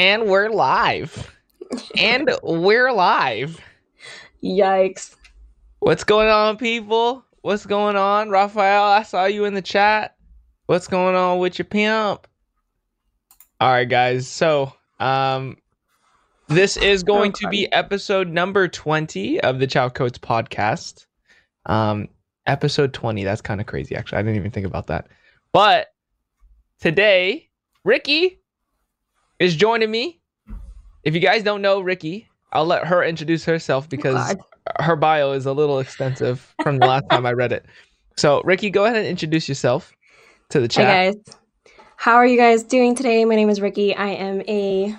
And we're live. and we're live. Yikes. What's going on, people? What's going on? Raphael, I saw you in the chat. What's going on with your pimp? All right, guys. So, um, this is going to be episode number 20 of the Chau Codes podcast. Um, episode 20. That's kind of crazy, actually. I didn't even think about that. But today, Riki is joining me. If you guys don't know Riki, I'll let her introduce herself because God. her bio is a little extensive from the last time I read it. So, Riki, go ahead and introduce yourself to the chat. Hi, guys. How are you guys doing today? My name is Riki. I am a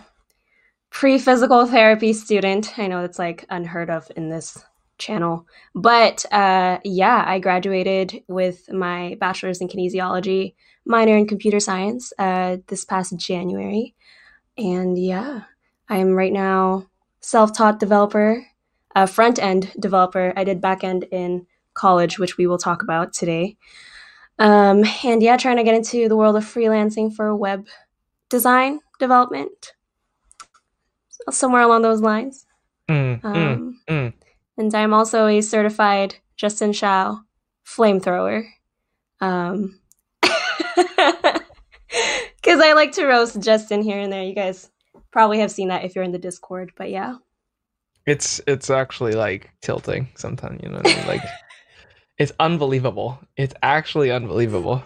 pre physical therapy student. I know it's like unheard of in this channel. But uh, yeah, I graduated with my bachelor's in kinesiology, minor in computer science uh, this past January. And yeah, I'm right now self-taught developer, a front-end developer. I did back-end in college, which we will talk about today. Um, and yeah, trying to get into the world of freelancing for web design development, somewhere along those lines. Mm, mm um, mm, mm. And I'm also a certified Justin Chau flamethrower. Um, because I like to roast Justin here and there. You guys probably have seen that if you're in the Discord, but yeah. It's it's actually like tilting sometimes, you know, I mean? like it's unbelievable. It's actually unbelievable.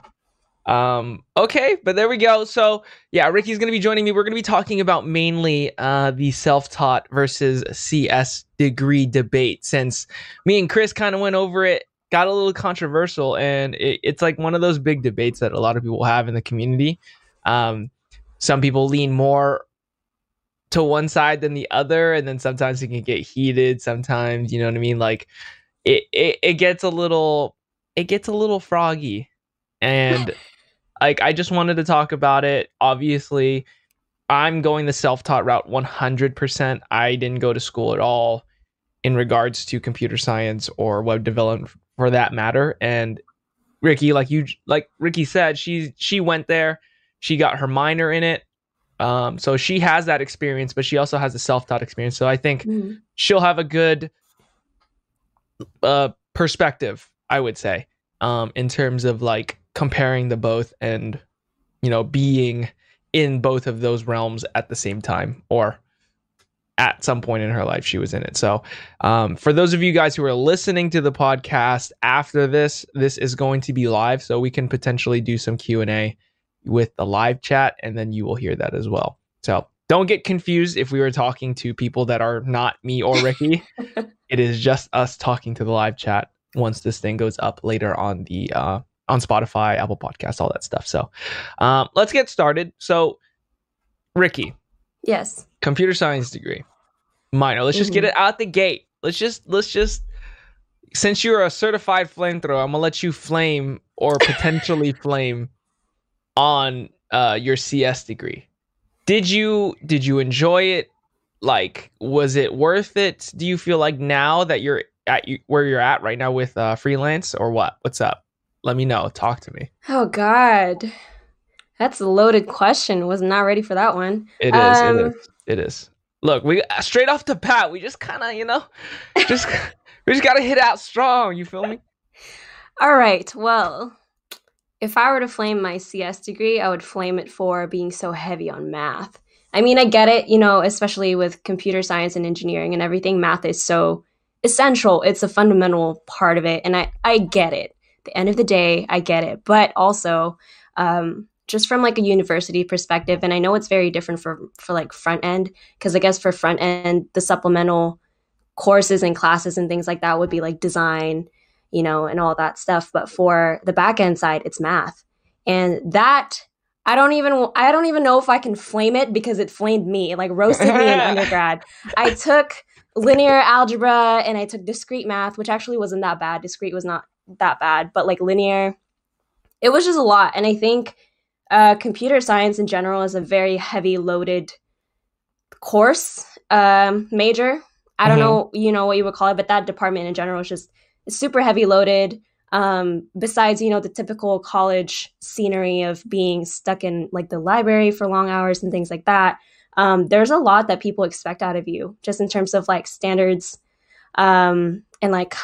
Um okay, but there we go. So, yeah, Riki's going to be joining me. We're going to be talking about mainly uh the self-taught versus CS degree debate since me and Chris kind of went over it got a little controversial and it, it's like one of those big debates that a lot of people have in the community um, some people lean more to one side than the other, and then sometimes it can get heated. Sometimes, you know what I mean? Like it, it, it gets a little, it gets a little froggy, and like I just wanted to talk about it. Obviously, I'm going the self-taught route 100%. I didn't go to school at all in regards to computer science or web development for that matter. And Riki, like you, like Riki said, she she went there she got her minor in it. Um, so she has that experience, but she also has the self-taught experience. So I think mm. she'll have a good uh, perspective, I would say, um, in terms of like comparing the both and you know being in both of those realms at the same time, or at some point in her life she was in it. So, um, for those of you guys who are listening to the podcast after this, this is going to be live, so we can potentially do some Q and A with the live chat, and then you will hear that as well. So don't get confused if we were talking to people that are not me or Riki. it is just us talking to the live chat once this thing goes up later on the uh, on Spotify, Apple Podcasts, all that stuff. So um, let's get started. So Riki, yes, computer science degree, minor. Let's mm-hmm. just get mm-hmm. it out the gate. Let's just let's just since you're a certified flamethrower, I'm gonna let you flame or potentially flame on uh, your CS degree. Did you did you enjoy it? Like, was it worth it? Do you feel like now that you're at where you're at right now with uh, freelance or what? What's up? Let me know. Talk to me. Oh God, that's a loaded question. Was not ready for that one. It is. Um, it is. It is. Look, we straight off the bat, we just kind of, you know, just we just gotta hit out strong. You feel me? All right. Well, if I were to flame my CS degree, I would flame it for being so heavy on math. I mean, I get it, you know, especially with computer science and engineering and everything, math is so essential. It's a fundamental part of it. And I, I get it. The end of the day, I get it. But also, um, just from like a university perspective, and I know it's very different for for like front end, because I guess for front end, the supplemental courses and classes and things like that would be like design you know, and all that stuff. But for the back end side, it's math. And that I don't even I don't even know if I can flame it because it flamed me, like roasted me in undergrad. I took linear algebra and I took discrete math, which actually wasn't that bad. Discrete was not that bad, but like linear, it was just a lot. And I think uh, computer science in general is a very heavy loaded course um, major. I don't mm-hmm. know, you know what you would call it, but that department in general is just super heavy loaded. Um, besides, you know, the typical college scenery of being stuck in like the library for long hours and things like that. um, there's a lot that people expect out of you, just in terms of like standards, um, and like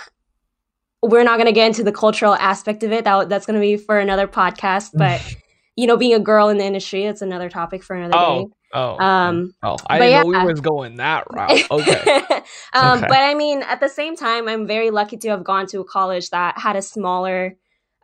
we're not going to get into the cultural aspect of it. That that's going to be for another podcast. But you know, being a girl in the industry, it's another topic for another Oh, day. Oh, Um, oh! I didn't know we was going that route. Okay, um, Okay. But I mean, at the same time, I'm very lucky to have gone to a college that had a smaller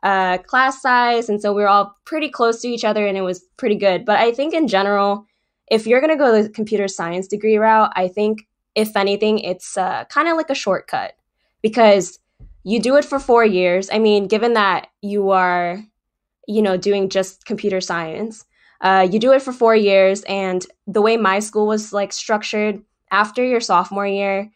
uh, class size, and so we were all pretty close to each other, and it was pretty good. But I think in general, if you're going to go the computer science degree route, I think if anything, it's uh, kind of like a shortcut because you do it for four years. I mean, given that you are, you know, doing just computer science, uh, you do it for four years. And the way my school was like structured, after your sophomore year,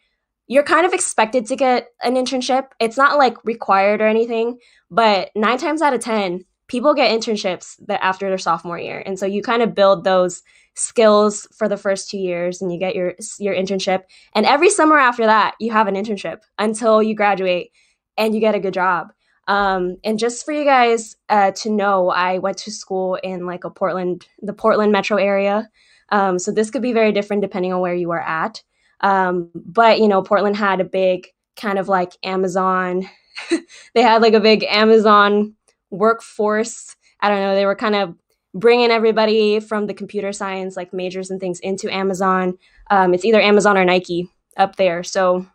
you're kind of expected to get an internship. It's not like required or anything, but nine times out of 10, people get internships that after their sophomore year. And so you kind of build those skills for the first two years and you get your your internship and every summer after that you have an internship until you graduate and you get a good job um, and just for you guys uh, to know i went to school in like a portland the portland metro area. Um, so this could be very different depending on where you are at. Um, but you know portland had a big kind of like amazon. They had like a big amazon workforce. I don't know they were kind of bringing everybody from the computer science like majors and things into amazon. Um, it's either amazon or nike up there. So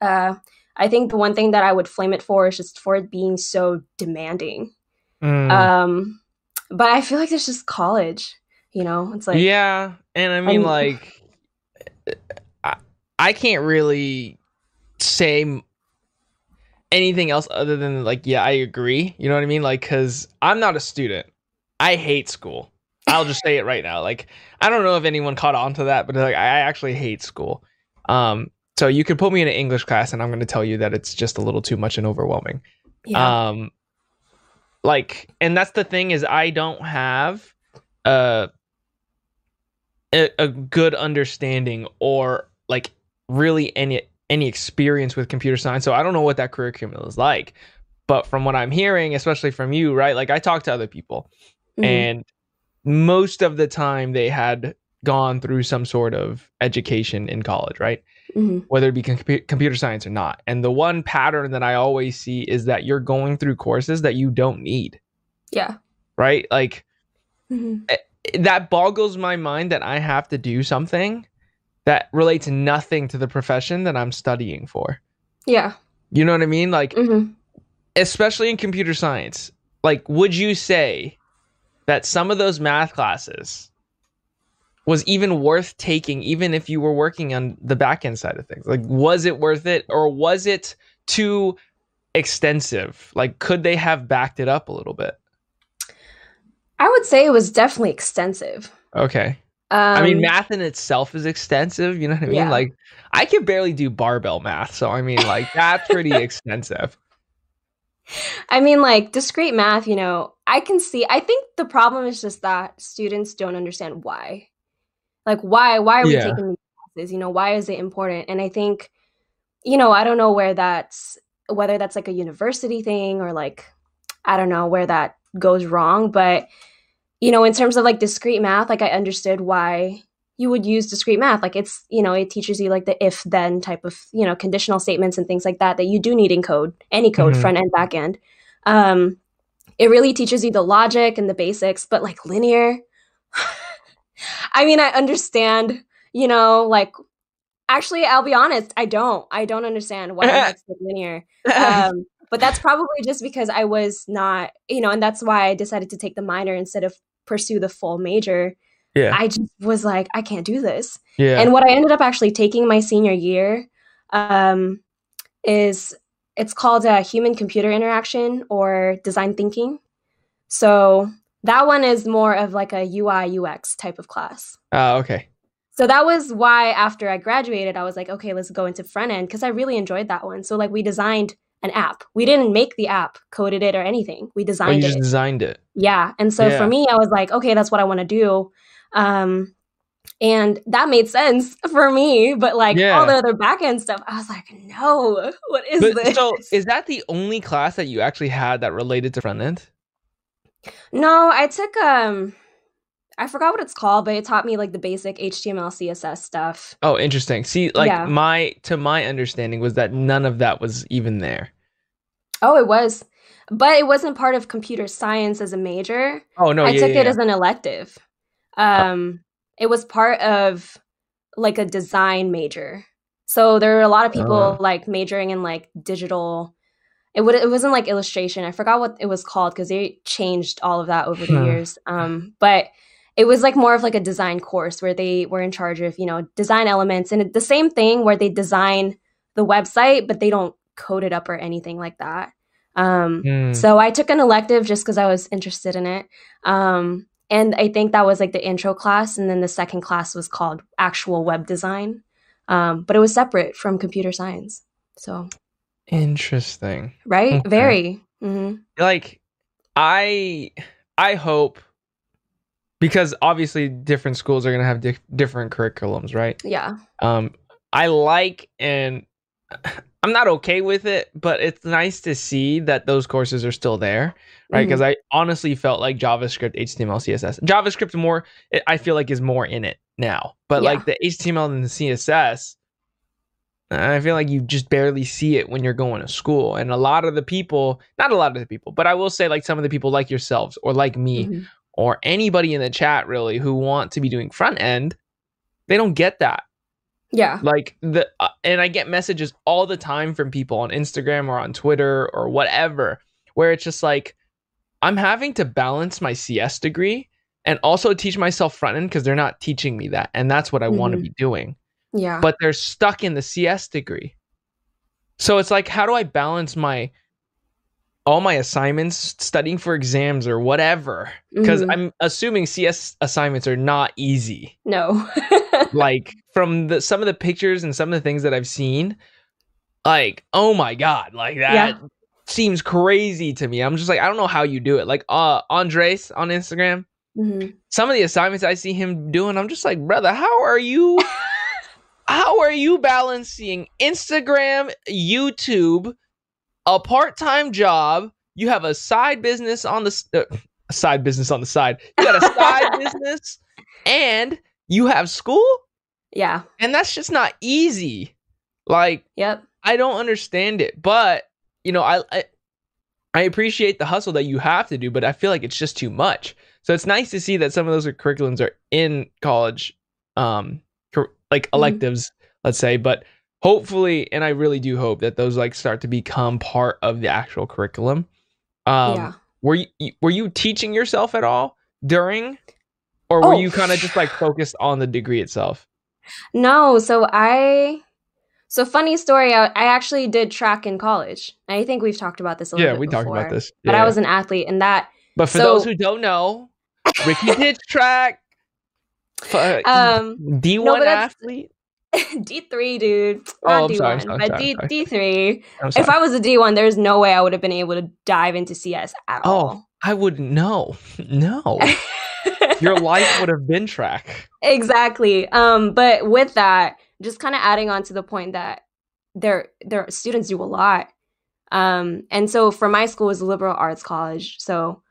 uh, i think the one thing that i would flame it for is just for it being so demanding Mm. um, but i feel like there's just college you know it's like yeah, and I mean, Um, like, I, I can't really say anything else other than like, yeah, I agree. You know what I mean? Like, because I'm not a student. I hate school. I'll just say it right now. Like, I don't know if anyone caught on to that, but like, I actually hate school. Um, so you could put me in an English class, and I'm going to tell you that it's just a little too much and overwhelming. yeah um like and that's the thing is i don't have uh, a, a good understanding or like really any any experience with computer science so i don't know what that career curriculum is like but from what i'm hearing especially from you right like i talk to other people Mhm. and most of the time they had gone through some sort of education in college right Mhm. whether it be compu- computer science or not. And the one pattern that I always see is that you're going through courses that you don't need, yeah right? Like Mhm. that boggles my mind that I have to do something that relates nothing to the profession that I'm studying for. yeah You know what I mean? Like Mhm. especially in computer science. Like would you say that some of those math classes was even worth taking even if you were working on the back end side of things like was it worth it or was it too extensive like could they have backed it up a little bit i would say it was definitely extensive okay um, i mean math in itself is extensive you know what i mean Yeah. like i can barely do barbell math so i mean like that's pretty extensive I mean, like discrete math, you know, I can see. I think the problem is just that students don't understand why. Like, why? Why are we Yeah. taking these classes? You know, why is it important? And I think, you know, I don't know where that's whether that's like a university thing or like I don't know where that goes wrong. But you know, in terms of like discrete math, like I understood why you would use discrete math. Like it's you know, it teaches you like the if then type of you know conditional statements and things like that that you do need in code, any code, Mhm. front end, back end. Um, it really teaches you the logic and the basics, but like linear. I mean, I understand, you know, like actually, I'll be honest, I don't. I don't understand why makes it linear. Um, but that's probably just because I was not, you know, and that's why I decided to take the minor instead of pursue the full major. yeah I just was like, I can't do this. yeah And what I ended up actually taking my senior year um, is it's called a human computer interaction or design thinking. So that one is more of like a UI UX type of class. uh, okay So that was why after I graduated, I was like, okay, let's go into front end because I really enjoyed that one. So like we designed an app. We didn't make the app, coded it or anything. We oh, you designed just it. designed it Yeah. And so Yeah. for me, I was like, okay, that's what I want to do. Um, and that made sense for me. But like Yeah. all the other back end stuff, I was like, no, what is but this? so is that the only class that you actually had that related to front end no, I took um I forgot what it's called, but it taught me like the basic HTML, CSS stuff. Oh, interesting. See, like Yeah. my to my understanding was that none of that was even there. Oh, it was, but it wasn't part of computer science as a major. Oh no, I yeah, took yeah, it as an elective. Um, it was part of like a design major. So there were a lot of people Oh. like majoring in like digital. It would it wasn't like illustration. I forgot what it was called because they changed all of that over the years. Um, but it was like more of like a design course where they were in charge of you know design elements and the same thing where they design the website, but they don't code it up or anything like that. Um, Hmm. so I took an elective just because I was interested in it. Um, and I think that was like the intro class. And then the second class was called actual web design. Um, but it was separate from computer science. So, Interesting. right? Okay. Very. hmm Like I I hope because obviously different schools are going to have di- different curriculums, right? Yeah. Um I like and I'm not okay with it, but it's nice to see that those courses are still there, right? Because I honestly felt like JavaScript, HTML, CSS, JavaScript more. I feel like is more in it now, but Yeah. like the HTML and the CSS, I feel like you just barely see it when you're going to school. And a lot of the people, not a lot of the people, but I will say like some of the people like yourselves or like me Mhm. or anybody in the chat really who want to be doing front end, they don't get that Yeah. like the uh, and i get messages all the time from people on instagram or on twitter or whatever where it's just like i'm having to balance my cs degree and also teach myself front end because they're not teaching me that and that's what i want to be doing Yeah. but they're stuck in the cs degree so it's like how do i balance my all my assignments studying for exams or whatever because Mhm. i'm assuming cs assignments are not easy no. like from the some of the pictures and some of the things that I've seen, like oh my god, like that Yeah. seems crazy to me. I'm just like I don't know how you do it. Like uh Andres on Instagram, Mhm. some of the assignments I see him doing, I'm just like, brother, how are you? how are you balancing Instagram, YouTube, a part-time job? You have a side business on the uh, side business on the side. You got a side business, and you have school Yeah. and that's just not easy like Yep. i don't understand it but you know I, I i appreciate the hustle that you have to do but i feel like it's just too much so it's nice to see that some of those curriculums are in college um like Mhm. electives let's say but hopefully and i really do hope that those like start to become part of the actual curriculum um yeah. were you were you teaching yourself at all during or were Oh. you kind of just like focused on the degree itself No, so I so funny story, I, I actually did track in college. I think we've talked about this a little yeah bit we talked about this But. I was an athlete and that But for So- those who don't know, Riki did track. F- um D no, one but that's- athlete. D3, dude. Oh, Not I'm D1, sorry, sorry, but D, sorry. D3. If. I was a D1, there's no way I would have been able to dive into CS at all. oh, all. I wouldn't know. No, your life would have been track. exactly. Um, but with that, just kind of adding on to the point that their their students do a lot. Um, and so for my school was a liberal arts college, so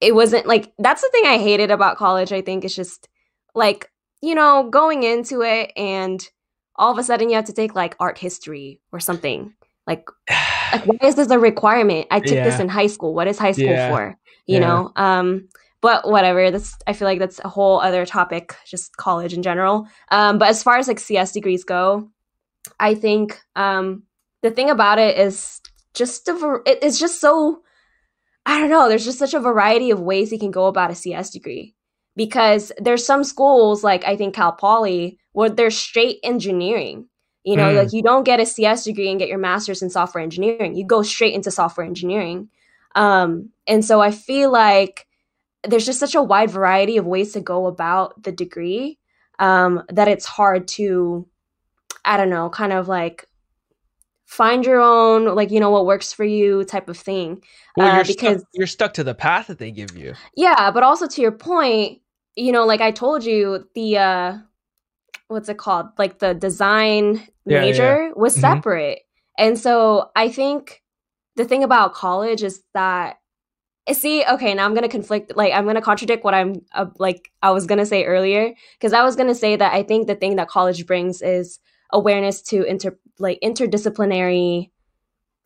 it wasn't like that's the thing I hated about college. I think it's just like you know going into it and all of a sudden you have to take like art history or something. Like like why is this a requirement? I took this in high school. What is high school Yeah. for? You Yeah. know? Um but whatever. That's i feel like that's a whole other topic just college in general. Um but as far as like cs degrees go i think um the thing about it is just a it- it's just so i don't know. There's just such a variety of ways you can go about a cs degree because there's some schools like i think cal poly where they're straight engineering. You know Mm. like you don't get a cs degree and get your master's in software engineering. You go straight into software engineering. Um, and so i feel like there's just such a wide variety of ways to go about the degree um, that it's hard to i don't know kind of like find your own like you know what works for you type of thing Well, Uh, you're because- stuck, you're stuck to the path that they give you. yeah, but also to your point, you know, like I told you, the uh what's it called? Like the design Yeah, yeah, major was Mhm. separate. And so I think the thing about college is that See, okay, now I'm gonna conflict. Like, I'm gonna contradict what I'm uh, like I was gonna say earlier because I was gonna say that I think the thing that college brings is awareness to inter like interdisciplinary,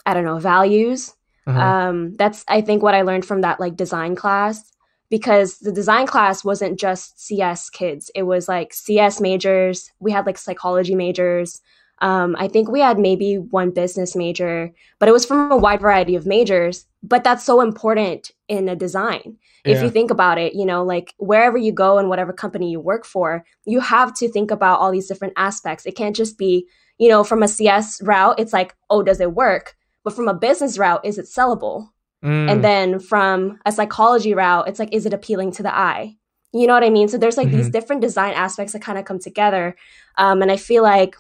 I don't know, values. Uh-huh. Um, that's I think what I learned from that like design class because the design class wasn't just CS kids; it was like CS majors. We had like psychology majors. Um, I think we had maybe one business major, but it was from a wide variety of majors. But that's so important in a design. Yeah. If you think about it, you know, like wherever you go and whatever company you work for, you have to think about all these different aspects. It can't just be, you know, from a CS route, it's like, oh, does it work? But from a business route, is it sellable? Mm. And then from a psychology route, it's like, is it appealing to the eye? You know what I mean? So there's like mm-hmm. these different design aspects that kind of come together. Um, and I feel like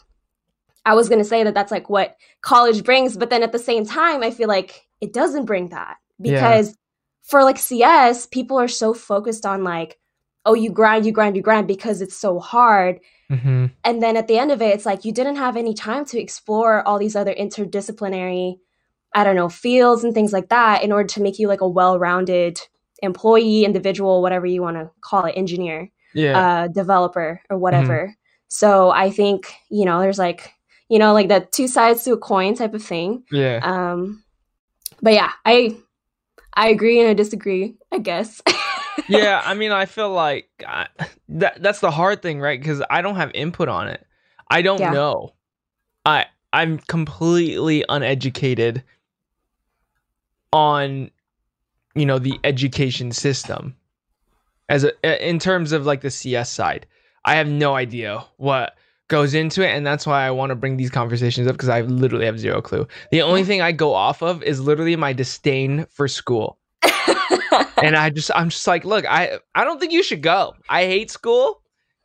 I was going to say that that's like what college brings, but then at the same time, I feel like it doesn't bring that because yeah. for like CS, people are so focused on like, oh, you grind, you grind, you grind because it's so hard. Mm-hmm. And then at the end of it, it's like you didn't have any time to explore all these other interdisciplinary, I don't know, fields and things like that in order to make you like a well rounded employee, individual, whatever you want to call it, engineer, yeah. uh, developer, or whatever. Mm-hmm. So I think, you know, there's like you know, like the two sides to a coin type of thing. Yeah. Um, but yeah, I I agree and I disagree. I guess. yeah, I mean, I feel like I, that that's the hard thing, right? Because I don't have input on it. I don't yeah. know. I I'm completely uneducated on you know the education system as a in terms of like the CS side. I have no idea what goes into it and that's why I want to bring these conversations up because I literally have zero clue. The only thing I go off of is literally my disdain for school. and I just I'm just like, look, I I don't think you should go. I hate school,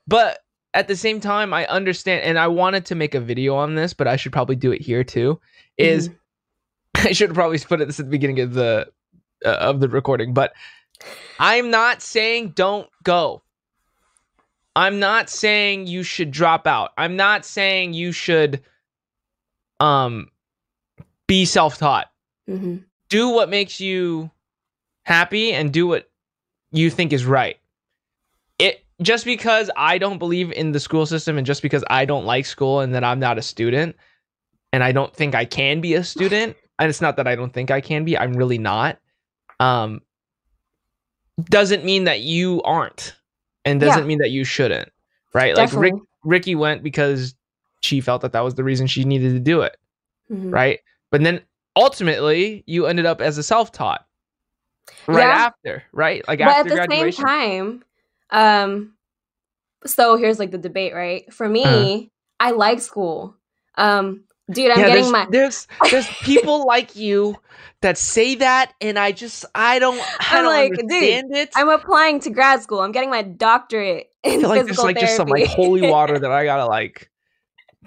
but at the same time I understand and I wanted to make a video on this, but I should probably do it here too. Is mm-hmm. I should probably put it this at the beginning of the uh, of the recording, but I'm not saying don't go. I'm not saying you should drop out. I'm not saying you should um be self-taught. Mm-hmm. Do what makes you happy and do what you think is right. It just because I don't believe in the school system and just because I don't like school and that I'm not a student and I don't think I can be a student, and it's not that I don't think I can be, I'm really not. Um doesn't mean that you aren't and doesn't yeah. mean that you shouldn't, right? Definitely. Like Rick, Riki went because she felt that that was the reason she needed to do it, mm-hmm. right? But then ultimately, you ended up as a self-taught right yeah. after, right? Like but after at the same time, um, so here's like the debate, right? For me, uh-huh. I like school. Um, dude, I'm yeah, getting there's, my there's there's people like you that say that, and I just I don't I I'm don't like, understand dude, it. I'm applying to grad school. I'm getting my doctorate in I feel like there's like just some like holy water that I gotta like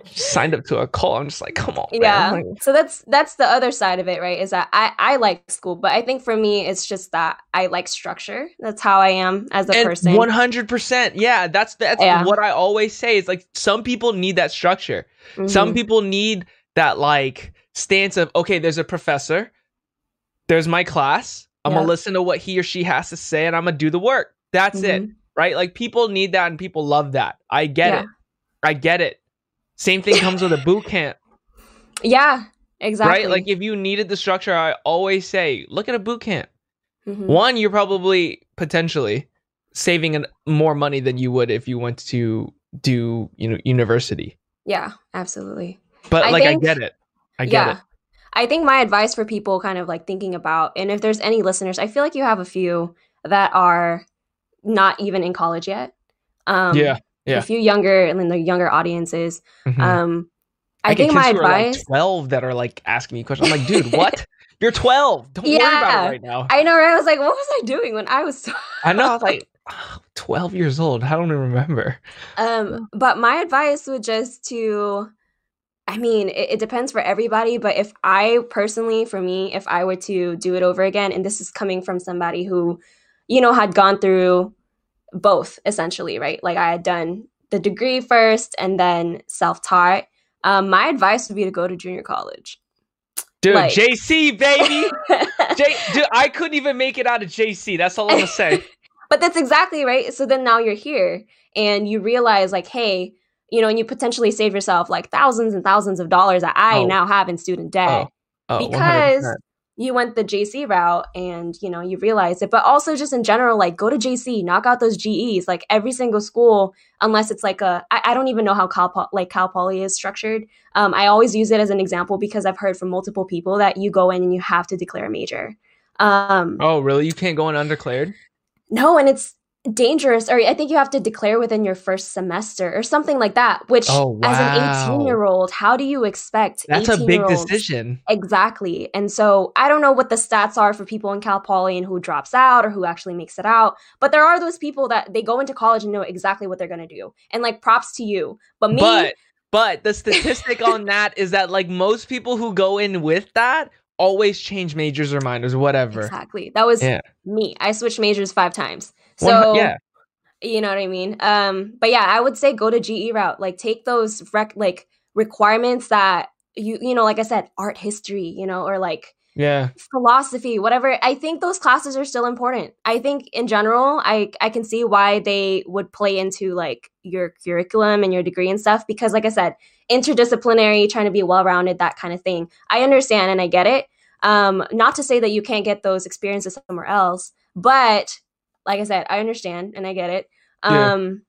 signed up to a call. I'm just like, come on. Yeah. Like, so that's that's the other side of it, right? Is that I I like school, but I think for me it's just that I like structure. That's how I am as a person. One hundred percent. Yeah. That's that's yeah. what I always say. Is like some people need that structure. Mm-hmm. Some people need that like stance of okay, there's a professor there's my class. I'm gonna listen to what he or she has to say and I'm gonna do the work. That's mm-hmm. it. Right? Like people need that and people love that. I get yeah. it. I get it. Same thing comes with a boot camp. Yeah, exactly. Right? Like if you needed the structure, I always say, look at a boot camp. Mm-hmm. One, you're probably potentially saving an, more money than you would if you went to do, you know, university. Yeah, absolutely. But I like think, I get it. I get yeah. it. I think my advice for people kind of like thinking about, and if there's any listeners, I feel like you have a few that are not even in college yet. Um, yeah, yeah. A few younger and then the younger audiences. Mm-hmm. Um, I, I think my advice like twelve that are like asking me questions. I'm like, dude, what? You're 12. Don't yeah, worry about it right now. I know, right? I was like, what was I doing when I was 12? I know, I was like, oh, 12 years old. I don't even remember. Um, but my advice would just to I mean, it, it, depends for everybody, but if I personally, for me, if I were to do it over again, and this is coming from somebody who, you know, had gone through both essentially, right? Like I had done the degree first and then self taught. Um, my advice would be to go to junior college. Dude, Like- JC baby. J- dude, I couldn't even make it out of JC. That's all I'm gonna say. but that's exactly right. So then now you're here and you realize like, hey, you know, and you potentially save yourself like thousands and thousands of dollars that I Oh. now have in student debt. Oh, because 100%. You went the JC route and you know you realize it but also just in general like go to JC knock out those GEs like every single school unless it's like a I, I don't even know how Cal Po- like Cal Poly is structured um, I always use it as an example because I've heard from multiple people that you go in and you have to declare a major um, Oh, really? You can't go in undeclared? no and it's dangerous or I think you have to declare within your first semester or something like that which Oh, as an 18 year old how do you expect That's a big 18-year-olds decision. Exactly. And so I don't know what the stats are for people in Cal Poly and who drops out or who actually makes it out, but there are those people that they go into college and know exactly what they're going to do. And like props to you. But me, But but the statistic on that is that like most people who go in with that always change majors or minors, whatever. exactly. That was Yeah. me. I switched majors 5 times. So yeah. you know what I mean? Um but yeah, I would say go to GE route. Like take those rec- like requirements that you you know like I said art history, you know, or like Yeah. philosophy whatever i think those classes are still important i think in general i i can see why they would play into like your curriculum and your degree and stuff because like i said interdisciplinary trying to be well-rounded that kind of thing i understand and i get it um not to say that you can't get those experiences somewhere else but like i said i understand and i get it Yeah. um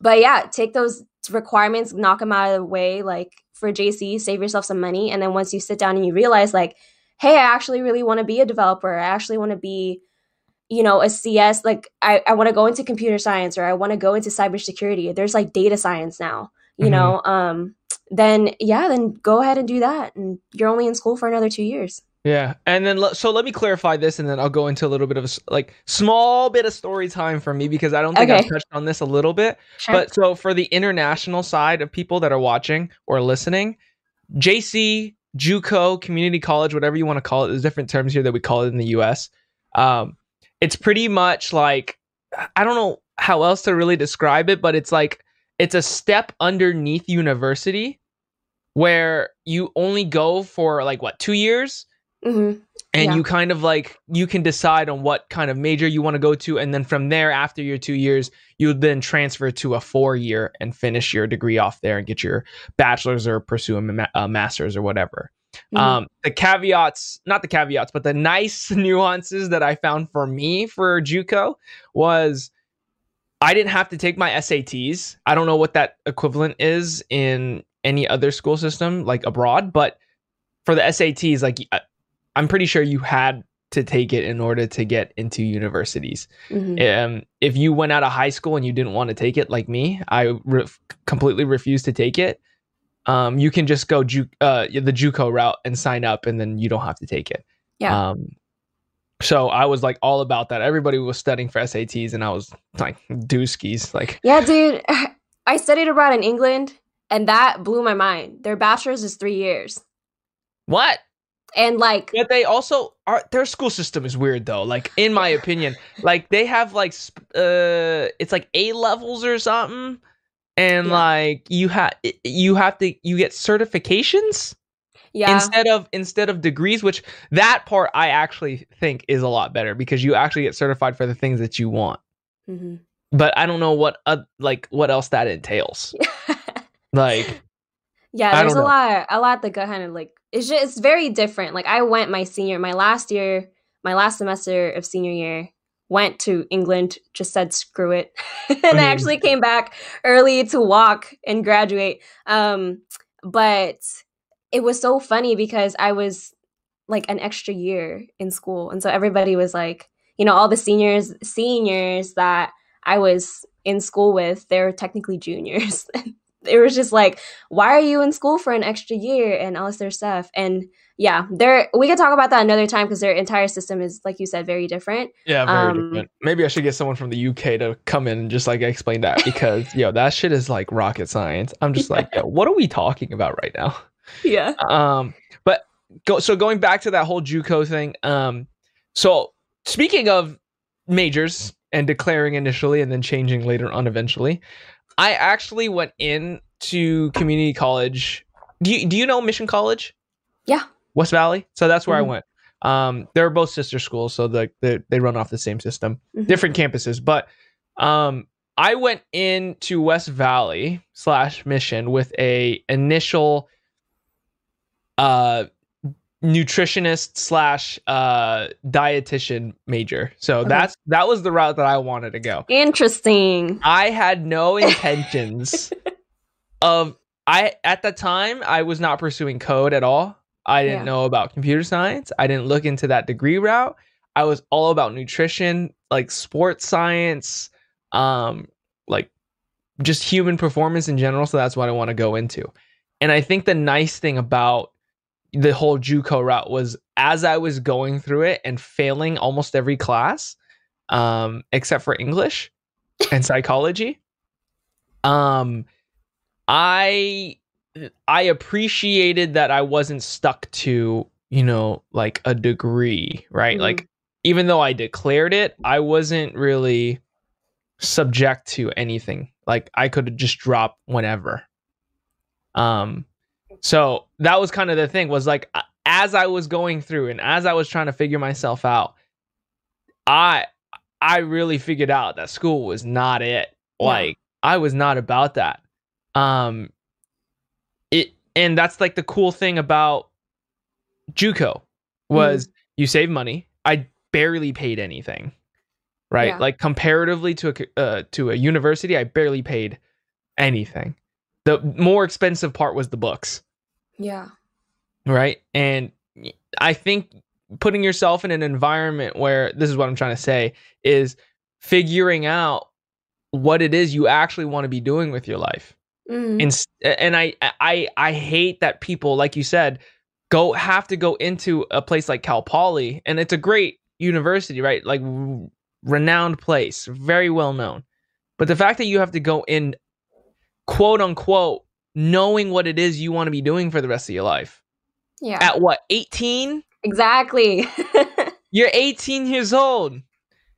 but yeah take those requirements knock them out of the way like for jc save yourself some money and then once you sit down and you realize like hey, I actually really want to be a developer. I actually want to be, you know, a CS. Like, I, I want to go into computer science or I want to go into cybersecurity. There's like data science now, you Mhm. know. Um, then yeah, then go ahead and do that, and you're only in school for another two years. Yeah, and then so let me clarify this, and then I'll go into a little bit of a like small bit of story time for me because I don't think I've touched on this a little bit. Sure. But so for the international side of people that are watching or listening, JC, JUCO, community college, whatever you want to call it, there's different terms here that we call it in the US. Um, it's pretty much like I don't know how else to really describe it, but it's like it's a step underneath university where you only go for like what two years Mhm. and Yeah. you kind of like you can decide on what kind of major you want to go to and then from there after your two years you would then transfer to a four year and finish your degree off there and get your bachelor's or pursue a, ma- a master's or whatever Mhm. um the caveats not the caveats but the nice nuances that i found for me for juco was i didn't have to take my sats i don't know what that equivalent is in any other school system like abroad but for the sats like I- i'm pretty sure you had to take it in order to get into universities Mhm. um, if you went out of high school and you didn't want to take it like me i re- completely refused to take it um, you can just go ju- uh, the juco route and sign up and then you don't have to take it Yeah. um, so i was like all about that everybody was studying for sats and i was like dooskies like Yeah, dude. I studied abroad in England, and that blew my mind. Their bachelor's is three years, what and like but they also are their school system is weird though. Like in my opinion like they have like sp- uh it's like a levels or something. And Yeah. like you have you have to you get certifications yeah, instead of instead of degrees which that part i actually think is a lot better because you actually get certified for the things that you want. Mhm. but i don't know what uh, like what else that entails. Like Yeah, there's a know. lot, a lot that got kind of like it's just it's very different. Like I went my senior, my last year, my last semester of senior year, went to England, just said screw it, and I Mhm. actually came back early to walk and graduate. Um, but it was so funny because I was like an extra year in school, and so everybody was like, you know, all the seniors, seniors that I was in school with, they're technically juniors. it was just like, why are you in school for an extra year and all this other stuff? And yeah, there we could talk about that another time because their entire system is, like you said, very different. yeah very Um, different maybe i should get someone from the uk to come in and just like explain that because yo that shit is like rocket science i'm just like yo what are we talking about right now Yeah. um but go so going back to that whole juco thing um so speaking of majors and declaring initially and then changing later on eventually i actually went in to community college do you, do you know mission college Yeah. West Valley. So that's where Mhm. I went. Um, they're both sister schools, so the, they they run off the same system, Mhm. different campuses. But um, I went into West Valley slash Mission with a initial uh nutritionist slash uh dietitian major. So Okay. that's that was the route that I wanted to go. Interesting. I had no intentions of I at the time I was not pursuing code at all. I didn't Yeah. know about computer science. I didn't look into that degree route. I was all about nutrition, like sports science, um like just human performance in general, so that's what I want to go into. And I think the nice thing about the whole JUCO route was as I was going through it and failing almost every class, um, except for English and psychology, um, I I appreciated that I wasn't stuck to you know like a degree, right? Mhm. Like even though I declared it, I wasn't really subject to anything. Like I could just drop whenever. Um so that was kind of the thing was like as I was going through and as I was trying to figure myself out, I I really figured out that school was not it. Yeah. Like I was not about that. Um it and that's like the cool thing about JUCO was you save money. I barely paid anything. Right? Yeah. Like comparatively to a uh, to a university, I barely paid anything. The more expensive part was the books Yeah. right? And I think putting yourself in an environment where this is what I'm trying to say is figuring out what it is you actually want to be doing with your life. Mhm. And and I I I hate that people like you said go have to go into a place like Cal Poly and it's a great university, right? Like renowned place, very well known. But the fact that you have to go in quote unquote knowing what it is you want to be doing for the rest of your life Yeah. at what 18 exactly. you're 18 years old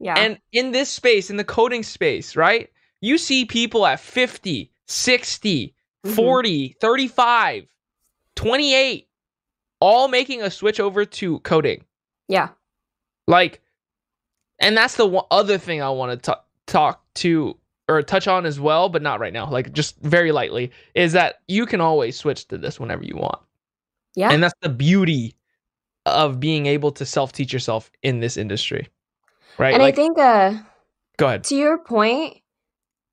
yeah. and in this space in the coding space right you see people at 50 60 Mhm. 40 35 28 all making a switch over to coding yeah. like and that's the one other thing i want to talk to or touch on as well but not right now like just very lightly is that you can always switch to this whenever you want Yeah. and that's the beauty of being able to self-teach yourself in this industry right and like I think uh go ahead to your point,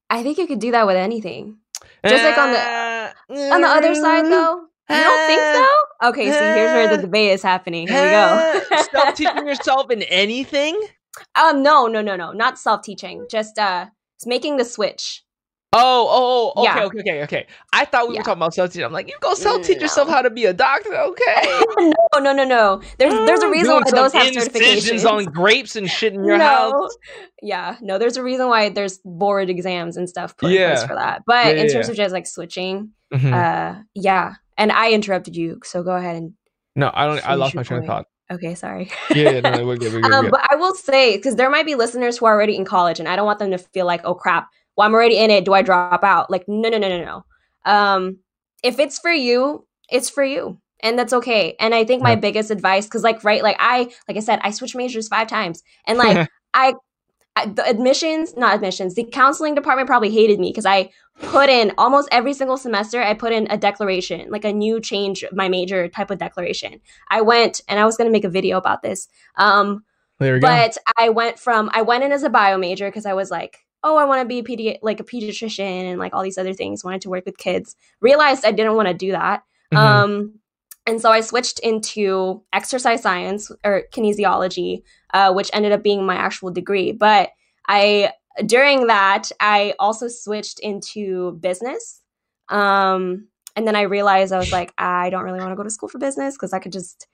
I think you could do that with anything. Just like on the- On the other side though, you don't think so? Okay, so here's where the debate is happening. Here we go. self-teaching yourself in anything um no, no, no, no, not self-teaching. Just uh it's making the switch. oh oh, oh okay Yeah. okay okay okay i thought we Yeah. were talking about self-teaching i'm like you go self-teach No. yourself how to be a doctor okay no, no, no, no. There's there's a reason why those have certifications. on grapes and shit in your no. house Yeah, no, there's a reason why there's board exams and stuff put in Yeah. place for that. But in terms of just like switching, Mhm. uh yeah. And I interrupted you, so go ahead and no i don't i lost my train of thought okay, sorry. yeah, no we're good we're good, we're um, good. but I will say, because there might be listeners who are already in college, and I don't want them to feel like, oh crap, well, I'm already in it. Do I drop out? Like, no, no, no, no, no. Um, if it's for you, it's for you. And that's okay. And I think my Yeah. biggest advice, because like, right, like I, like I said, I switched majors five times. And like, I, the admissions, not admissions, the counseling department probably hated me because I put in almost every single semester, I put in a declaration, like a new change my major type of declaration. I went and I was going to make a video about this. Um, there we go but I went from I went in as a bio major because I was like, oh, I want to be a pedi- like a pediatrician and like all these other things. Wanted to work with kids. Realized I didn't want to do that. Mhm. Um, and so I switched into exercise science or kinesiology, uh, which ended up being my actual degree. But I during that I also switched into business. Um, and then I realized I was like, I don't really want to go to school for business because I could just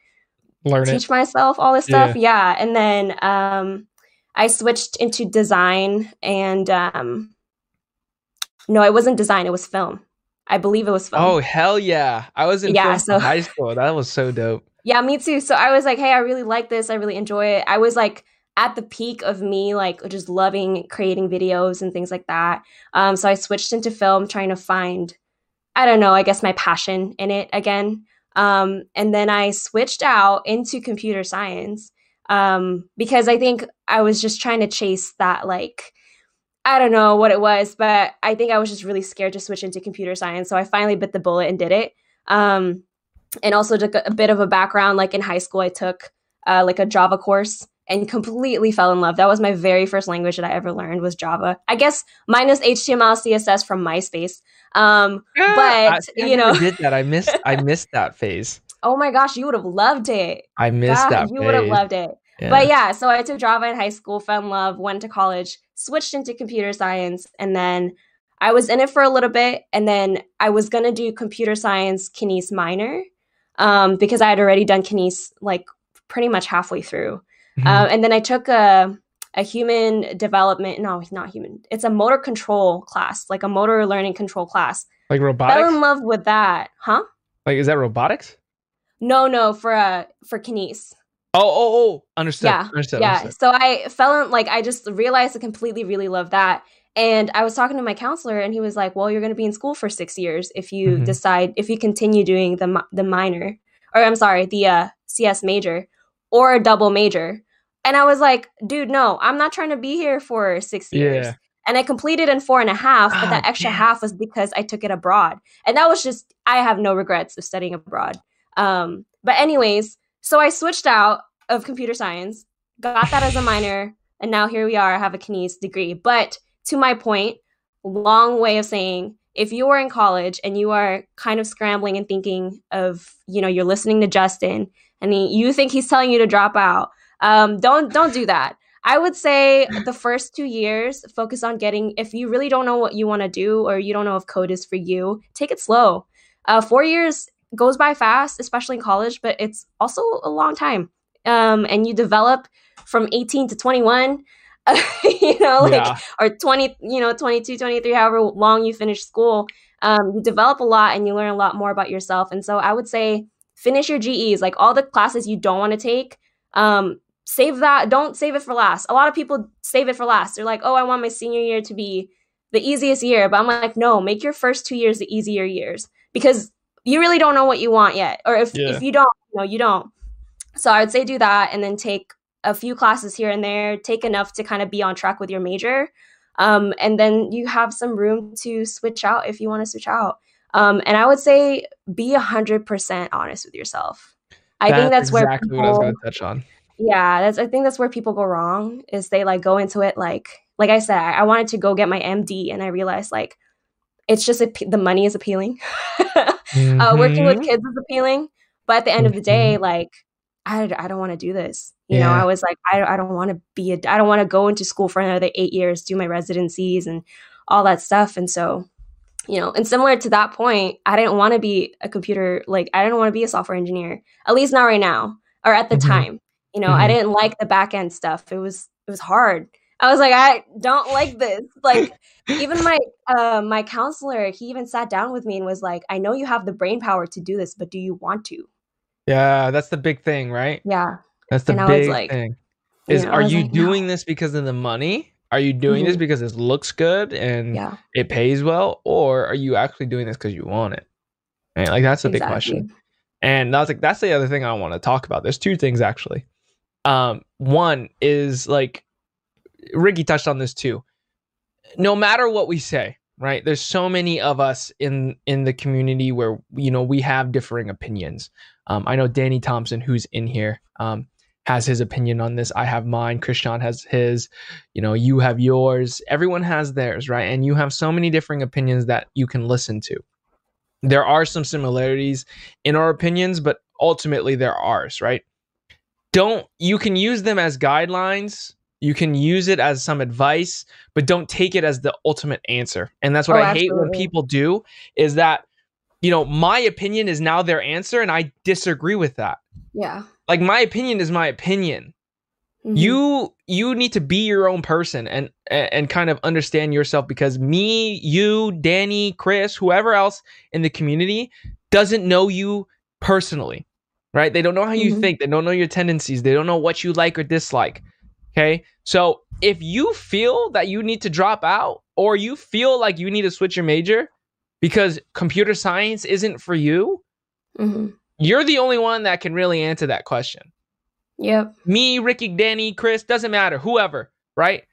learn it teach myself all this stuff. Yeah. And then um I switched into design and um no, it wasn't design, it was film. I believe it was film. oh hell yeah i was in Yeah, film so- in high school that was so dope Yeah, me too. So I was like, hey, I really like this. I really enjoy it. I was like at the peak of me like just loving creating videos and things like that. Um so I switched into film trying to find I don't know, I guess my passion in it again. Um, and then I switched out into computer science um, because I think I was just trying to chase that, like, I don't know what it was, but I think I was just really scared to switch into computer science. So I finally bit the bullet and did it. Um, and also took a, a, bit of a background. Like in high school, I took uh, like a Java course and completely fell in love. That was my very first language that I ever learned was Java. I guess minus HTML, CSS from MySpace. Um, yeah, but I, I you know, did that. I missed. I missed that phase. Oh my gosh, you would have loved it. I missed God, that. You would have loved it. Yeah. But yeah, so I took Java in high school, fell in love, went to college, switched into computer science, and then I was in it for a little bit, and then I was gonna do computer science kines minor um, because I had already done kines like pretty much halfway through. Mm-hmm. Uh, and then I took a a human development no not human. It's a motor control class like a motor learning control class. Like robotics fell in love with that. Huh? Like is that robotics? No no for uh for kines oh oh oh understood yeah understood, yeah. understood. so i fell in like i just realized i completely really love that and i was talking to my counselor and he was like well you're going to be in school for six years if you mm-hmm. decide if you continue doing the the minor or i'm sorry the uh cs major or a double major and I was like, dude, no, I'm not trying to be here for six years. Yeah. And I completed in four and a half, but oh, that extra yes. half was because I took it abroad. And that was just, I have no regrets of studying abroad. Um, but, anyways, so I switched out of computer science, got that as a minor, and now here we are. I have a kines degree. But to my point, long way of saying, if you are in college and you are kind of scrambling and thinking of, you know, you're listening to Justin and he, you think he's telling you to drop out, um, don't don't do that. I would say the first two years, focus on getting. If you really don't know what you want to do, or you don't know if code is for you, take it slow. Uh, four years goes by fast, especially in college, but it's also a long time. Um, and you develop from 18 to 21, you know, like, yeah. or 20, you know, 22, 23, however long you finish school. Um, you develop a lot and you learn a lot more about yourself. And so I would say finish your GEs, like all the classes you don't want to take. Um, save that don't save it for last a lot of people save it for last they're like oh i want my senior year to be the easiest year but i'm like no make your first two years the easier years because you really don't know what you want yet or if, yeah. if you don't you know you don't so i would say do that and then take a few classes here and there take enough to kind of be on track with your major um, and then you have some room to switch out if you want to switch out um, and i would say be 100% honest with yourself i that's think that's exactly where people, what i was going to touch on yeah that's i think that's where people go wrong is they like go into it like like i said i wanted to go get my md and i realized like it's just a, the money is appealing mm-hmm. uh, working with mm-hmm. kids is appealing but at the end mm-hmm. of the day mm-hmm. like i, I don't want to do this you yeah. know i was like i, I don't want to be a i don't want to go into school for another eight years do my residencies and all that stuff and so you know and similar to that point i didn't want to be a computer like i didn't want to be a software engineer at least not right now or at the mm-hmm. time you know, mm-hmm. I didn't like the back end stuff. It was it was hard. I was like, I don't like this. Like even my uh, my counselor, he even sat down with me and was like, I know you have the brain power to do this, but do you want to? Yeah, that's the big thing, right? Yeah. That's the and big like, thing. Is you know, are you like, doing no. this because of the money? Are you doing mm-hmm. this because it looks good and yeah. it pays well, or are you actually doing this because you want it? Right? Like that's a exactly. big question. And that's like that's the other thing I want to talk about. There's two things actually. Um, one is like Riki touched on this too. No matter what we say, right? There's so many of us in in the community where you know we have differing opinions. Um, I know Danny Thompson, who's in here, um, has his opinion on this. I have mine. Christian has his. You know, you have yours. Everyone has theirs, right? And you have so many differing opinions that you can listen to. There are some similarities in our opinions, but ultimately they're ours, right? don't you can use them as guidelines you can use it as some advice but don't take it as the ultimate answer and that's what oh, i absolutely. hate when people do is that you know my opinion is now their answer and i disagree with that yeah like my opinion is my opinion mm-hmm. you you need to be your own person and and kind of understand yourself because me you danny chris whoever else in the community doesn't know you personally right? They don't know how you mm-hmm. think. They don't know your tendencies. They don't know what you like or dislike. Okay. So if you feel that you need to drop out or you feel like you need to switch your major because computer science isn't for you, mm-hmm. you're the only one that can really answer that question. Yep. Me, Riki, Danny, Chris, doesn't matter, whoever, right?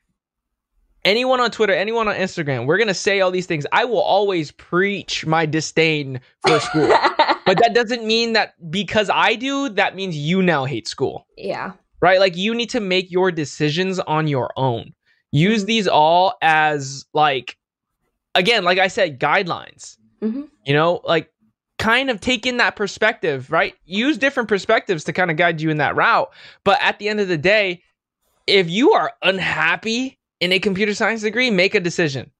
Anyone on Twitter, anyone on Instagram, we're gonna say all these things. I will always preach my disdain for school. but that doesn't mean that because I do, that means you now hate school. yeah. Right? Like you need to make your decisions on your own. Use these all as like again, like I said, guidelines. Mhm. You know, like kind of take in that perspective, right? Use different perspectives to kind of guide you in that route. But at the end of the day, if you are unhappy in a computer science degree, make a decision,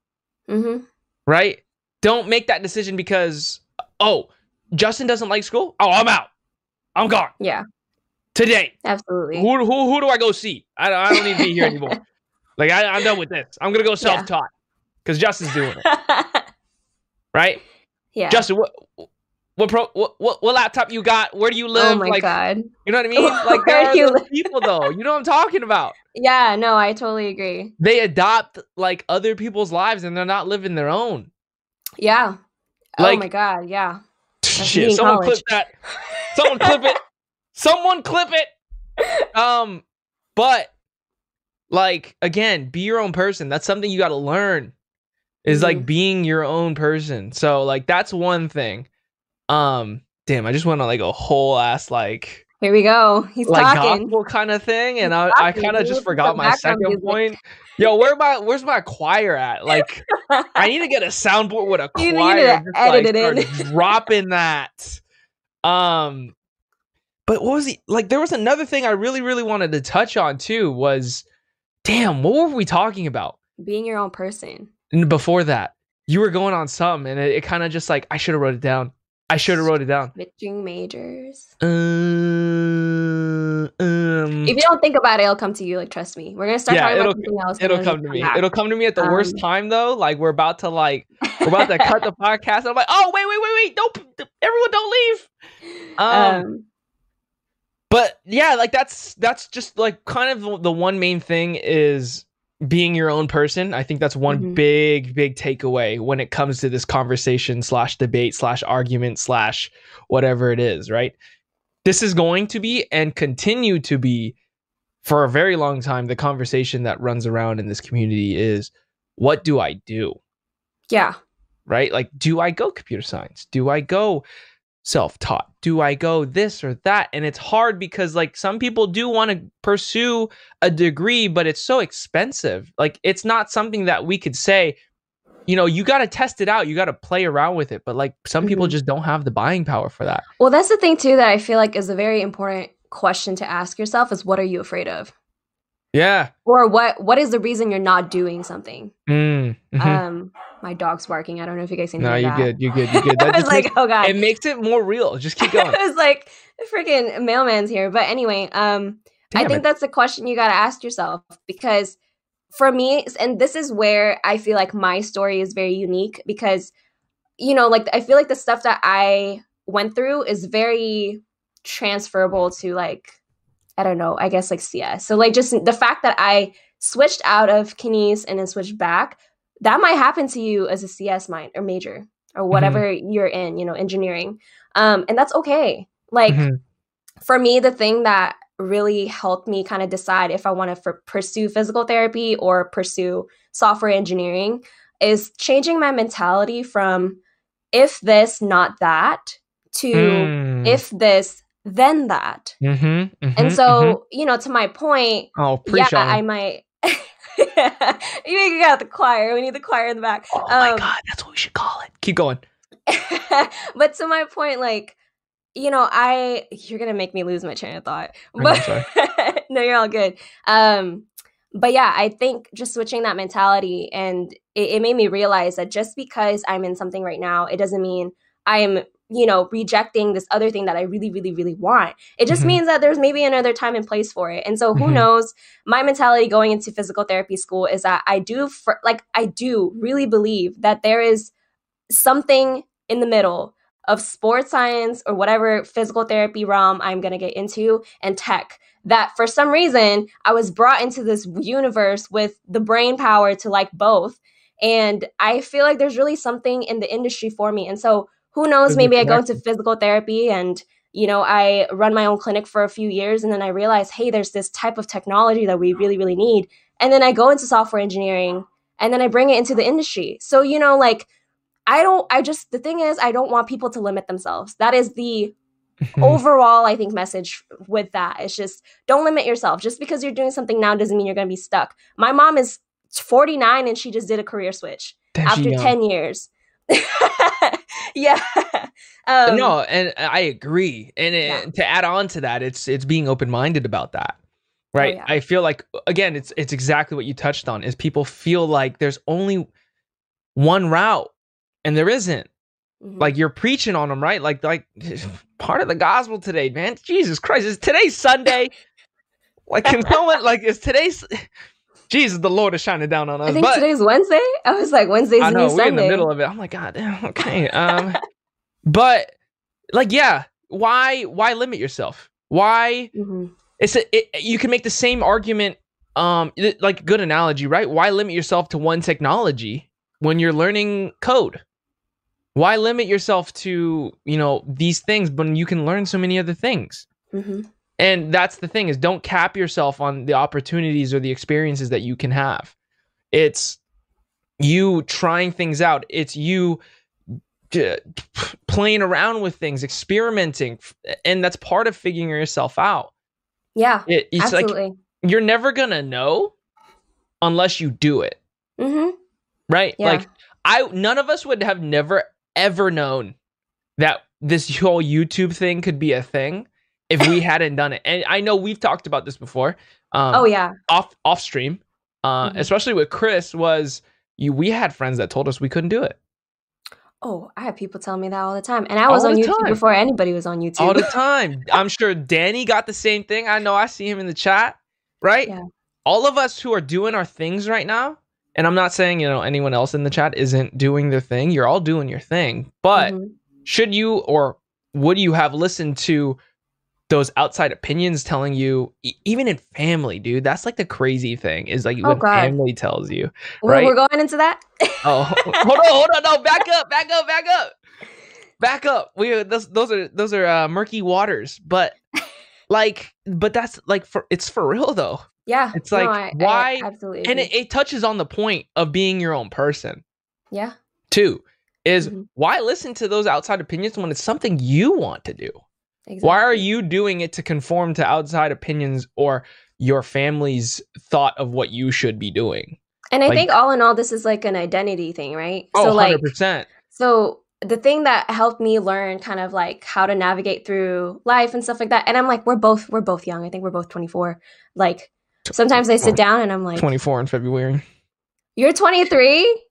hmm right? Don't make that decision because oh, Justin doesn't like school. Oh, I'm out. I'm gone Yeah. Today. Absolutely. Who who who do I go see? I don't, I don't need to be here anymore. like I, I'm done with this. I'm gonna go self taught because Justin's doing it, right? yeah. Justin, what what pro what, what what laptop you got? Where do you oh live? oh my like god. you know what I mean? Like there are those people though. You know what I'm talking about? Yeah. No, I totally agree. They adopt like other people's lives and they're not living their own. Yeah. Oh like, oh my god. Yeah. Shit, someone college. clip that. Someone clip it. Someone clip it. Um, but like again, be your own person. That's something you got to learn. Is like Mhm. being your own person. So like that's one thing. Um, damn, I just went on like a whole ass like Here we go. He's like talking. gospel kind of thing, and I, I talking, kind of just forgot my second music. point. Yo, where my where's my choir at? Like, I need to get a soundboard with a choir. You need to choir. and just, edit like, it in. dropping that. Um, but what was he like? There was another thing I really, really wanted to touch on too. Was damn, what were we talking about? Being your own person. And before that, you were going on some, and it, it kind of just like I should have wrote it down. I should have wrote it down. Switching majors. Uh, um, If you don't think about it, it'll come to you. Like, trust me. We're gonna start Yeah, talking about something else. It'll come to me. back. It'll come to me at the worst Um, time though. Like we're about to like we're about to cut the podcast. And I'm like, oh wait, wait, wait, wait! Don't everyone don't leave. Um, um, but yeah, like that's that's just like kind of the- one main thing is being your own person. I think that's one Mhm. big big takeaway when it comes to this conversation slash debate slash argument slash whatever it is. Right. This is going to be and continue to be for a very long time the conversation that runs around in this community is what do I do? yeah. right? Like, do I go computer science? Do I go self taught? Do I go this or that? And it's hard because, like, some people do want to pursue a degree, but it's so expensive. Like, it's not something that we could say, you know, you got to test it out, you got to play around with it. But, like, some people Mhm. just don't have the buying power for that. Well, that's the thing too that I feel like is a very important question to ask yourself: is what are you afraid of, Yeah. or what what is the reason you're not doing something? Mm, mhm. Um, my dog's barking. I don't know if you guys can no, hear you're that. good. You're good. You're good. I was like, makes, oh god. it makes it more real. Just keep going. I was like, freaking mailman's here. But anyway, um, I think it. that's the question you got to ask yourself because for me, and this is where I feel like my story is very unique because, you know, like I feel like the stuff that I went through is very transferable to like, I don't know, I guess like CS. So, like, just the fact that I switched out of kines and then switched back, that might happen to you as a CS mind or major or whatever you're in, you know, engineering. Um, and that's okay. Like, Mhm. for me, the thing that really helped me kind of decide if I want to f- pursue physical therapy or pursue software engineering is changing my mentality from if this, not that, to Mm. if this, then that. Mhm, mhm, And so, you know, to my point, oh, yeah, I might. you got the choir. We need the choir in the back. Oh my um, god, that's what we should call it. Keep going. but to my point, like, you know, I you're gonna make me lose my train of thought. But no, you're all good. Um, but yeah, I think just switching that mentality and it, it made me realize that just because I'm in something right now, it doesn't mean I'm you know rejecting this other thing that I really, really, really want. It just Mhm. means that there's maybe another time and place for it. And so who Mhm. knows? My mentality going into physical therapy school is that I do for like I do really believe that there is something in the middle of sports science or whatever physical therapy realm I'm going to get into and tech that for some reason I was brought into this universe with the brain power to like both and I feel like there's really something in the industry for me and so who knows maybe I go into physical therapy and you know, I run my own clinic for a few years and then I realize, hey, there's this type of technology that we really, really need. And then I go into software engineering and then I bring it into the industry. So, you know, like I don't, I just, the thing is, I don't want people to limit themselves. That is the overall, I think, message with that. It's just don't limit yourself. Just because you're doing something now doesn't mean you're going to be stuck. My mom is 49 and she just did a career switch after 10 years. yeah. Um, no, and I agree. And it, yeah. to add on to that, it's it's being open minded about that, oh, right? Oh, yeah. I feel like again, it's it's exactly what you touched on. Is people feel like there's only one route, and there isn't. Mm-hmm. Like you're preaching on them, right? Like like part of the gospel today, man. Jesus Christ, is today's Sunday? like can someone like is today's Jesus, the Lord is shining down on us. I think but, today's Wednesday. I was like, Wednesday's I know, we're Sunday. in the middle of it. I'm like, God damn, okay. Um, but like, yeah, why why limit yourself? Why mm-hmm. it's a, it, you can make the same argument, um, like good analogy, right? Why limit yourself to one technology when you're learning code? Why limit yourself to you know these things when you can learn so many other things? Mm-hmm. And that's the thing is don't cap yourself on the opportunities or the experiences that you can have. It's you trying things out. It's you playing around with things, experimenting, and that's part of figuring yourself out. Yeah, it, it's absolutely. like you're never gonna know unless you do it. Mm-hmm. Right? Yeah. Like I, none of us would have never ever known that this whole YouTube thing could be a thing if we hadn't done it. And I know we've talked about this before. Um, oh yeah, off off stream, uh, mm-hmm. especially with Chris was you. We had friends that told us we couldn't do it. Oh, I have people tell me that all the time, and I was all on YouTube time. before anybody was on YouTube. All the time. I'm sure Danny got the same thing. I know. I see him in the chat. Right. Yeah. All of us who are doing our things right now, and I'm not saying you know anyone else in the chat isn't doing their thing. You're all doing your thing, but mm-hmm. should you or would you have listened to those outside opinions telling you even in family dude that's like the crazy thing is like oh, when God. family tells you right? we're going into that? Oh hold on hold on no back up back up back up. Back up. We those, those are those are uh, murky waters but like but that's like for it's for real though. Yeah. It's like no, I, why I absolutely and it, it, touches on the point of being your own person. Yeah. Two is mm-hmm. why listen to those outside opinions when it's something you want to do Exactly. Why are you doing it to conform to outside opinions or your family's thought of what you should be doing? And I like, think all in all, this is like an identity thing, right? Oh, so 100%. like, so the thing that helped me learn kind of like how to navigate through life and stuff like that. And I'm like, we're both, we're both young. I think we're both 24. Like sometimes I sit down and I'm like 24 in February. You're 23?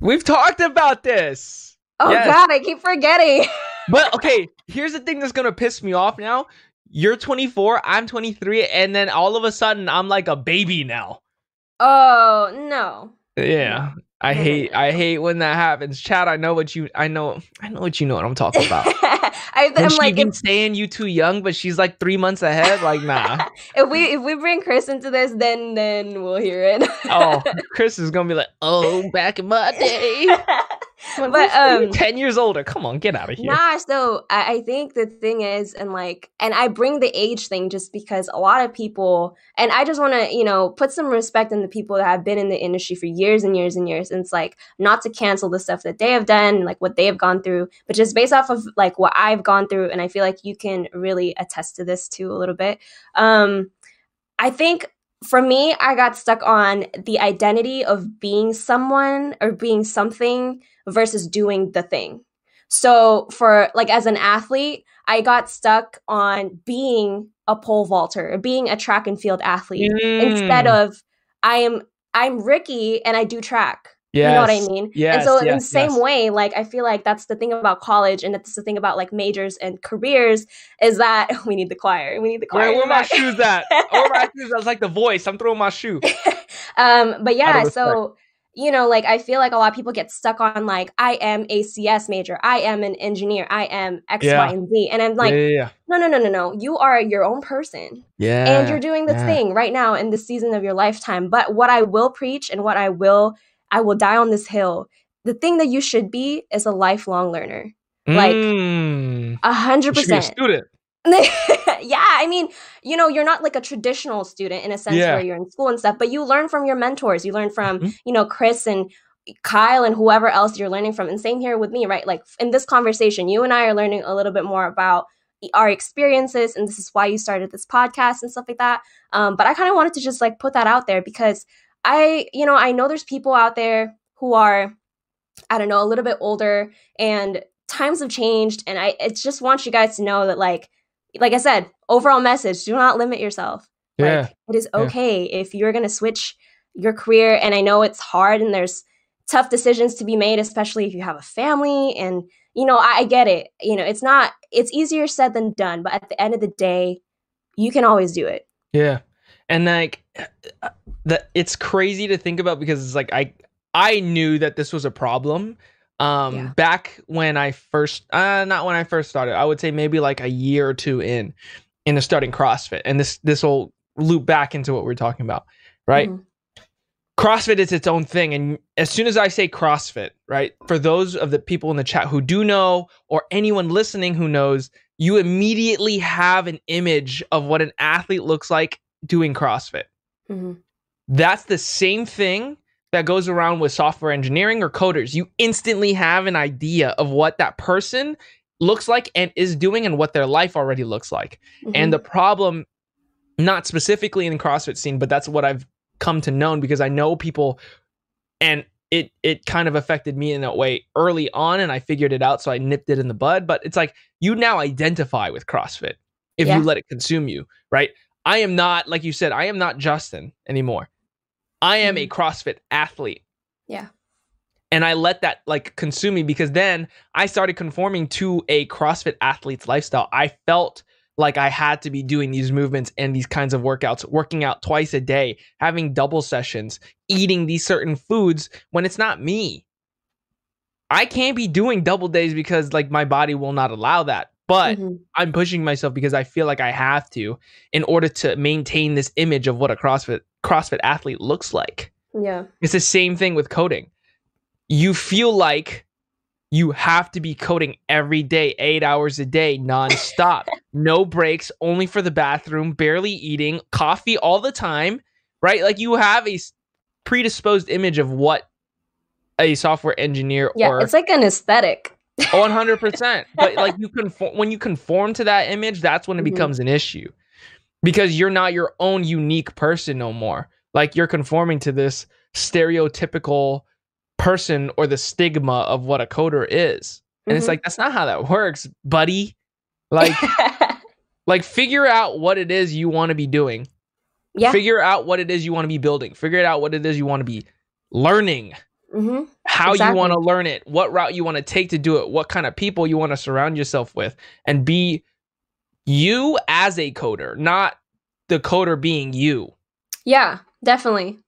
We've talked about this. Oh yes. God, I keep forgetting. but okay, here's the thing that's gonna piss me off now. You're 24, I'm 23, and then all of a sudden I'm like a baby now. Oh no. Yeah. I hate I hate when that happens. Chad, I know what you I know I know what you know what I'm talking about. I, am like been saying you too young, but she's like three months ahead. Like nah. if we if we bring Chris into this, then then we'll hear it. oh, Chris is gonna be like, oh, back in my day. But um, ten years older. Come on, get out of here. Nah. So I, I think the thing is, and like, and I bring the age thing just because a lot of people, and I just want to, you know, put some respect in the people that have been in the industry for years and years and years. And it's like not to cancel the stuff that they have done, like what they have gone through, but just based off of like what I've gone through, and I feel like you can really attest to this too a little bit. Um, I think for me, I got stuck on the identity of being someone or being something versus doing the thing. So for like as an athlete, I got stuck on being a pole vaulter, being a track and field athlete mm. instead of I am I'm Riki and I do track. Yes. You know what I mean? Yes, and so yes, in the same way, like I feel like that's the thing about college and that's the thing about like majors and careers is that we need the choir. We need the choir. Where, where my shoes at? where my shoes? That's like the voice. I'm throwing my shoe. um, but yeah, so you know, like I feel like a lot of people get stuck on like I am a CS major, I am an engineer, I am X, yeah. Y, and Z, and I'm like, yeah, yeah, no, no, no, no, no. You are your own person, yeah, and you're doing the thing right now in the season of your lifetime. But what I will preach and what I will I will die on this hill. The thing that you should be is a lifelong learner. Like Mm. a hundred You should be a percent. student. yeah, I mean, you know, you're not like a traditional student in a sense Yeah. where you're in school and stuff, but you learn from your mentors. You learn from, Mhm. you know, Chris and Kyle and whoever else you're learning from. And same here with me, right? Like in this conversation, you and I are learning a little bit more about our experiences, and this is why you started this podcast and stuff like that. Um, but I kind of wanted to just like put that out there because I, you know, I know there's people out there who are, I don't know, a little bit older and times have changed. And I it just want you guys to know that like like I said, overall message, do not limit yourself. Yeah. Like it is Yeah. okay if you're going to switch your career and I know it's hard and there's tough decisions to be made especially if you have a family and you know, I, I get it. You know, it's not it's easier said than done, but at the end of the day, you can always do it. Yeah. And like that it's crazy to think about because it's like I I knew that this was a problem um Yeah. back when I first uh not when I first started. I would say maybe like a year or two in into starting CrossFit. And this this will loop back into what we're talking about, right? Mhm. CrossFit is its own thing. And as soon as I say CrossFit, right, for those of the people in the chat who do know, or anyone listening who knows, you immediately have an image of what an athlete looks like doing CrossFit. Mhm. That's the same thing that goes around with software engineering or coders. You instantly have an idea of what that person looks like and is doing and what their life already looks like. Mhm. And the problem, not specifically in the CrossFit scene, but that's what I've come to know because I know people, and it it kind of affected me in that way early on, and I figured it out, so I nipped it in the bud. But it's like you now identify with CrossFit if Yeah. you let it consume you, right? I am not like you said. I am not Justin anymore. I am a mm-hmm. CrossFit athlete. Yeah. And I let that like consume me because then I started conforming to a CrossFit athlete's lifestyle. I felt like I had to be doing these movements and these kinds of workouts, working out twice a day, having double sessions, eating these certain foods when it's not me. I can't be doing double days because like my body will not allow that. But Mhm. I'm pushing myself because I feel like I have to in order to maintain this image of what a CrossFit CrossFit athlete looks like. yeah. It's the same thing with coding. You feel like you have to be coding every day, eight hours a day, nonstop, no breaks, only for the bathroom, barely eating, coffee all the time, right? Like you have a predisposed image of what a software engineer Yeah, or it's like an aesthetic. One hundred percent. But like you conform when you conform to that image, that's when it Mhm. becomes an issue because you're not your own unique person no more. Like you're conforming to this stereotypical person or the stigma of what a coder is, and it's Mhm. like that's not how that works, buddy. Like like figure out what it is you want to be doing. yeah. Figure out what it is you want to be building. Figure out what it is you want to be learning hmm how Exactly. you want to learn it, what route you want to take to do it, what kind of people you want to surround yourself with, and be you as a coder, not the coder being you, Yeah, definitely.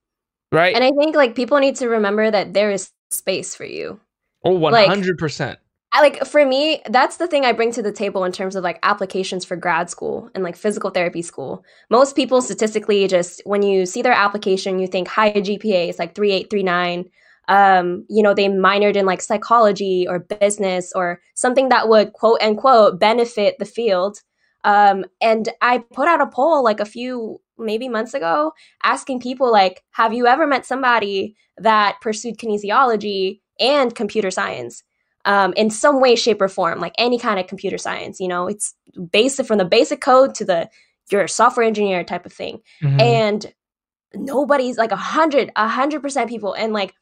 right? And I think like people need to remember that there is space for you. oh, one like- hundred percent. I like for me, that's the thing I bring to the table in terms of like applications for grad school and like physical therapy school. Most people statistically just when you see their application, you think high GPA, it's like 3839. Um, you know, they minored in like psychology or business or something that would quote unquote benefit the field. Um, and I put out a poll like a few maybe months ago asking people like, have you ever met somebody that pursued kinesiology and computer science? um, in some way, shape, or form, like any kind of computer science. You know, it's basic from the basic code to the you're a software engineer type of thing. Mhm. And nobody's like a hundred, a hundred percent people, and like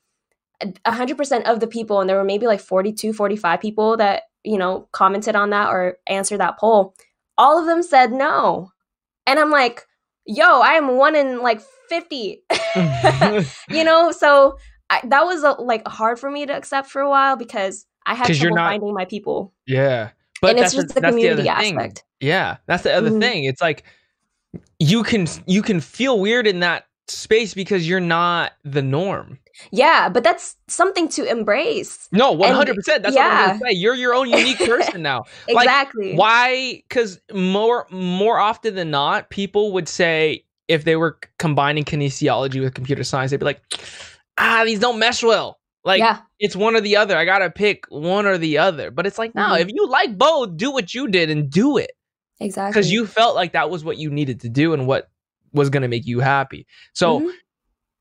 a hundred percent of the people, and there were maybe like 42, 45 people that you know commented on that or answered that poll. All of them said no, and I'm like, yo, I am one in like fifty. you know, so. I, that was uh like hard for me to accept for a while because I had trouble not- finding my people yeah, but and it's just the that's community thing. aspect. Yeah, that's the other Mhm. thing. It's like you can you can feel weird in that space because you're not the norm. Yeah, but that's something to embrace. No, one hundred percent. That's what I'm yeah. gonna say. You're your own unique person now. Like, Exactly. why because more more often than not people would say if they were combining kinesiology with computer science they'd be like ah these don't mesh well Like yeah. it's one or the other. I gotta pick one or the other. But it's like, no, Mhm. if you like both, do what you did and do it. Exactly. Because you felt like that was what you needed to do and what was gonna make you happy. So Mhm.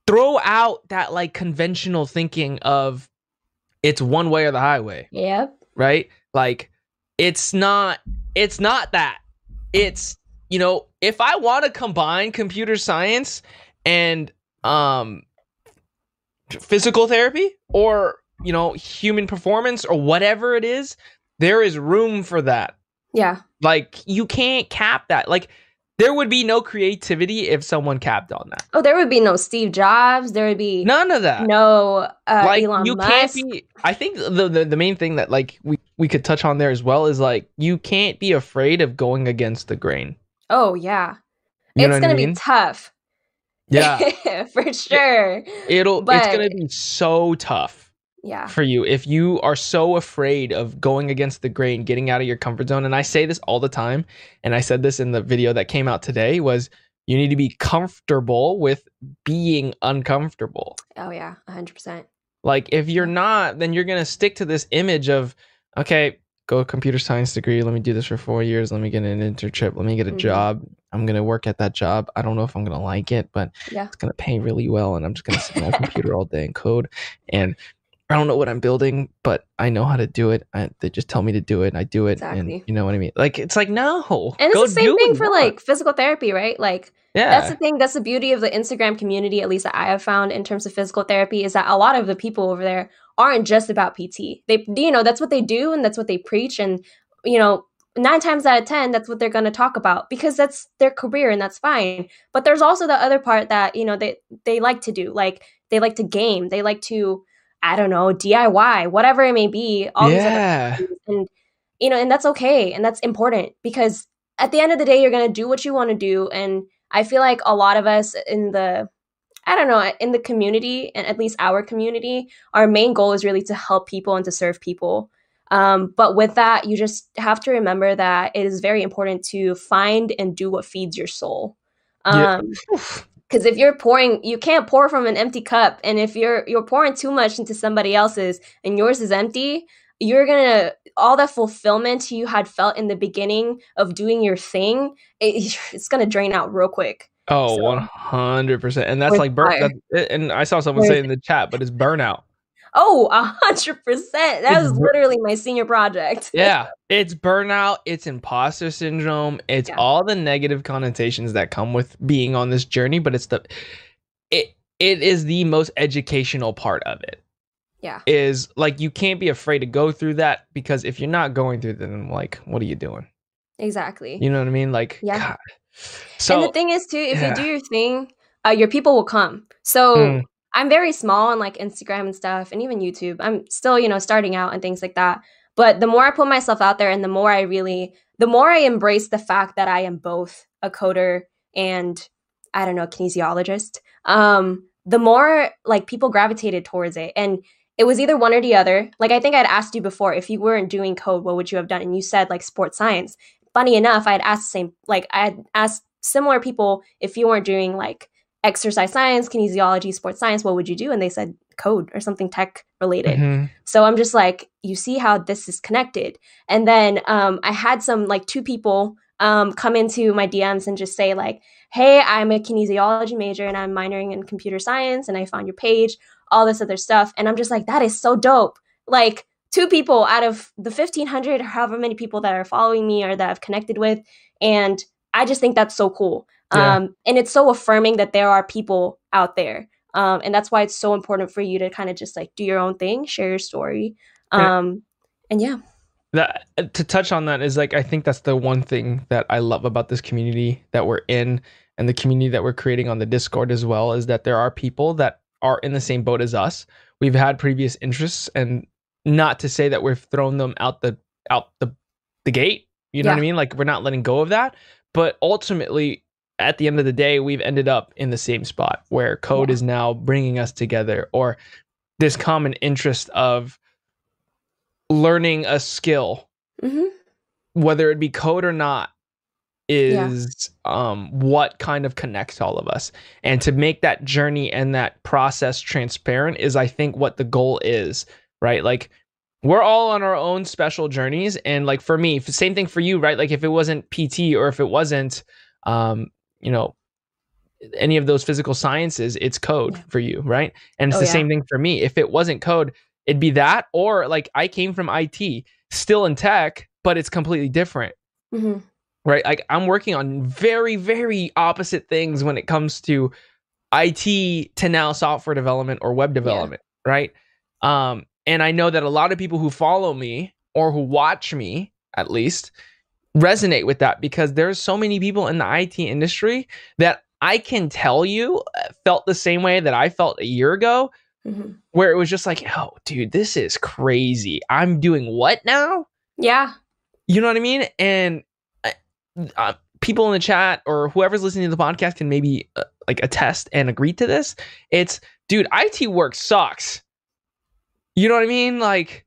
Throw out that like conventional thinking of it's one way or the highway, Yep. right? Like it's not it's not that. It's you know, if I want to combine computer science and um physical therapy or you know human performance or whatever it is, there is room for that. Yeah. Like you can't cap that. Like there would be no creativity if someone capped on that. Oh, there would be no Steve Jobs. There would be None of that. no uh, like Elon you Musk. can't be i think the, the the main thing that like we we could touch on there as well is like you can't be afraid of going against the grain oh yeah. you it's gonna I mean? be tough. yeah for sure. it'll But... it's gonna be so tough Yeah. for you if you are so afraid of going against the grain getting out of your comfort zone and i say this all the time and i said this in the video that came out today was you need to be comfortable with being uncomfortable Oh yeah. hundred percent. Like if you're not, then you're gonna stick to this image of, okay, go computer science degree. Let me do this for four years. Let me get an internship. Let me get a Mhm. job. I'm gonna work at that job. I don't know if I'm gonna like it, but Yeah. it's gonna pay really well, and I'm just gonna sit on my computer all day and code. And I don't know what I'm building, but I know how to do it. I, they just tell me to do it, and I do it. Exactly. And you know what I mean? Like it's like no, And it's the same thing for like physical therapy, right? Like yeah, that's the thing. That's the beauty of the Instagram community, at least that I have found in terms of physical therapy, is that a lot of the people over there aren't just about PT. They, you know, that's what they do and that's what they preach. And, you know, nine times out of 10, that's what they're going to talk about because that's their career and that's fine. But there's also the other part that, you know, they, they like to do. Like they like to game, they like to, I don't know, DIY, whatever it may be. All these other and you know and that's okay and that's important because at the end of the day you're going to do what you want to do and i feel like a lot of us in the i don't know in the community and at least our community our main goal is really to help people and to serve people um, but with that you just have to remember that it is very important to find and do what feeds your soul Yeah. Because if you're pouring you can't pour from an empty cup and if you're you're pouring too much into somebody else's and yours is empty you're gonna all that fulfillment you had felt in the beginning of doing your thing it, it's gonna drain out real quick Oh, So- one hundred percent, and that's like burn. That, and I saw someone say in the chat, but it's burnout. Oh a hundred percent that It's was literally my senior project Yeah, it's burnout. It's imposter syndrome. It's Yeah. all the negative connotations that come with being on this journey. But it's the it it is the most educational part of it. Yeah. is like you can't be afraid to go through that because if you're not going through, then like, what are you doing? exactly You know what I mean? Like, Yeah. God. So and the thing is too if yeah. you do your thing uh, your people will come so Mm. I'm very small on like instagram and stuff and even youtube. I'm still you know starting out and things like that. But the more i put myself out there and the more i really the more i embrace the fact that i am both a coder and i don't know kinesiologist um the more like people gravitated towards it. And it was either one or the other. Like i think i'd asked you before if you weren't doing code what would you have done? And you said like sports science. Funny enough, I had asked the same, like I had asked similar people if you weren't doing like exercise science, kinesiology, sports science, what would you do? And they said code or something tech related. Mhm. So I'm just like, you see how this is connected. And then um, I had some like two people um, come into my DMs and just say like, hey, I'm a kinesiology major and I'm minoring in computer science and I found your page, all this other stuff. And I'm just like, that is so dope. Like two people out of the 1500 or however many people that are following me or that I've connected with. And I just think that's so cool. Yeah. Um, and it's so affirming that there are people out there. Um, and that's why it's so important for you to kind of just like do your own thing, share your story. Yeah. Um, and yeah, that uh, to touch on that is like I think that's the one thing that I love about this community that we're in and the community that we're creating on the Discord as well is that there are people that are in the same boat as us. We've had previous interests and not to say that we've thrown them out the out the the gate, you know what I mean? Like we're not letting go of that, but ultimately at the end of the day we've ended up in the same spot where code Yeah. is now bringing us together or this common interest of learning a skill hmm whether it be code or not is um what kind of connects all of us. And to make that journey and that process transparent is i think what the goal is right? Like we're all on our own special journeys. And like for me same thing for you right? Like if it wasn't pt or if it wasn't um you know any of those physical sciences it's code Yeah. for you right? And it's Oh, the yeah. same thing for me. If it wasn't code it'd be that or like i came from it still in tech but it's completely different. Hmm right? Like i'm working on very very opposite things when it comes to it to now software development or web development right? Um and i know that a lot of people who follow me or who watch me at least resonate with that because there's so many people in the it industry that i can tell you uh, felt the same way that i felt a year ago hmm where it was just like oh dude this is crazy i'm doing what now Yeah. you know what I mean? And uh, uh, people in the chat or whoever's listening to the podcast can maybe uh, like attest and agree to this. It's, dude, IT work sucks. You know what I mean? Like,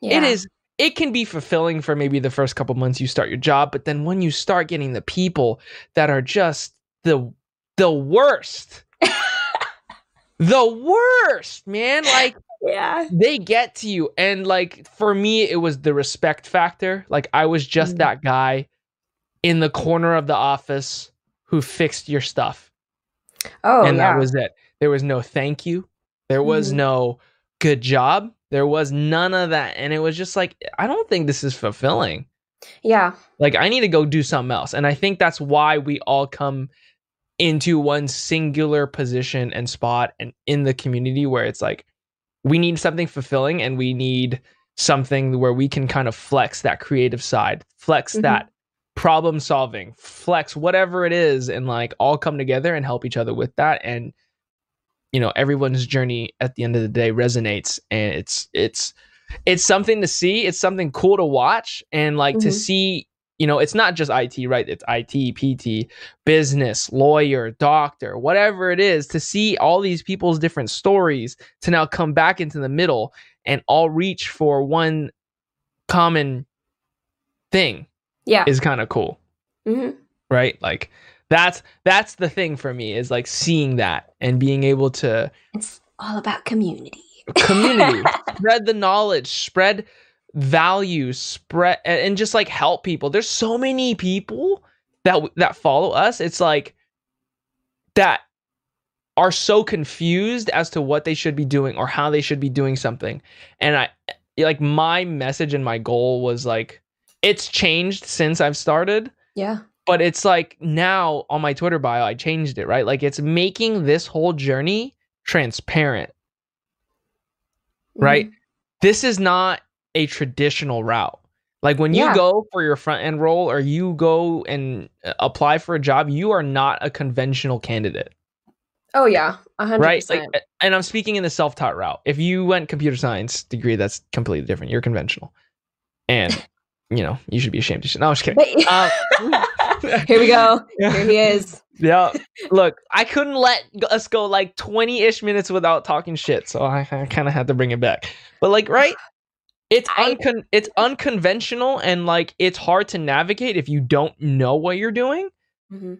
Yeah. it is, it can be fulfilling for maybe the first couple months you start your job, but then when you start getting the people that are just the the worst, the worst, man, like Yeah. they get to you and like for me it was the respect factor like i was just Mm. that guy in the corner of the office who fixed your stuff Oh and yeah. that was it there was no thank you there was Mhm. no good job there was none of that and it was just like i don't think this is fulfilling yeah. like i need to go do something else and i think that's why we all come into one singular position and spot and in the community where it's like we need something fulfilling and we need something where we can kind of flex that creative side flex Mhm. that problem solving flex whatever it is and like all come together and help each other with that and you know everyone's journey at the end of the day resonates and it's it's it's something to see it's something cool to watch and like to Mhm. see you know it's not just IT right it's IT PT business lawyer doctor whatever it is to see all these people's different stories to now come back into the middle and all reach for one common thing Yeah. is kind of cool hmm right like that's that's the thing for me is like seeing that and being able to It's all about community. community. Spread the knowledge spread values spread and, and just like help people. There's so many people that that follow us. It's like that are so confused as to what they should be doing or how they should be doing something. And i eh, like my message and my goal was like it's changed since i've started. Yeah. But it's like now on my Twitter bio, I changed it, right? Like it's making this whole journey transparent. Right. Mhm. This is not a traditional route. Like when you Yeah. go for your front end role or you go and uh, apply for a job, you are not a conventional candidate, Oh yeah. A hundred right? Like, and I'm speaking in the self taught route. If you went computer science degree, that's completely different. You're conventional. And, you know, you should be ashamed to. No, I'm just kidding. Um, Here we go. Here he is. Yeah. Look, I couldn't let us go like 20 ish minutes without talking shit. So I, I kind of had to bring it back. But like, right? It's uncon- it's unconventional and like it's hard to navigate if you don't know what you're doing. Mhm.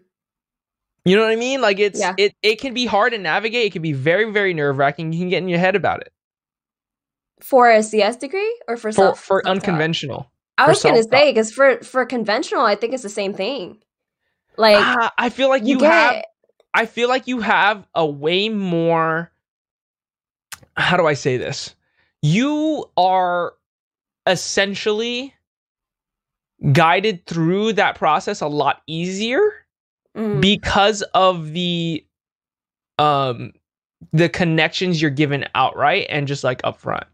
You know what I mean? Like it's Yeah. it it can be hard to navigate. It can be very very nerve wracking. You can get in your head about it. For a CS degree or for For self for unconventional. I was gonna say because for for conventional, I think it's the same thing. Like Ah, I feel like you, you, have I feel like you have a way more. How do I say this? You are essentially guided through that process a lot easier mm, because of the um the connections you're given outright and just like upfront.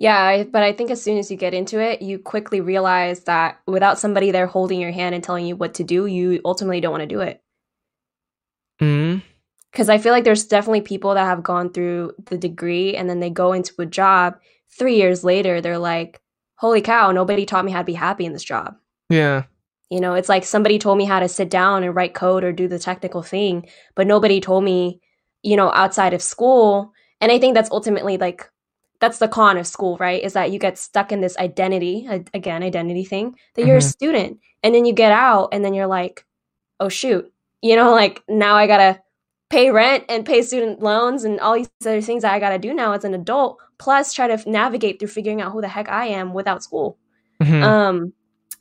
Yeah, I, but I think as soon as you get into it, you quickly realize that without somebody there holding your hand and telling you what to do, you ultimately don't want to do it. Mm-hmm. Because I feel like there's definitely people that have gone through the degree and then they go into a job. Three years later, they're like, "Holy cow! Nobody taught me how to be happy in this job." Yeah. You know, it's like somebody told me how to sit down and write code or do the technical thing, but nobody told me, you know, outside of school. And I think that's ultimately like that's the con of school, right? Is that you get stuck in this identity, again, identity thing, that you're mm-hmm. a student. And then you get out and then you're like, oh, shoot, you know, like now I got to pay rent and pay student loans and all these other things that I got to do now as an adult, plus try to navigate through figuring out who the heck I am without school. Mm-hmm. Um,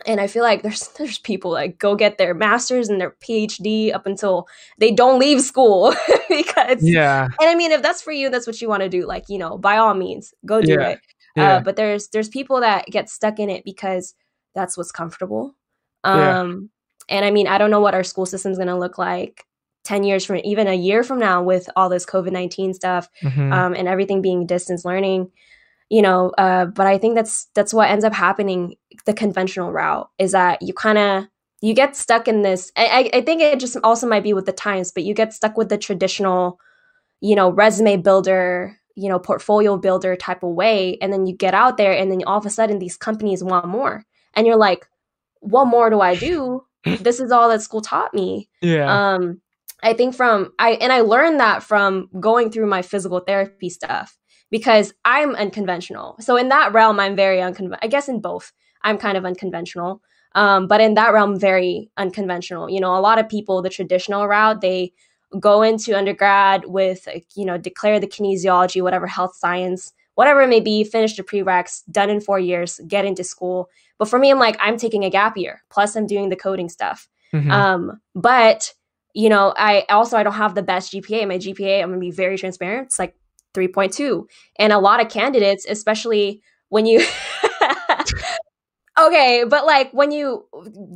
and I feel like there's there's people that go get their masters and their PhD up until they don't leave school because yeah. And I mean, if that's for you, that's what you want to do. Like you know, by all means, go do yeah. it. Uh, yeah. Uh, but there's there's people that get stuck in it because that's what's comfortable. Um, yeah. And I mean, I don't know what our school system is going to look like 10 years from even a year from now with all this covid-19 stuff mm-hmm. um, and everything being distance learning you know uh, but i think that's that's what ends up happening the conventional route is that you kind of you get stuck in this I, I think it just also might be with the times but you get stuck with the traditional you know resume builder you know portfolio builder type of way and then you get out there and then all of a sudden these companies want more. And you're like what more do i do? This is all that school taught me. Yeah. Um i think from i and i learned that from going through my physical therapy stuff because I'm unconventional. So in that realm, I'm very unconventional. I guess in both, I'm kind of unconventional. Um, but in that realm, very unconventional. You know, a lot of people, the traditional route, they go into undergrad with, you know, declare the kinesiology, whatever health science, whatever it may be, finish the prereqs, done in four years, get into school. But for me, I'm like, I'm taking a gap year. Plus, I'm doing the coding stuff. Mm-hmm. Um, but you know, I also I don't have the best GPA. My GPA, I'm gonna be very transparent. It's like 3.2. And a lot of candidates, especially when you Okay, but like when you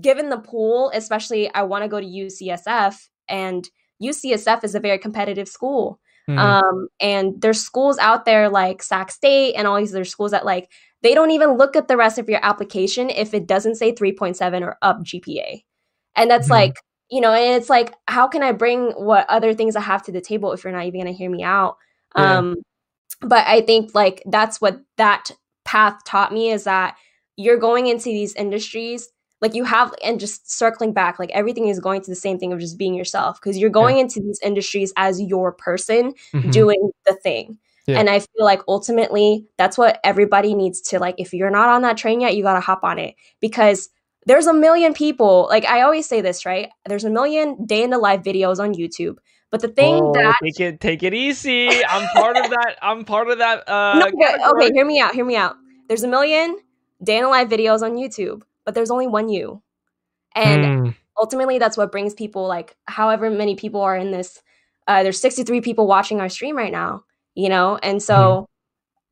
given the pool, especially I want to go to UCSF and UCSF is a very competitive school. Mm. Um, and there's schools out there like Sac State and all these other schools that like they don't even look at the rest of your application if it doesn't say 3.7 or up GPA. And that's mm. like, you know, and it's like, how can I bring what other things I have to the table if you're not even gonna hear me out? Yeah. Um, but I think like that's what that path taught me is that you're going into these industries like you have and just circling back like everything is going to the same thing of just being yourself because you're going yeah. into these industries as your person mm-hmm. doing the thing yeah. and i feel like ultimately that's what everybody needs to like if you're not on that train yet you got to hop on it because there's a million people like i always say this right there's a million day in the life videos on youtube but the thing oh, that take it take it easy. I'm part of that. I'm part of that. Uh, no, okay, hear me out. Hear me out. There's a million day in live videos on YouTube, but there's only one you, and mm. ultimately that's what brings people. Like however many people are in this. Uh, there's 63 people watching our stream right now. You know, and so. Mm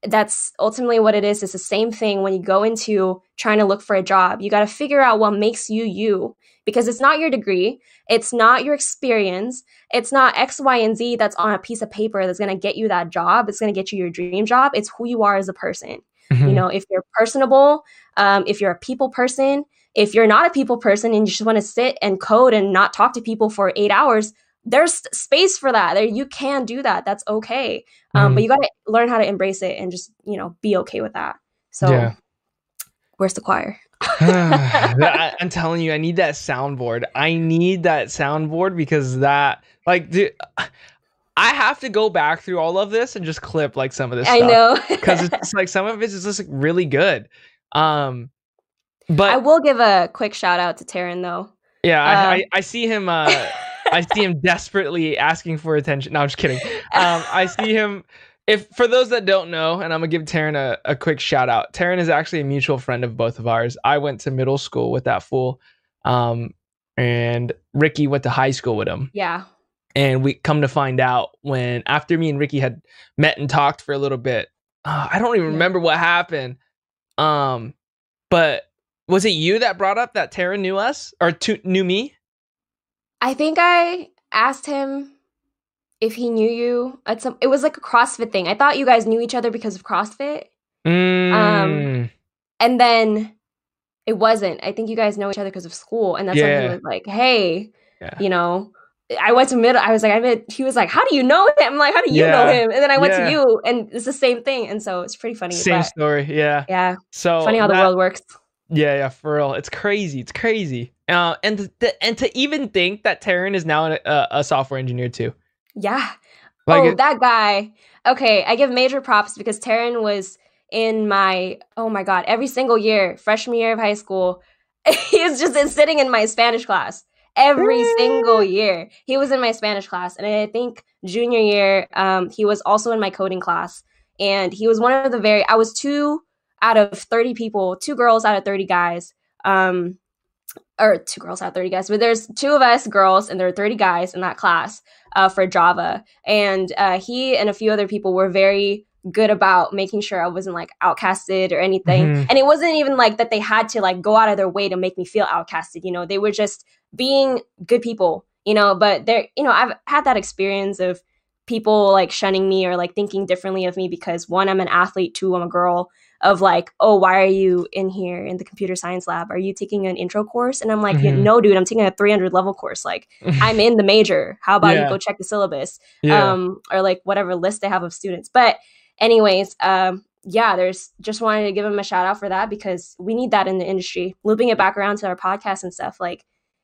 that's ultimately what it is. It's the same thing when you go into trying to look for a job. You got to figure out what makes you you because it's not your degree, it's not your experience, it's not X, Y, and Z that's on a piece of paper that's going to get you that job. It's going to get you your dream job. It's who you are as a person. Mm-hmm. You know, if you're personable, um, if you're a people person, if you're not a people person and you just want to sit and code and not talk to people for eight hours, there's space for that. There, you can do that. That's okay. Um, mm-hmm. But you got to learn how to embrace it and just you know be okay with that. So, yeah. where's the choir? I, am telling you, I need that soundboard. I need that soundboard because that, like, dude, I have to go back through all of this and just clip like some of this. I know because it's like some of it is just like, really good. Um, but I will give a quick shout out to Taryn though. Yeah, uh, I, I, I see him. Uh, I see him desperately asking for attention. No, I'm just kidding. Um, I see him. If for those that don't know, and I'm gonna give Taryn a, a quick shout out. Taryn is actually a mutual friend of both of ours. I went to middle school with that fool, um, and Riki went to high school with him. Yeah. And we come to find out when after me and Riki had met and talked for a little bit. Uh, I don't even yeah. remember what happened. Um, but was it you that brought up that Taryn knew us or to, knew me? I think I asked him if he knew you at some. It was like a CrossFit thing. I thought you guys knew each other because of CrossFit. Mm. Um, and then it wasn't. I think you guys know each other because of school, and that's yeah. when he was like, "Hey, yeah. you know." I went to middle. I was like, I met. He was like, "How do you know him?" I'm like, "How do you yeah. know him?" And then I went to you, and it's the same thing. And so it's pretty funny. Same story, yeah. Yeah. So funny how that, the world works. Yeah, yeah, for real. It's crazy. It's crazy. Uh, and to, and to even think that Taryn is now a, a software engineer too. Yeah. Like oh, it- that guy. Okay, I give major props because Taryn was in my oh my god every single year freshman year of high school. he was just in, sitting in my Spanish class every single year. He was in my Spanish class, and I think junior year um, he was also in my coding class, and he was one of the very. I was two out of thirty people, two girls out of thirty guys. Um, or two girls out of 30 guys, but there's two of us girls and there are 30 guys in that class uh, for Java. And uh, he and a few other people were very good about making sure I wasn't like outcasted or anything. Mhm. And it wasn't even like that they had to like go out of their way to make me feel outcasted. You know, they were just being good people, you know, but they're, you know, I've had that experience of people like shunning me or like thinking differently of me because one, I'm an athlete, two, I'm a girl of like, oh, why are you in here in the computer science lab? Are you taking an intro course? And I'm like, Mhm. no, dude, I'm taking a 300 level course. Like, I'm in the major. How about Yeah. you go check the syllabus? yeah. Um, or like whatever list they have of students. But, anyways, um, yeah, there's just wanted to give him a shout out for that because we need that in the industry. Looping it back around to our podcast and stuff, like,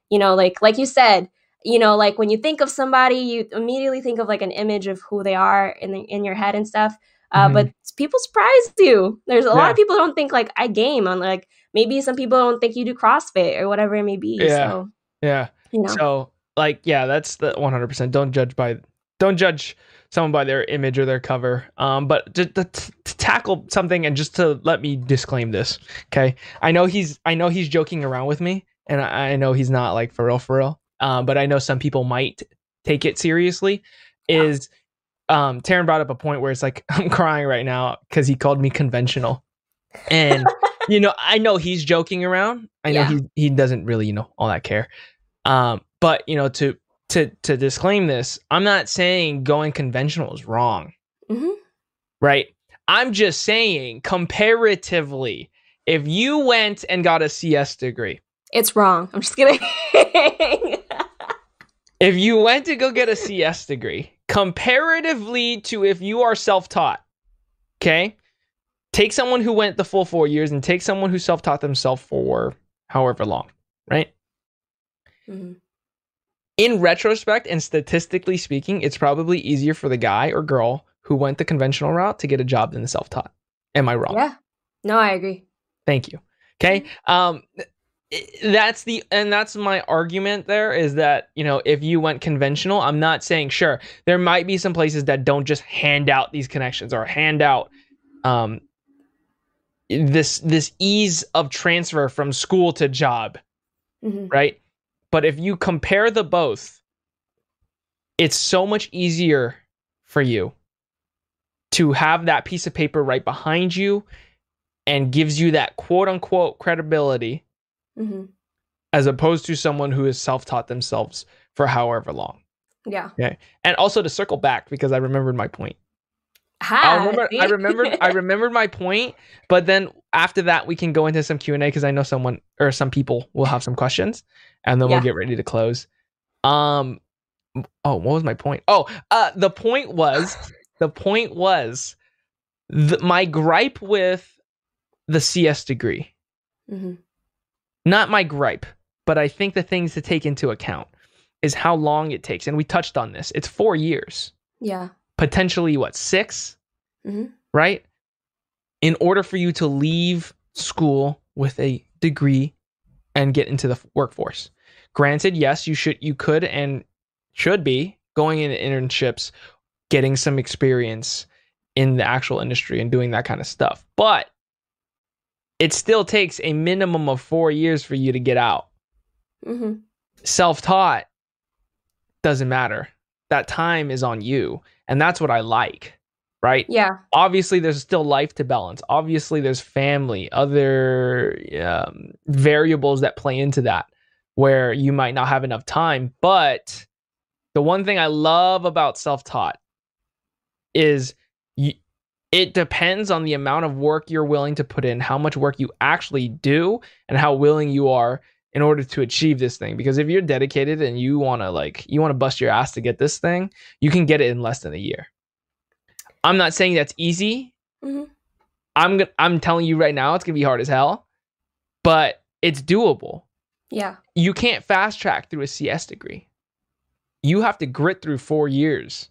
you know, like like you said, you know, like when you think of somebody, you immediately think of like an image of who they are in the, in your head and stuff. Uh, Mhm. But people surprise you. There's a lot of people don't think like I game on like maybe some people don't think you do CrossFit or whatever it may be. Yeah. So yeah. you know, So like yeah, that's the 100%. Don't judge by don't judge someone by their image or their cover. Um but to, to, to tackle something and just to let me disclaim this, okay? I know he's I know he's joking around with me and I, I know he's not like for real for real. Um but I know some people might take it seriously Yeah. is um Taryn brought up a point where it's like I'm crying right now cuz he called me conventional. And you know, I know he's joking around. I know Yeah. he he doesn't really, you know, all that care. Um, but you know, to to to disclaim this, I'm not saying going conventional is wrong, Mhm. right? I'm just saying comparatively, if you went and got a CS degree, it's wrong. I'm just kidding. if you went to go get a CS degree, comparatively to if you are self-taught, okay? Take someone who went the full 4 years and take someone who self-taught themselves for however long, right? Mhm. in retrospect and statistically speaking, it's probably easier for the guy or girl who went the conventional route to get a job than the self-taught. Am I wrong? Yeah. No, I agree. Thank you. Okay. Um i- that's the and that's my argument there is that, you know, if you went conventional, I'm not saying sure, there might be some places that don't just hand out these connections or hand out um this this ease of transfer from school to job Mhm. right? But if you compare the both, it's so much easier for you to have that piece of paper right behind you and gives you that quote unquote credibility Mhm. as opposed to someone who has self taught themselves for however long. Yeah. Okay. And also to circle back because I remembered my point. Ha, I remember I remembered I remembered my point, but then after that we can go into some Q&A because I know someone or some people will have some questions and then Yeah. we'll get ready to close. Um oh, what was my point? Oh, uh the point was the point was the, my gripe with the CS degree. Mhm. Not my gripe, but I think the things to take into account is how long it takes and we touched on this. It's 4 years. Yeah. Potentially what, 6? Mhm. right? In order for you to leave school with a degree and get into the workforce. Granted, yes, you should you could and should be going into internships, getting some experience in the actual industry and doing that kind of stuff. But it still takes a minimum of 4 years for you to get out. Mhm. Self-taught doesn't matter. That time is on you, and that's what I like, right? Yeah. obviously there's still life to balance obviously there's family other um, variables that play into that where you might not have enough time but the one thing i love about self-taught is you, it depends on the amount of work you're willing to put in how much work you actually do and how willing you are in order to achieve this thing. Because if you're dedicated and you want to like you want to bust your ass to get this thing you can get it in less than a year. I'm not saying that's easy. Mhm. i'm go- i'm telling you right now it's to be hard as hell but it's doable. Yeah. you can't fast track through a cs degree. You have to grit through 4 years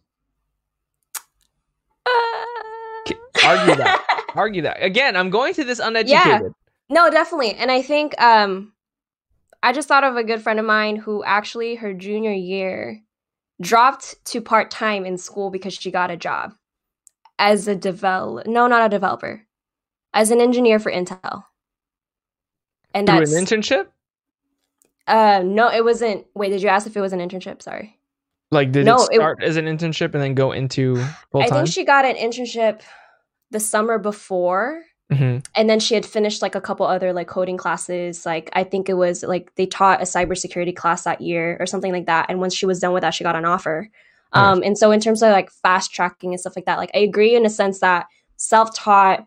Argue that. Argue that. Again, I'm going to this uneducated. Yeah. No, definitely. And I think um I just thought of a good friend of mine who actually her junior year dropped to part time in school because she got a job as a develop no, not a developer. As an engineer for Intel. And Through that's an internship? Uh no, it wasn't wait, did you ask if it was an internship? Sorry. Like did no, it start it, as an internship and then go into full time? I think she got an internship the summer before Mm-hmm. And then she had finished like a couple other like coding classes. Like I think it was like they taught a cybersecurity class that year or something like that. And once she was done with that, she got an offer. Nice. Um, and so in terms of like fast tracking and stuff like that, like I agree in a sense that self taught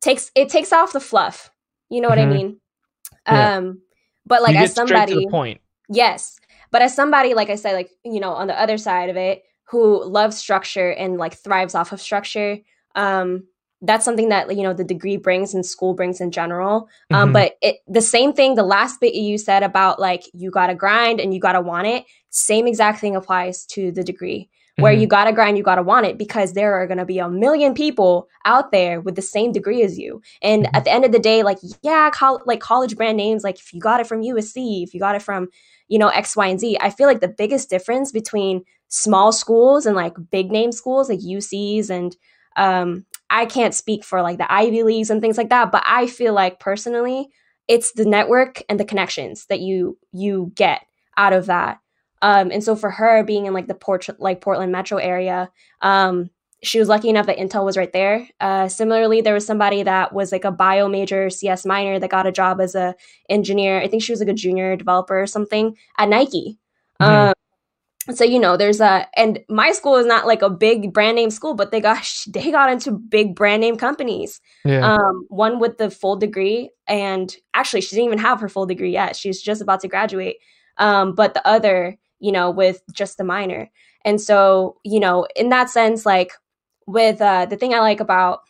takes it takes off the fluff. You know what mm-hmm. I mean? Yeah. Um, but like as somebody, point. yes. But as somebody, like I said, like you know, on the other side of it, who loves structure and like thrives off of structure, um, that's something that you know the degree brings and school brings in general um, mm-hmm. but it, the same thing the last bit you said about like you gotta grind and you gotta want it same exact thing applies to the degree where mm-hmm. you gotta grind you gotta want it because there are gonna be a million people out there with the same degree as you and mm-hmm. at the end of the day like yeah col- like college brand names like if you got it from usc if you got it from you know x y and z i feel like the biggest difference between small schools and like big name schools like ucs and um, I can't speak for like the Ivy Leagues and things like that, but I feel like personally, it's the network and the connections that you you get out of that. Um, and so for her being in like the Port like Portland metro area, um, she was lucky enough that Intel was right there. Uh, similarly, there was somebody that was like a bio major, CS minor that got a job as a engineer. I think she was like a junior developer or something at Nike. Mm-hmm. Um, so you know there's a and my school is not like a big brand name school but they got they got into big brand name companies. Yeah. um one with the full degree and actually she didn't even have her full degree yet. She's just about to graduate. Um but the other you know with just the minor. And so you know in that sense like with uh the thing i like about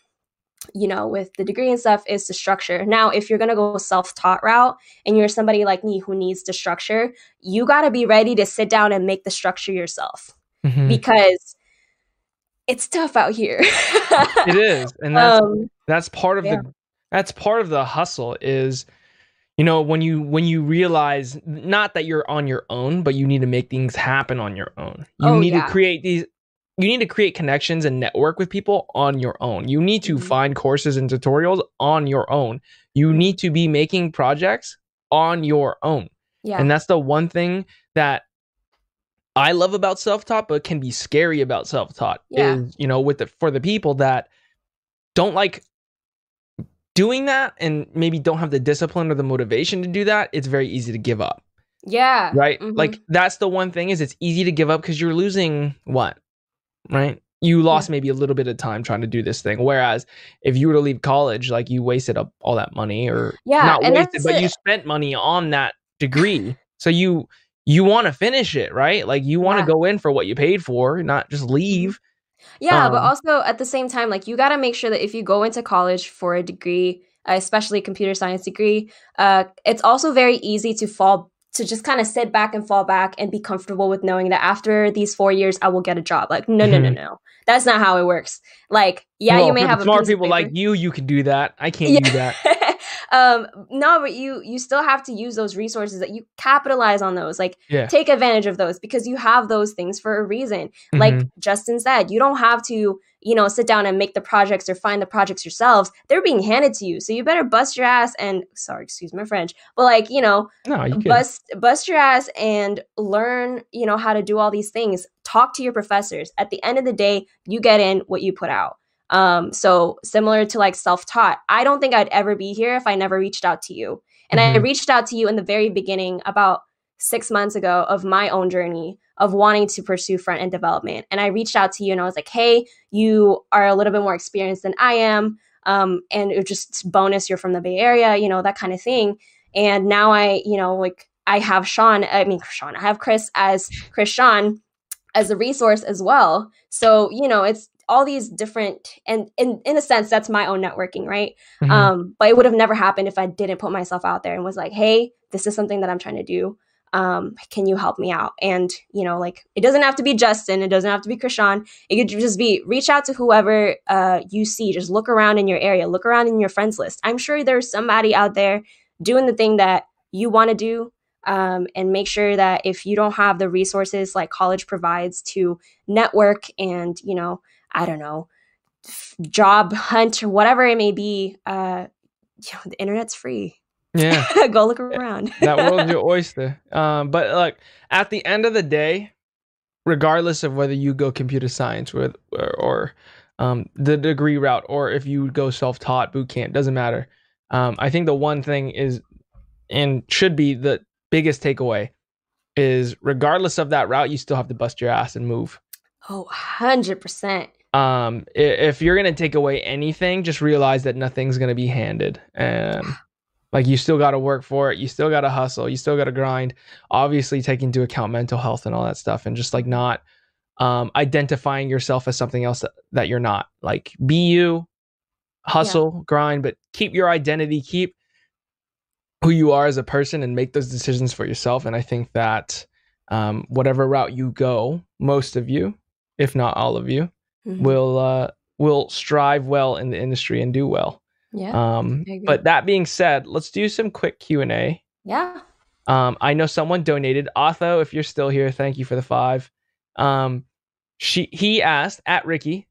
you know, with the degree and stuff is the structure. Now, if you're going to go self-taught route and you're somebody like me who needs the structure, you got to be ready to sit down and make the structure yourself mm-hmm. because it's tough out here. it is. And that's um, that's part of yeah. the that's part of the hustle is you know when you when you realize not that you're on your own but you need to make things happen on your own you oh, need yeah. to create these you need to create connections and network with people on your own. You need to mm-hmm. find courses and tutorials on your own. You need to be making projects on your own. Yeah. And that's the one thing that I love about self-taught but can be scary about self-taught yeah. is, you know, with the for the people that don't like doing that and maybe don't have the discipline or the motivation to do that, it's very easy to give up. Yeah. Right? Mm-hmm. Like that's the one thing is it's easy to give up because you're losing what? Right? You lost yeah. maybe a little bit of time trying to do this thing. Whereas if you were to leave college, like you wasted up all that money or yeah, not wasted, but it. you spent money on that degree. so you you want to finish it, right? Like you want to yeah. go in for what you paid for, not just leave. Yeah, um, but also at the same time, like you got to make sure that if you go into college for a degree, especially a computer science degree, uh, it's also very easy to fall to just kind of sit back and fall back and be comfortable with knowing that after these four years I will get a job. Like, no, mm-hmm. no, no, mm-hmm. no. That's not how it works. Like, yeah, well, you may have smart people like you. You can do that. I can't yeah. do that. um, no, but you you still have to use those resources that you capitalize on those. Like, yeah. take advantage of those because you have those things for a reason. Mm-hmm. Like Justin said, you don't have to you know, sit down and make the projects or find the projects yourselves. They're being handed to you. So you better bust your ass and sorry, excuse my French, but like, you know, no, you bust bust your ass and learn, you know, how to do all these things. Talk to your professors. At the end of the day, you get in what you put out. Um, so similar to like self-taught, I don't think I'd ever be here if I never reached out to you. And mm-hmm. I reached out to you in the very beginning about six months ago of my own journey of wanting to pursue front end development. And I reached out to you and I was like, hey, you are a little bit more experienced than I am. Um, and it just bonus, you're from the Bay Area, you know, that kind of thing. And now I, you know, like I have Sean, I mean, Sean, I have Chris as Chris Sean as a resource as well. So, you know, it's all these different and in in a sense that's my own networking right mm-hmm. um but it would have never happened if i didn't put myself out there and was like hey this is something that i'm trying to do um, can you help me out? And, you know, like it doesn't have to be Justin, it doesn't have to be Chris Sean. It could just be reach out to whoever uh, you see. Just look around in your area, look around in your friends list. I'm sure there's somebody out there doing the thing that you want to do. Um, and make sure that if you don't have the resources like college provides to network and, you know, I don't know, job hunt or whatever it may be, uh, you know, the internet's free Yeah. go look around. that world's your oyster. Um, but like at the end of the day, regardless of whether you go computer science with or, or um, the degree route, or if you go self-taught boot camp, doesn't matter. Um, I think the one thing is, and should be the biggest takeaway, is regardless of that route, you still have to bust your ass and move. Oh, 100%. Um, if you're gonna take away anything, just realize that nothing's gonna be handed, and like you still got to work for it. You still got to hustle. You still got to grind. Obviously, take into account mental health and all that stuff, and just like not um, identifying yourself as something else that, that you're not. Like be you, hustle, grind, but keep your identity. Keep who you are as a person, and make those decisions for yourself. And I think that um, whatever route you go, most of you, if not all of you, Mhm. will uh, will strive well in the industry and do well. Yeah. Um, but that being said, let's do some quick Q and A. yeah. Um, I know someone donated. Otho, if you're still here, thank you for the five. Um, she he asked at Riki,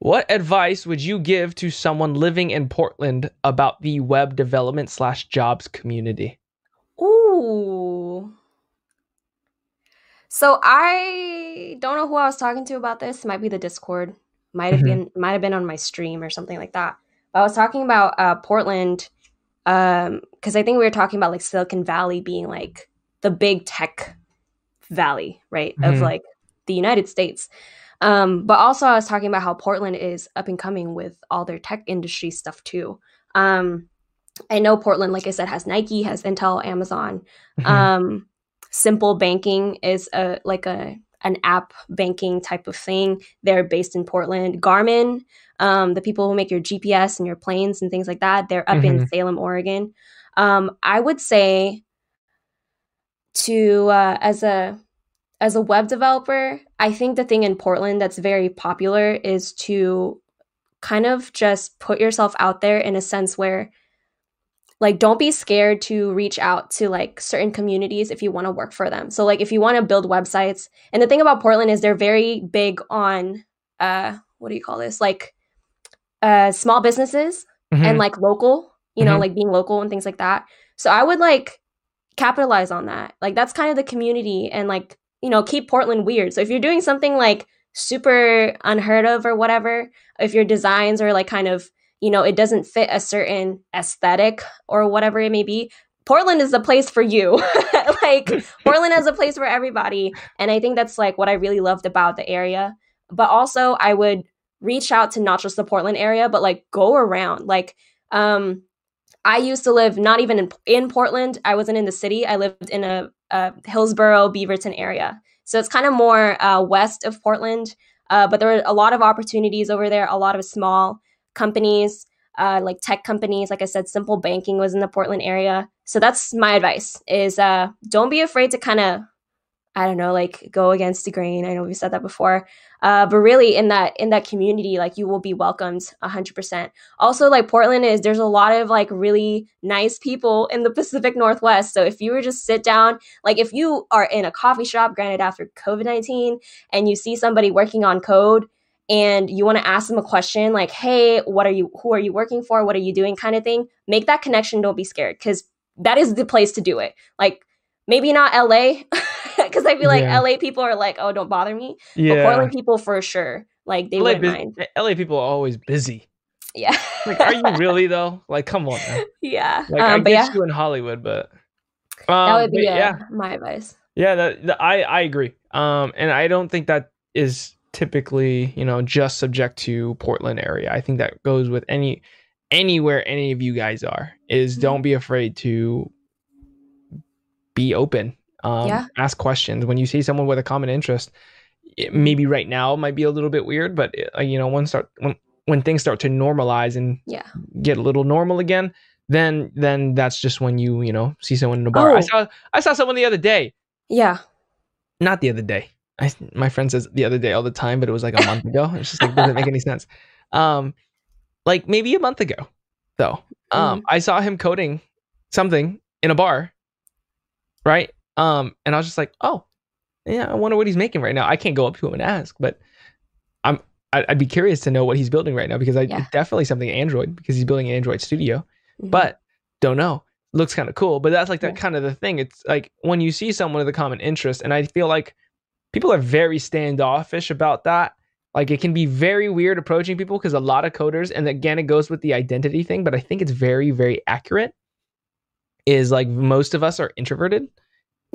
what advice would you give to someone living in Portland about the web development slash jobs community? Ooh. So I don't know who I was talking to about this. It might be the Discord. Might have Mhm. been might have been on my stream or something like that. But I was talking about uh, Portland um because I think we were talking about like Silicon Valley being like the big tech valley, right? Of Mhm. like the United States. Um, but also I was talking about how Portland is up and coming with all their tech industry stuff too. Um, I know Portland, like I said, has Nike, has Intel, Amazon. Mhm. Um, Simple Banking is a like a an app banking type of thing. They're based in Portland. Garmin, um, the people who make your GPS and your planes and things like that, they're up in Salem, Oregon. Um, I would say to uh, as a as a web developer, I think the thing in Portland that's very popular is to kind of just put yourself out there in a sense where like don't be scared to reach out to like certain communities if you want to work for them. So like if you want to build websites, and the thing about Portland is they're very big on uh what do you call this? Like uh small businesses Mhm. and like local, you know, Mhm. like being local and things like that. So I would like capitalize on that. Like that's kind of the community and like, you know, keep Portland weird. So if you're doing something like super unheard of or whatever, if your designs are like kind of, you know, it doesn't fit a certain aesthetic or whatever it may be, Portland is the place for you. like Portland is a place for everybody. And I think that's like what I really loved about the area. But also I would reach out to not just the Portland area, but like go around. Like um I used to live not even in, in Portland. I wasn't in the city. I lived in a, a Hillsboro, Beaverton area. So it's kind of more uh, west of Portland. Uh, but there were a lot of opportunities over there, a lot of small companies, uh, like tech companies. Like I said, Simple Banking was in the Portland area. So that's my advice is uh, don't be afraid to kind of, I don't know, like go against the grain. I know we've said that before. Uh, but really in that in that community, like you will be welcomed hundred percent also like portland is there's a lot of like really nice people in the pacific northwest so if you were just sit down like if you are in a coffee shop granted after covid-19 and you see somebody working on code and you want to ask them a question like hey what are you who are you working for what are you doing kind of thing make that connection don't be scared because that is the place to do it like maybe not la because i feel like Yeah. la people are like oh don't bother me but yeah. portland people for sure like they LA, wouldn't mind LA people are always busy. yeah Like, are you really though? Like, come on. Yeah Like, I um, but get yeah you in Hollywood, but that um, would be but uh, yeah, my advice. yeah. That, that- I I agree. Um, and I don't think that is typically you know just subject to Portland area. I think that goes with any anywhere any of you guys are. Is Mhm. don't be afraid to be open. Um, Yeah. ask questions when you see someone with a common interest. It, maybe right now might be a little bit weird, but uh, you know, when start when when things start to normalize and Yeah. get a little normal again, then then that's just when you you know see someone in a bar. I Oh. saw I saw someone the other day. Yeah. Not the other day. I my friend says the other day all the time, but it was like a month ago. It's just like doesn't make any sense. Um, like maybe a month ago, though. Um, I saw him coding something in a bar, right? Um, and I was just like, oh, yeah, I wonder what he's making right now. I can't go up to him and ask, but I'm I- I'd be curious to know what he's building right now because I, Yeah. it's definitely something Android because he's building an Android Studio Mhm. but don't know looks kind of cool but that's like that Yeah. kind of the thing it's like when you see someone with a common interest and i feel like people are very standoffish about that like it can be very weird approaching people because a lot of coders and again it goes with the identity thing but i think it's very very accurate is like most of us are introverted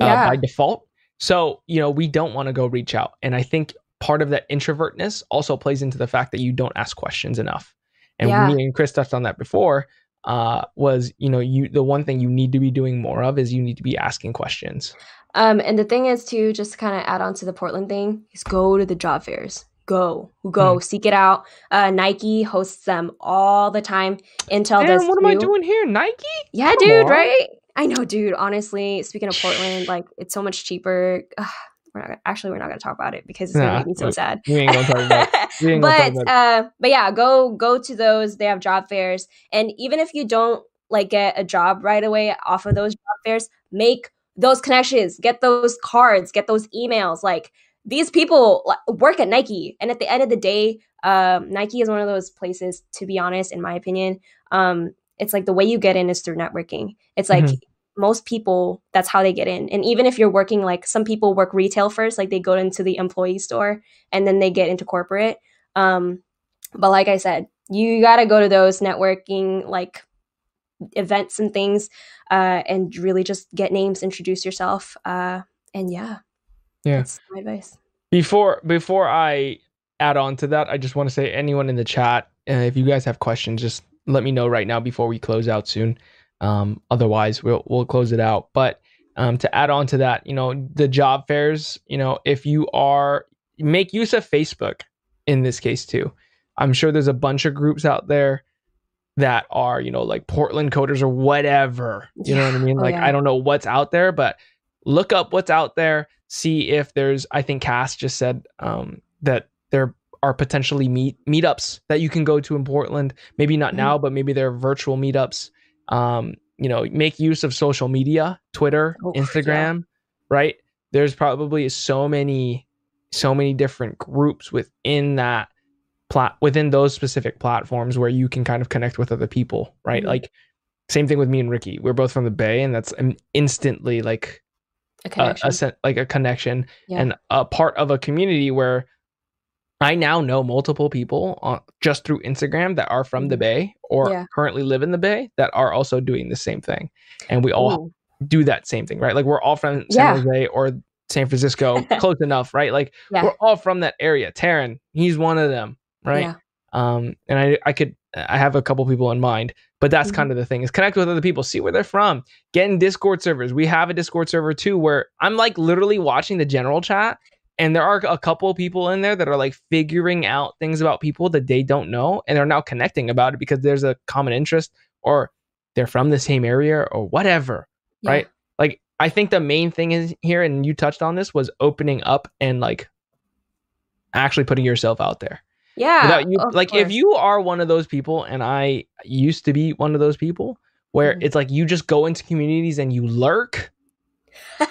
uh, by default so you know we don't want to go reach out and i think part of that introvertness also plays into the fact that you don't ask questions enough and Yeah. me and chris touched on that before uh, was you know you the one thing you need to be doing more of is you need to be asking questions. Um, and the thing is to just kind of add on to the Portland thing is go to the job fairs. Go, go, Hmm. seek it out. Uh, Nike hosts them all the time. Intel does. Man, what am I doing here? Nike? Yeah, Come dude, on. right? I know, dude. Honestly, speaking of Portland, like it's so much cheaper. Ugh, we're not actually we're not gonna talk about it because it's Nah, gonna make me so sad. We ain't gonna talk about. We ain't gonna talk but about. uh, but yeah, go go to those. They have job fairs, and even if you don't like get a job right away off of those job fairs, make those connections, get those cards, get those emails. Like these people work at Nike, and at the end of the day, um, Nike is one of those places. To be honest, in my opinion, um, it's like the way you get in is through networking. It's like Mhm. most people that's how they get in and even if you're working like some people work retail first like they go into the employee store and then they get into corporate um but like i said you got to go to those networking like events and things uh and really just get names introduce yourself uh and yeah Yeah. that's my advice Before before I add on to that, I just want to say anyone in the chat, uh, if you guys have questions, just let me know right now before we close out soon. Um, otherwise, we'll we'll close it out. But um, to add on to that, you know, the job fairs, you know, if you are make use of Facebook in this case too. I'm sure there's a bunch of groups out there that are, you know, like Portland coders or whatever. You know what I Yeah. mean? Oh, Like yeah. I don't know what's out there, but look up what's out there. See if there's. I think Cass just said um, that there are potentially meet meetups that you can go to in Portland. Maybe not Mhm. now, but maybe they're virtual meetups. Um, you know, make use of social media, Twitter, Oh, yeah. Instagram, right? There's probably so many, so many different groups within that plat within those specific platforms where you can kind of connect with other people, right? Mhm. Like same thing with me and Riki. We're both from the Bay, and that's um, instantly like a a, connection a sen- like a connection Yeah. and a part of a community where I now know multiple people on, just through Instagram that are from the Mhm. Bay or Yeah. currently live in the Bay that are also doing the same thing, and we all Ooh. do that same thing, right? Like we're all from San Yeah. Jose or San Francisco, close enough, right? Like Yeah. we're all from that area. Taryn, he's one of them, right? Yeah. Um, and I I could I have a couple people in mind, but that's Mhm. kind of the thing is connect with other people, see where they're from, get in Discord servers. We have a Discord server too where I'm like literally watching the general chat, and there are a couple people in there that are like figuring out things about people that they don't know, and they're now connecting about it because there's a common interest or they're from the same area or whatever Yeah. right? Like I think the main thing is here, and you touched on this, was opening up and like actually putting yourself out there. Yeah you, like if you are one of those people, and I used to be one of those people, where Mhm. it's like you just go into communities and you lurk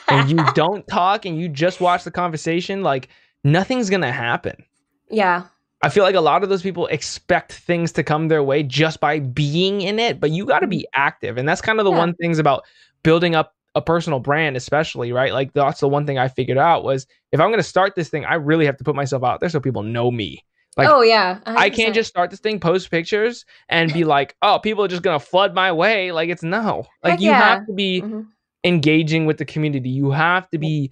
and you don't talk and you just watch the conversation, like nothing's gonna happen. yeah I feel like a lot of those people expect things to come their way just by being in it, but you got to be active. And that's kind of the Yeah. one things about building up a personal brand, especially, right? Like that's the one thing I figured out was if I'm going to start this thing, I really have to put myself out there so people know me. Like, oh yeah I can't just start this thing, post pictures, and be like, oh, people are just going to flood my way. Like, it's no. Like, Heck you yeah. have to be Mhm. engaging with the community. You have to be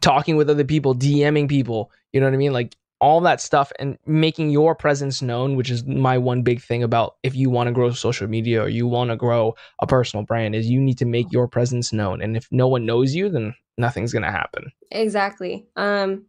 talking with other people, DMing people. You know what I mean? Like all that stuff and making your presence known, which is my one big thing about if you want to grow social media or you want to grow a personal brand is you need to make your presence known. And if no one knows you, then nothing's gonna happen. Exactly. Um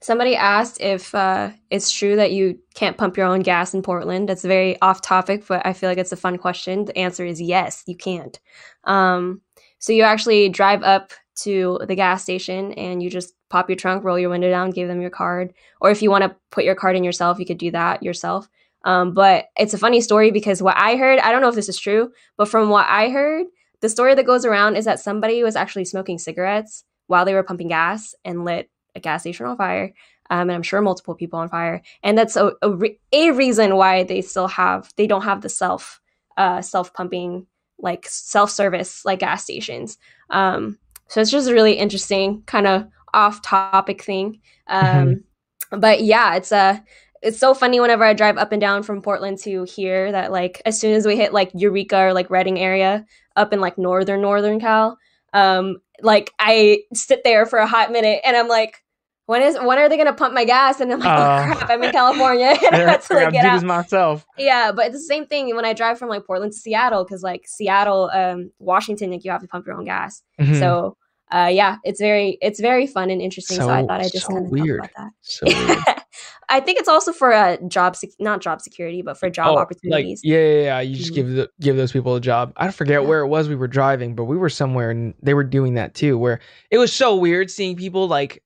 Somebody asked if uh, it's true that you can't pump your own gas in Portland. That's very off topic, but I feel like it's a fun question. The answer is yes, you can't. Um, so you actually drive up to the gas station and you just pop your trunk, roll your window down, give them your card. Or if you want to put your card in yourself, you could do that yourself. Um, but it's a funny story because what I heard, I don't know if this is true, but from what I heard, the story that goes around is that somebody was actually smoking cigarettes while they were pumping gas and lit a gas station on fire. Um, and I'm sure multiple people on fire. And that's a, a, re- a, reason why they still have, they don't have the self, uh, self pumping, like self service, like gas stations. Um, so it's just a really interesting kind of off topic thing. Um, mm-hmm. But yeah, it's a, uh, it's so funny whenever I drive up and down from Portland to here that like as soon as we hit like Eureka or like Redding area up in like northern northern Cal, um, like I sit there for a hot minute and I'm like, when is when are they gonna pump my gas? And I'm like, uh, oh crap, I'm in California and I have to like get out. myself. Yeah, but it's the same thing when I drive from like Portland to Seattle because like Seattle, um, Washington, like you have to pump your own gas. Mm-hmm. So uh, yeah, it's very it's very fun and interesting. So, so I thought I just so kind of weird. About that. So weird. I think it's also for a job, sec- not job security, but for job oh, opportunities. Like, yeah, yeah, yeah. You just mm-hmm. give the, give those people a job. I forget yeah. where it was we were driving, but we were somewhere and they were doing that too. Where it was so weird seeing people like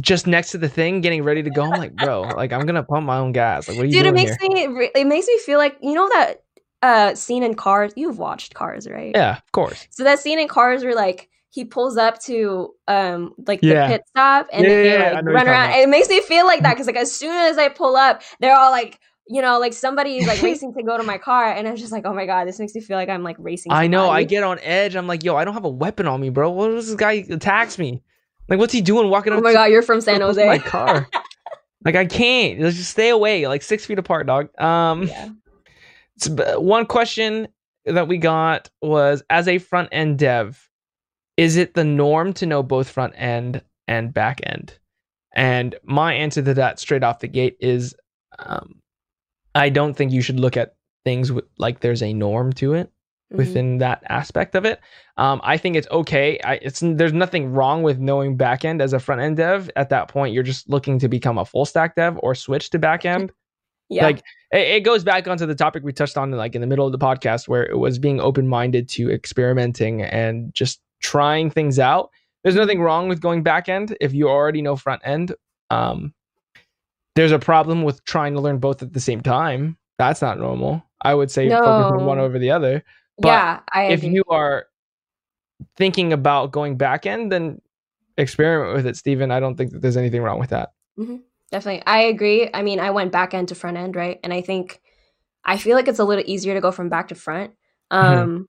just next to the thing getting ready to go. I'm like, bro, like I'm gonna pump my own gas. Like, what are you Dude, doing? Dude, it makes here? me it makes me feel like you know that uh scene in Cars. You've watched Cars, right? Yeah, of course. So that scene in Cars where like he pulls up to um like yeah. the pit stop and yeah, then they like run around. It makes me feel like that because like as soon as I pull up, they're all like you know, like somebody is like racing to go to my car, and I'm just like, oh my god, this makes me feel like I'm like racing. Somebody. I know. I get on edge. I'm like, yo, I don't have a weapon on me, bro. What if this guy attacks me? Like, what's he doing walking up? Oh my god, you're from San Jose. My car. like, I can't. Let's just stay away, like six feet apart, dog. Um, yeah. one question that we got was as a front end dev, is it the norm to know both front end and back end? And my answer to that straight off the gate is um, I don't think you should look at things with, like there's a norm to it mm-hmm. within that aspect of it. Um, I think it's okay. I, it's there's nothing wrong with knowing back end as a front end dev. At that point, you're just looking to become a full stack dev or switch to back end. Yeah. Like it, it, goes back onto the topic we touched on like in the middle of the podcast where it was being open minded to experimenting and just trying things out. There's nothing wrong with going back end if you already know front end. Um, there's a problem with trying to learn both at the same time. That's not normal. I would say no. focus on one over the other. But yeah, I if agree. you are thinking about going back end, then experiment with it, Stephen. I don't think that there's anything wrong with that. Mm-hmm. Definitely. I agree. I mean, I went back end to front end, right? And I think I feel like it's a little easier to go from back to front. Mm-hmm. Um, mm-hmm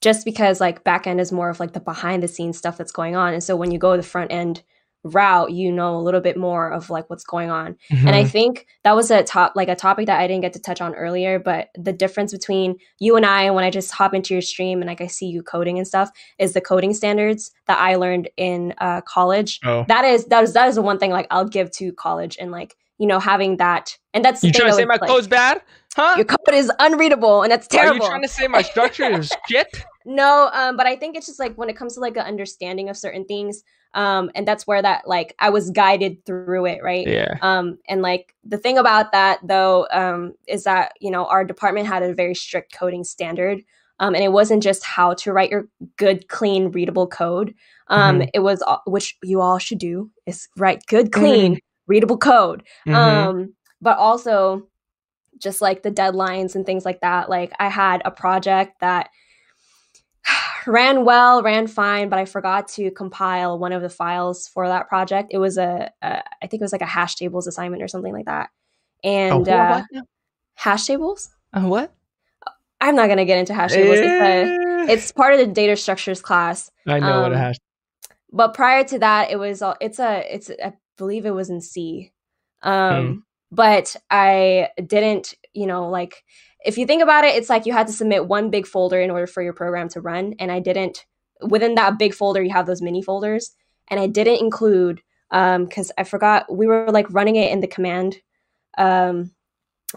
just because like back end is more of like the behind the scenes stuff that's going on and so when you go to the front end route you know a little bit more of like what's going on mm-hmm. and i mm-hmm. think that was a top like a topic that i didn't get to touch on earlier but the difference between you and i when i just hop into your stream and like i see you coding and stuff is the coding standards that i learned in uh, college oh. that is that is that is the one thing like i'll give to college and like you know having that and that's you trying to say my like, code's bad Huh? Your code is unreadable, and that's terrible. Are you trying to say my structure is shit? No, um, but I think it's just like when it comes to like an understanding of certain things, um, and that's where that like I was guided through it, right? Yeah. Um, and like the thing about that though, um, is that you know our department had a very strict coding standard, um, and it wasn't just how to write your good, clean, readable code. Um, mm-hmm. it was which you all should do is write good, clean, mm-hmm. readable code. Mm-hmm. Um, but also just like the deadlines and things like that. Like I had a project that ran well, ran fine, but I forgot to compile one of the files for that project. It was a, a I think it was like a hash tables assignment or something like that. And uh, hash tables? Uh, what? I'm not gonna get into hash tables. Eh. it's part of the data structures class. I know um, what a um, hash. But prior to that, it was all. it's a it's I believe it was in C. Um, hmm but I didn't, you know, like if you think about it, it's like you had to submit one big folder in order for your program to run. And I didn't, within that big folder, you have those mini folders. And I didn't include, um, because I forgot we were like running it in the command, um,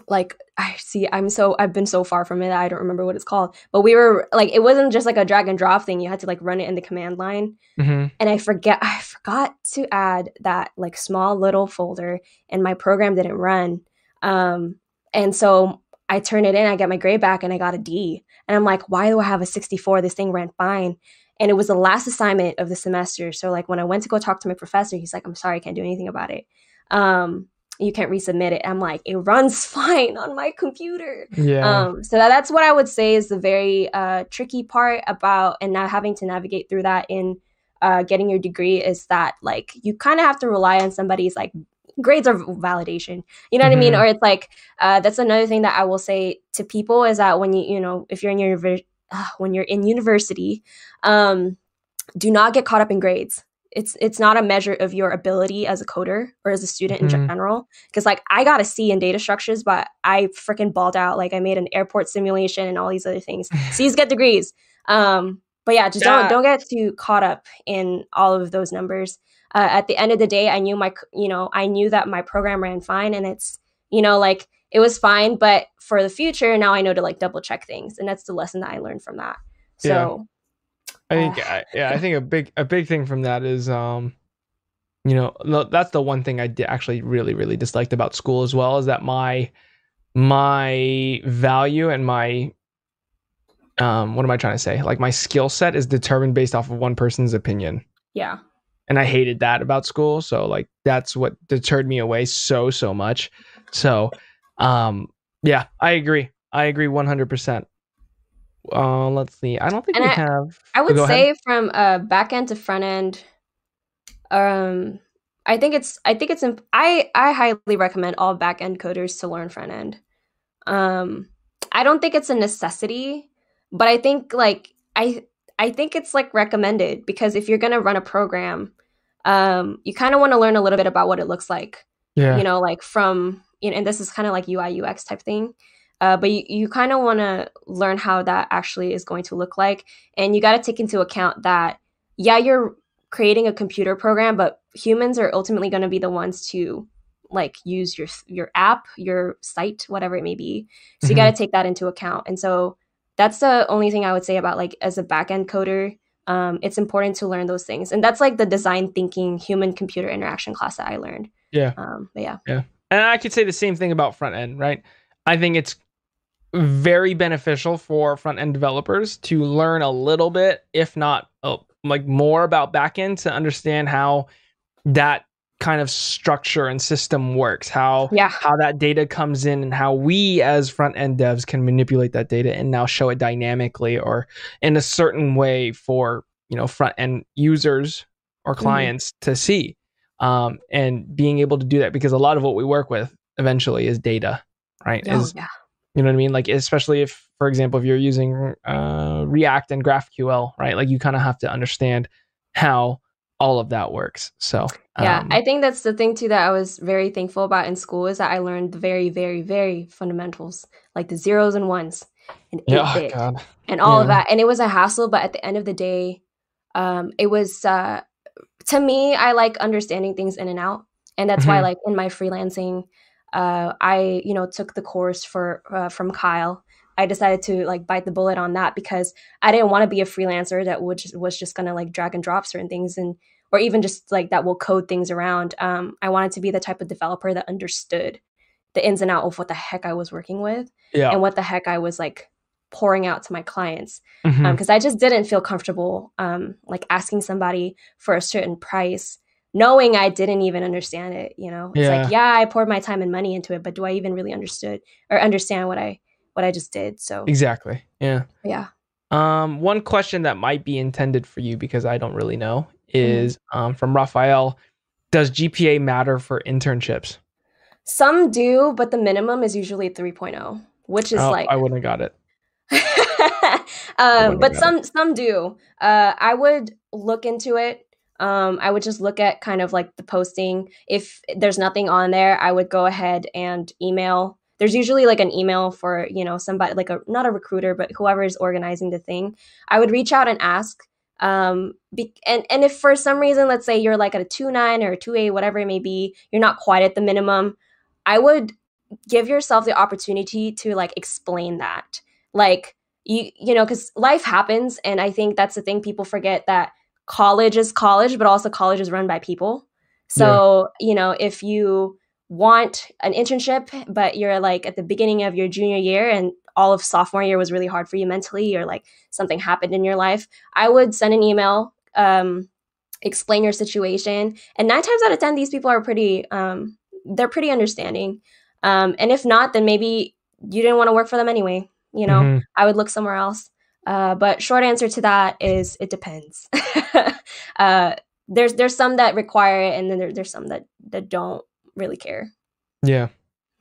like I see I'm so I've been so far from it I don't remember what it's called. But we were like it wasn't just like a drag and drop thing. You had to like run it in the command line. Mm-hmm. And I forget I forgot to add that like small little folder and my program didn't run. Um and so I turn it in, I get my grade back and I got a D. And I'm like, why do I have a 64? This thing ran fine. And it was the last assignment of the semester. So like when I went to go talk to my professor, he's like, I'm sorry, I can't do anything about it. Um you can't resubmit it. I'm like, it runs fine on my computer. Yeah. Um, so that, that's what I would say is the very uh, tricky part about and now having to navigate through that in uh, getting your degree is that like you kind of have to rely on somebody's like grades are validation. You know what mm-hmm. I mean? Mm-hmm. Or it's like uh, that's another thing that I will say to people is that when you you know if you're in your uh, when you're in university, um, do not get caught up in grades it's it's not a measure of your ability as a coder or as a student mm-hmm. in general because like i got a c in data structures but i freaking balled out like i made an airport simulation and all these other things c's get degrees um but yeah just yeah. don't don't get too caught up in all of those numbers uh, at the end of the day i knew my you know i knew that my program ran fine and it's you know like it was fine but for the future now i know to like double check things and that's the lesson that i learned from that so I think uh, yeah, I think a big a big thing from that is um you know, that's the one thing I did actually really really disliked about school as well is that my my value and my um what am I trying to say? Like my skill set is determined based off of one person's opinion. Yeah. And I hated that about school, so like that's what deterred me away so so much. So, um yeah, I agree. I agree 100%. Uh, let's see. I don't think and we I, have. I oh, would oh, say ahead. from uh, back end to front end. Um, I think it's. I think it's. Imp- I I highly recommend all back end coders to learn front end. Um, I don't think it's a necessity, but I think like I I think it's like recommended because if you're gonna run a program, um, you kind of want to learn a little bit about what it looks like. Yeah. You know, like from you know, and this is kind of like UI UX type thing. Uh, but you, you kind of want to learn how that actually is going to look like. And you got to take into account that, yeah, you're creating a computer program, but humans are ultimately going to be the ones to like use your your app, your site, whatever it may be. So mm-hmm. you got to take that into account. And so that's the only thing I would say about like as a backend coder, um, it's important to learn those things. And that's like the design thinking human computer interaction class that I learned. Yeah. Um, yeah. Yeah. And I could say the same thing about front end, right? I think it's very beneficial for front end developers to learn a little bit, if not uh, like more about backend to understand how that kind of structure and system works how yeah. how that data comes in and how we as front end devs can manipulate that data and now show it dynamically or in a certain way for you know front end users or mm-hmm. clients mm-hmm. to see um, and being able to do that because a lot of what we work with eventually is data right oh, is yeah. You know what I mean? Like especially if, for example, if you're using uh, React and GraphQL, right? Like you kind of have to understand how all of that works. So yeah, um, I think that's the thing too that I was very thankful about in school is that I learned the very, very, very fundamentals, like the zeros and ones and yeah, bit and all yeah. of that. And it was a hassle, but at the end of the day, um, it was uh, to me. I like understanding things in and out, and that's mm-hmm. why, like in my freelancing, uh, I you know took the course for uh, from Kyle. I decided to like bite the bullet on that because I didn't want to be a freelancer that would just, was just gonna like drag and drop certain things and or even just like that will code things around. Um, I wanted to be the type of developer that understood the ins and out of what the heck I was working with yeah. and what the heck I was like pouring out to my clients because mm-hmm. um, I just didn't feel comfortable um, like asking somebody for a certain price knowing I didn't even understand it, you know. It's yeah. like, yeah, I poured my time and money into it, but do I even really understood or understand what I what I just did? So Exactly. Yeah. Yeah. Um one question that might be intended for you because I don't really know is mm-hmm. um from Raphael, does GPA matter for internships? Some do, but the minimum is usually 3.0, which is oh, like I wouldn't have got it. uh, but some it. some do. Uh, I would look into it um, I would just look at kind of like the posting. If there's nothing on there, I would go ahead and email. There's usually like an email for, you know, somebody like a not a recruiter, but whoever is organizing the thing. I would reach out and ask. Um, be, and and if for some reason, let's say you're like at a two nine or a two eight, whatever it may be, you're not quite at the minimum. I would give yourself the opportunity to like explain that. Like you you know cuz life happens and I think that's the thing people forget that college is college but also college is run by people. So, yeah. you know, if you want an internship but you're like at the beginning of your junior year and all of sophomore year was really hard for you mentally or like something happened in your life, I would send an email um explain your situation. And nine times out of 10, these people are pretty, um, they're pretty understanding. Um, and if not, then maybe you didn't want to work for them anyway. You know, mm-hmm. I would look somewhere else. Uh, but short answer to that is it depends. uh, there's there's some that require it, and then there, there's some that that don't really care. Yeah.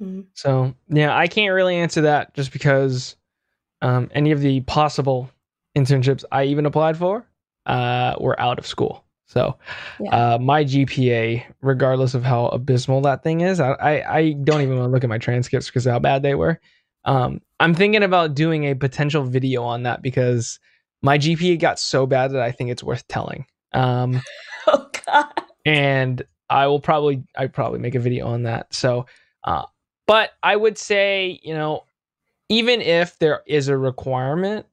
Mm-hmm. So yeah, I can't really answer that just because um, any of the possible internships I even applied for uh, were out of school. So, yeah. uh, my GPA, regardless of how abysmal that thing is, I, I, I don't even want to look at my transcripts because how bad they were. Um, I'm thinking about doing a potential video on that because my GPA got so bad that I think it's worth telling. Um, oh God! And I will probably, I probably make a video on that. So, uh, but I would say, you know, even if there is a requirement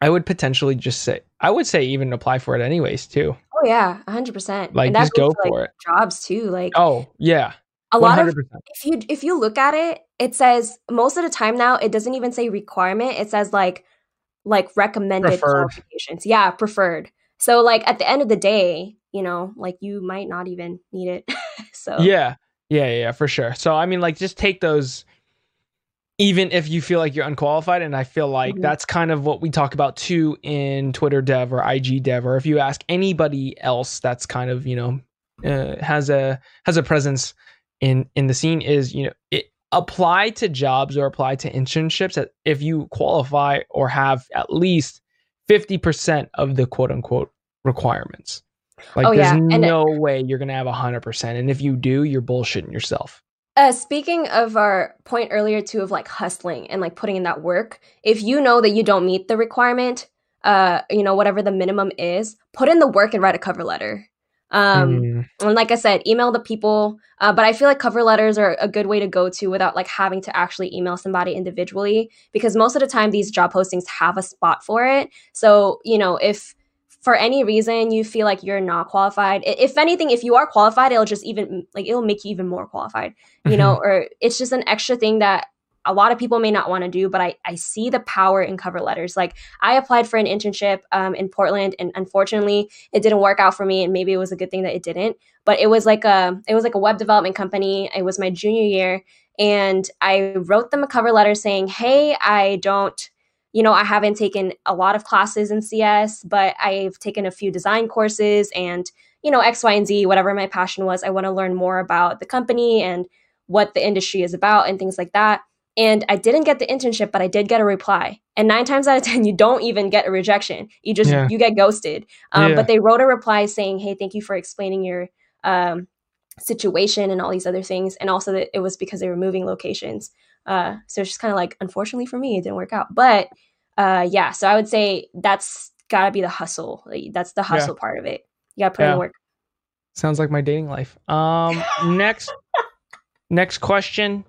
I would potentially just say I would say even apply for it anyways too. Oh yeah, hundred percent. Like just go for, like, it. Jobs too, like oh yeah. A 100%. lot of if you if you look at it, it says most of the time now it doesn't even say requirement. It says like like recommended preferred. qualifications. Yeah, preferred. So like at the end of the day, you know, like you might not even need it. so yeah, yeah, yeah, for sure. So I mean, like just take those even if you feel like you're unqualified. And I feel like mm-hmm. that's kind of what we talk about too in Twitter dev or IG dev, or if you ask anybody else that's kind of, you know, uh, has a has a presence in in the scene is, you know, it apply to jobs or apply to internships if you qualify or have at least 50% of the quote unquote requirements. Like oh, there's yeah. no it, way you're gonna have hundred percent. And if you do, you're bullshitting yourself. Uh, speaking of our point earlier too of like hustling and like putting in that work, if you know that you don't meet the requirement, uh, you know whatever the minimum is, put in the work and write a cover letter. Um, mm. and like I said, email the people. Uh, but I feel like cover letters are a good way to go to without like having to actually email somebody individually because most of the time these job postings have a spot for it. So you know if for any reason you feel like you're not qualified if anything if you are qualified it'll just even like it'll make you even more qualified you mm-hmm. know or it's just an extra thing that a lot of people may not want to do but I, I see the power in cover letters like i applied for an internship um, in portland and unfortunately it didn't work out for me and maybe it was a good thing that it didn't but it was like a it was like a web development company it was my junior year and i wrote them a cover letter saying hey i don't you know, I haven't taken a lot of classes in CS, but I've taken a few design courses and, you know, X, Y, and Z, whatever my passion was. I want to learn more about the company and what the industry is about and things like that. And I didn't get the internship, but I did get a reply. And nine times out of 10, you don't even get a rejection. You just, yeah. you get ghosted. Um, yeah. But they wrote a reply saying, hey, thank you for explaining your um, situation and all these other things. And also that it was because they were moving locations. Uh, so it's just kind of like, unfortunately for me, it didn't work out. But uh, yeah, so I would say that's gotta be the hustle. Like, that's the hustle yeah. part of it. You gotta put yeah. in the work. Sounds like my dating life. Um, next, next question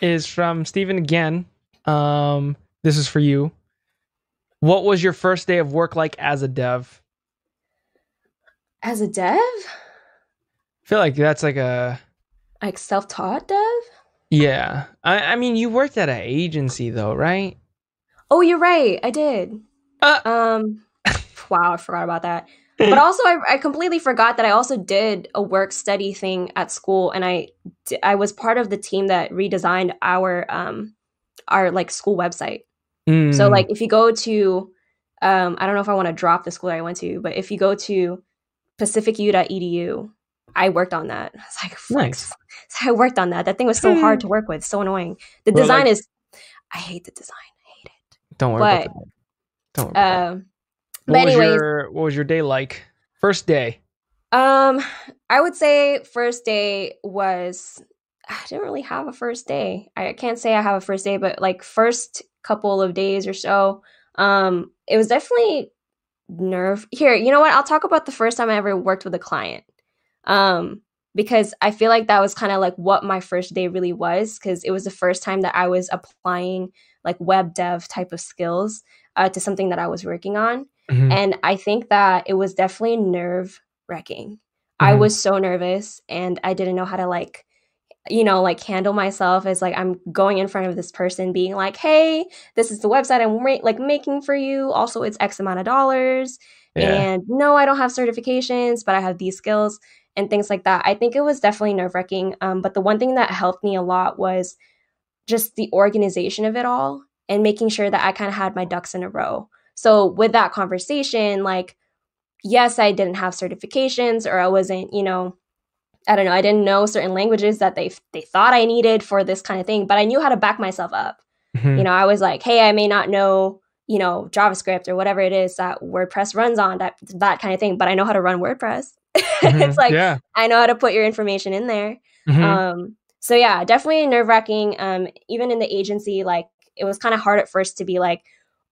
is from Stephen again. Um, this is for you. What was your first day of work like as a dev? As a dev? I feel like that's like a like self-taught dev. Yeah, I, I mean, you worked at an agency though, right? Oh, you're right. I did. Uh, um, wow, I forgot about that. But also, I, I completely forgot that I also did a work study thing at school, and I I was part of the team that redesigned our um our like school website. Mm. So like, if you go to um, I don't know if I want to drop the school I went to, but if you go to pacificu.edu, I worked on that. I was like flex. Nice. So I worked on that. That thing was so hard to work with, so annoying. The well, design like, is I hate the design. Don't worry but, about that. Don't worry about uh, What but anyways, was your what was your day like? First day. Um, I would say first day was I didn't really have a first day. I can't say I have a first day, but like first couple of days or so, um, it was definitely nerve. Here, you know what? I'll talk about the first time I ever worked with a client. Um, because I feel like that was kind of like what my first day really was because it was the first time that I was applying like web dev type of skills uh, to something that I was working on. Mm-hmm. And I think that it was definitely nerve wracking. Mm-hmm. I was so nervous and I didn't know how to like you know like handle myself as like i'm going in front of this person being like hey this is the website i'm like making for you also it's x amount of dollars yeah. and no i don't have certifications but i have these skills and things like that i think it was definitely nerve-wracking um, but the one thing that helped me a lot was just the organization of it all and making sure that i kind of had my ducks in a row so with that conversation like yes i didn't have certifications or i wasn't you know I don't know, I didn't know certain languages that they they thought I needed for this kind of thing, but I knew how to back myself up. Mm-hmm. You know, I was like, hey, I may not know, you know, JavaScript or whatever it is that WordPress runs on, that that kind of thing, but I know how to run WordPress. Mm-hmm. it's like yeah. I know how to put your information in there. Mm-hmm. Um, so yeah, definitely nerve wracking. Um, even in the agency, like it was kind of hard at first to be like,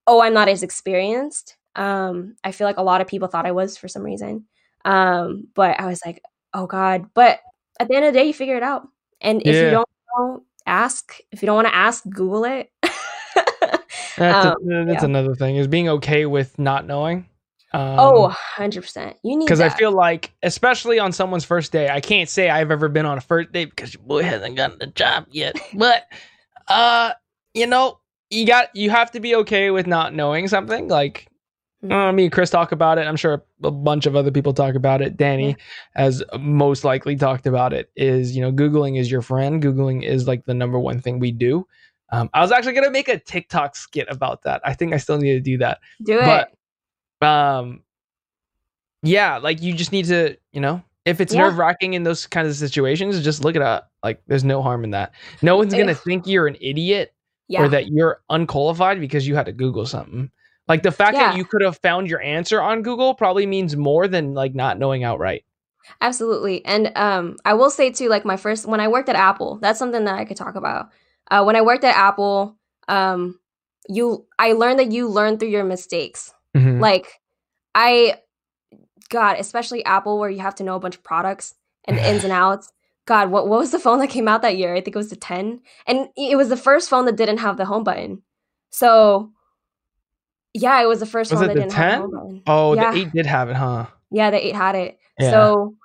oh, I'm not as experienced. Um, I feel like a lot of people thought I was for some reason. Um, but I was like, oh god but at the end of the day you figure it out and if yeah. you don't know ask if you don't want to ask google it that's, um, a, that's yeah. another thing is being okay with not knowing um, oh 100% you need because i feel like especially on someone's first day i can't say i've ever been on a first date because your boy hasn't gotten the job yet but uh you know you got you have to be okay with not knowing something like. Uh, me and Chris talk about it. I'm sure a bunch of other people talk about it. Danny yeah. has most likely talked about it. Is you know, Googling is your friend. Googling is like the number one thing we do. Um, I was actually gonna make a TikTok skit about that. I think I still need to do that. Do it. Um, yeah, like you just need to, you know, if it's yeah. nerve wracking in those kinds of situations, just look it up. Like, there's no harm in that. No one's gonna think you're an idiot yeah. or that you're unqualified because you had to Google something. Like the fact yeah. that you could have found your answer on Google probably means more than like not knowing outright. Absolutely. And um I will say too like my first when I worked at Apple, that's something that I could talk about. Uh when I worked at Apple, um you I learned that you learn through your mistakes. Mm-hmm. Like I god, especially Apple where you have to know a bunch of products and the ins and outs. God, what what was the phone that came out that year? I think it was the 10. And it was the first phone that didn't have the home button. So yeah, it was the first was one it that the 10? Oh, yeah. the 8 did have it, huh? Yeah, the 8 had it. Yeah. So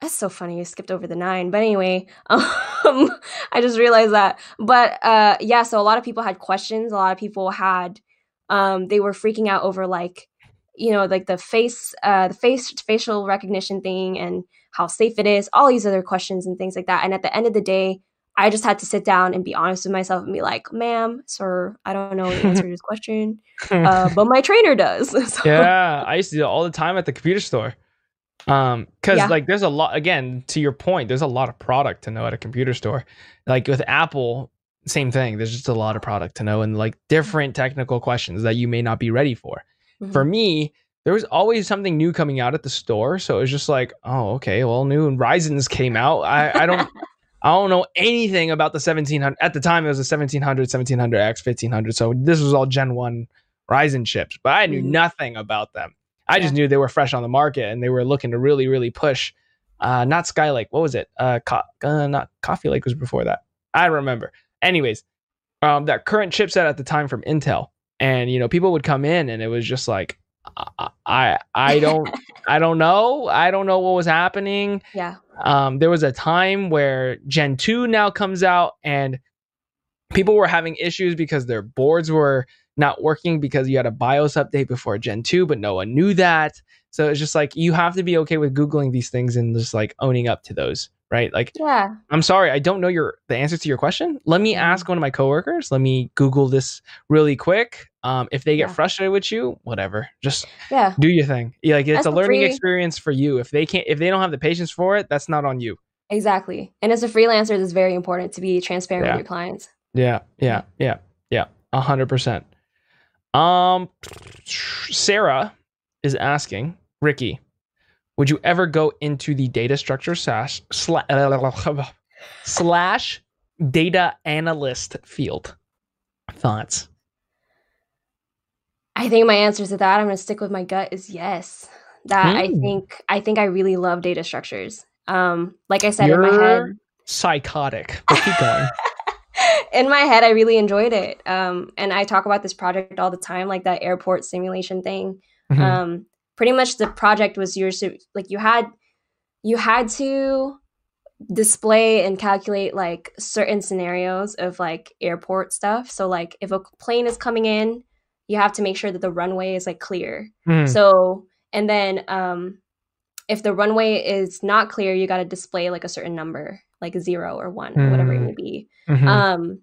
that's so funny. You skipped over the 9. But anyway, um, I just realized that. But uh, yeah, so a lot of people had questions. A lot of people had, um, they were freaking out over like, you know, like the face, uh, the face facial recognition thing and how safe it is, all these other questions and things like that. And at the end of the day, I just had to sit down and be honest with myself and be like, ma'am, sir, I don't know the answer to this question, uh, but my trainer does. so. Yeah, I used to do it all the time at the computer store. Um, because yeah. like there's a lot. Again, to your point, there's a lot of product to know at a computer store. Like with Apple, same thing. There's just a lot of product to know and like different technical questions that you may not be ready for. Mm-hmm. For me, there was always something new coming out at the store. So it was just like, oh, okay, well, new Ryzen's came out. I, I don't I don't know anything about the 1700. At the time, it was a 1700, 1700X, 1500. So this was all Gen 1 Ryzen chips, but I knew mm-hmm. nothing about them. I yeah. just knew they were fresh on the market and they were looking to really, really push. Uh, not Skylake. What was it? Uh, co- uh, not Coffee Lake was before that. I remember. Anyways, um, that current chipset at the time from Intel, and you know, people would come in and it was just like, I I don't I don't know. I don't know what was happening. Yeah. Um, there was a time where Gen 2 now comes out and people were having issues because their boards were not working because you had a BIOS update before Gen 2, but no one knew that. So it's just like you have to be okay with Googling these things and just like owning up to those right? Like, yeah, I'm sorry, I don't know your the answer to your question. Let me ask one of my coworkers. Let me Google this really quick. Um, if they get yeah. frustrated with you, whatever, just yeah, do your thing. Yeah, like it's that's a learning free... experience for you. If they can't, if they don't have the patience for it, that's not on you. Exactly, and as a freelancer, it's very important to be transparent yeah. with your clients. Yeah, yeah, yeah, yeah, a hundred percent. Um, Sarah is asking Riki, would you ever go into the data structure slash slash data analyst field? Thoughts? I think my answer to that, I'm going to stick with my gut, is yes. That I hmm. think I think I really love data structures. Um, like I said You're in my head, psychotic. But keep going. in my head, I really enjoyed it. Um, and I talk about this project all the time, like that airport simulation thing. Mm-hmm. Um, pretty much the project was yours. Like you had, you had to display and calculate like certain scenarios of like airport stuff. So like if a plane is coming in, you have to make sure that the runway is like clear. Mm. So and then um if the runway is not clear, you got to display like a certain number, like zero or one, mm. or whatever it may be. Mm-hmm. Um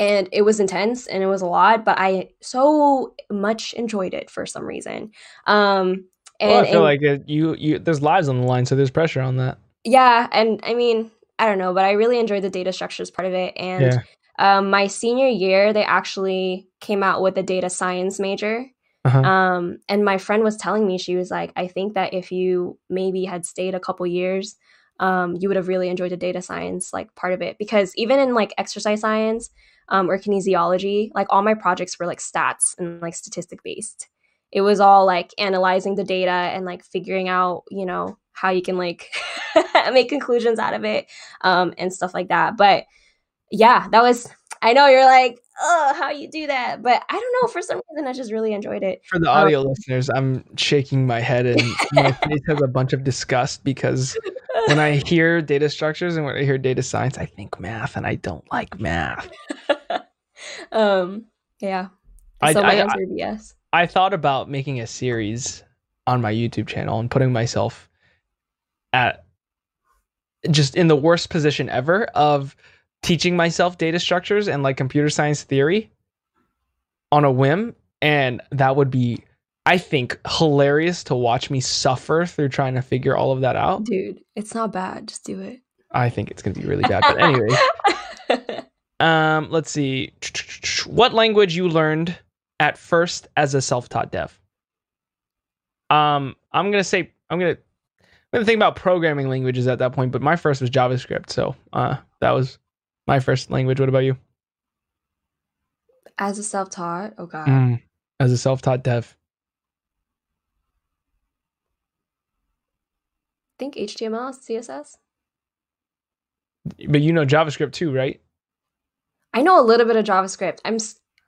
and it was intense and it was a lot, but I so much enjoyed it for some reason. Um and, well, I feel and, like it, you you there's lives on the line, so there's pressure on that yeah, and I mean, I don't know, but I really enjoyed the data structures part of it. And yeah. um, my senior year, they actually came out with a data science major. Uh-huh. Um, and my friend was telling me, she was like, I think that if you maybe had stayed a couple years, um, you would have really enjoyed the data science like part of it. Because even in like exercise science um, or kinesiology, like all my projects were like stats and like statistic based. It was all like analyzing the data and like figuring out, you know, how you can like make conclusions out of it um, and stuff like that. But yeah, that was. I know you're like, oh, how you do that, but I don't know. For some reason, I just really enjoyed it. For the audio um, listeners, I'm shaking my head and my face has a bunch of disgust because when I hear data structures and when I hear data science, I think math, and I don't like math. um. Yeah. So I, my I, answer I, yes. I thought about making a series on my YouTube channel and putting myself at just in the worst position ever of teaching myself data structures and like computer science theory on a whim and that would be I think hilarious to watch me suffer through trying to figure all of that out. Dude, it's not bad. Just do it. I think it's going to be really bad. But anyway. um, let's see. What language you learned at first as a self-taught dev? Um, I'm going to say I'm going to I'm gonna think about programming languages at that point, but my first was JavaScript, so uh, that was my first language. What about you? As a self-taught, oh god. Mm, as a self-taught dev. I think HTML, CSS. But you know JavaScript too, right? I know a little bit of JavaScript. I'm.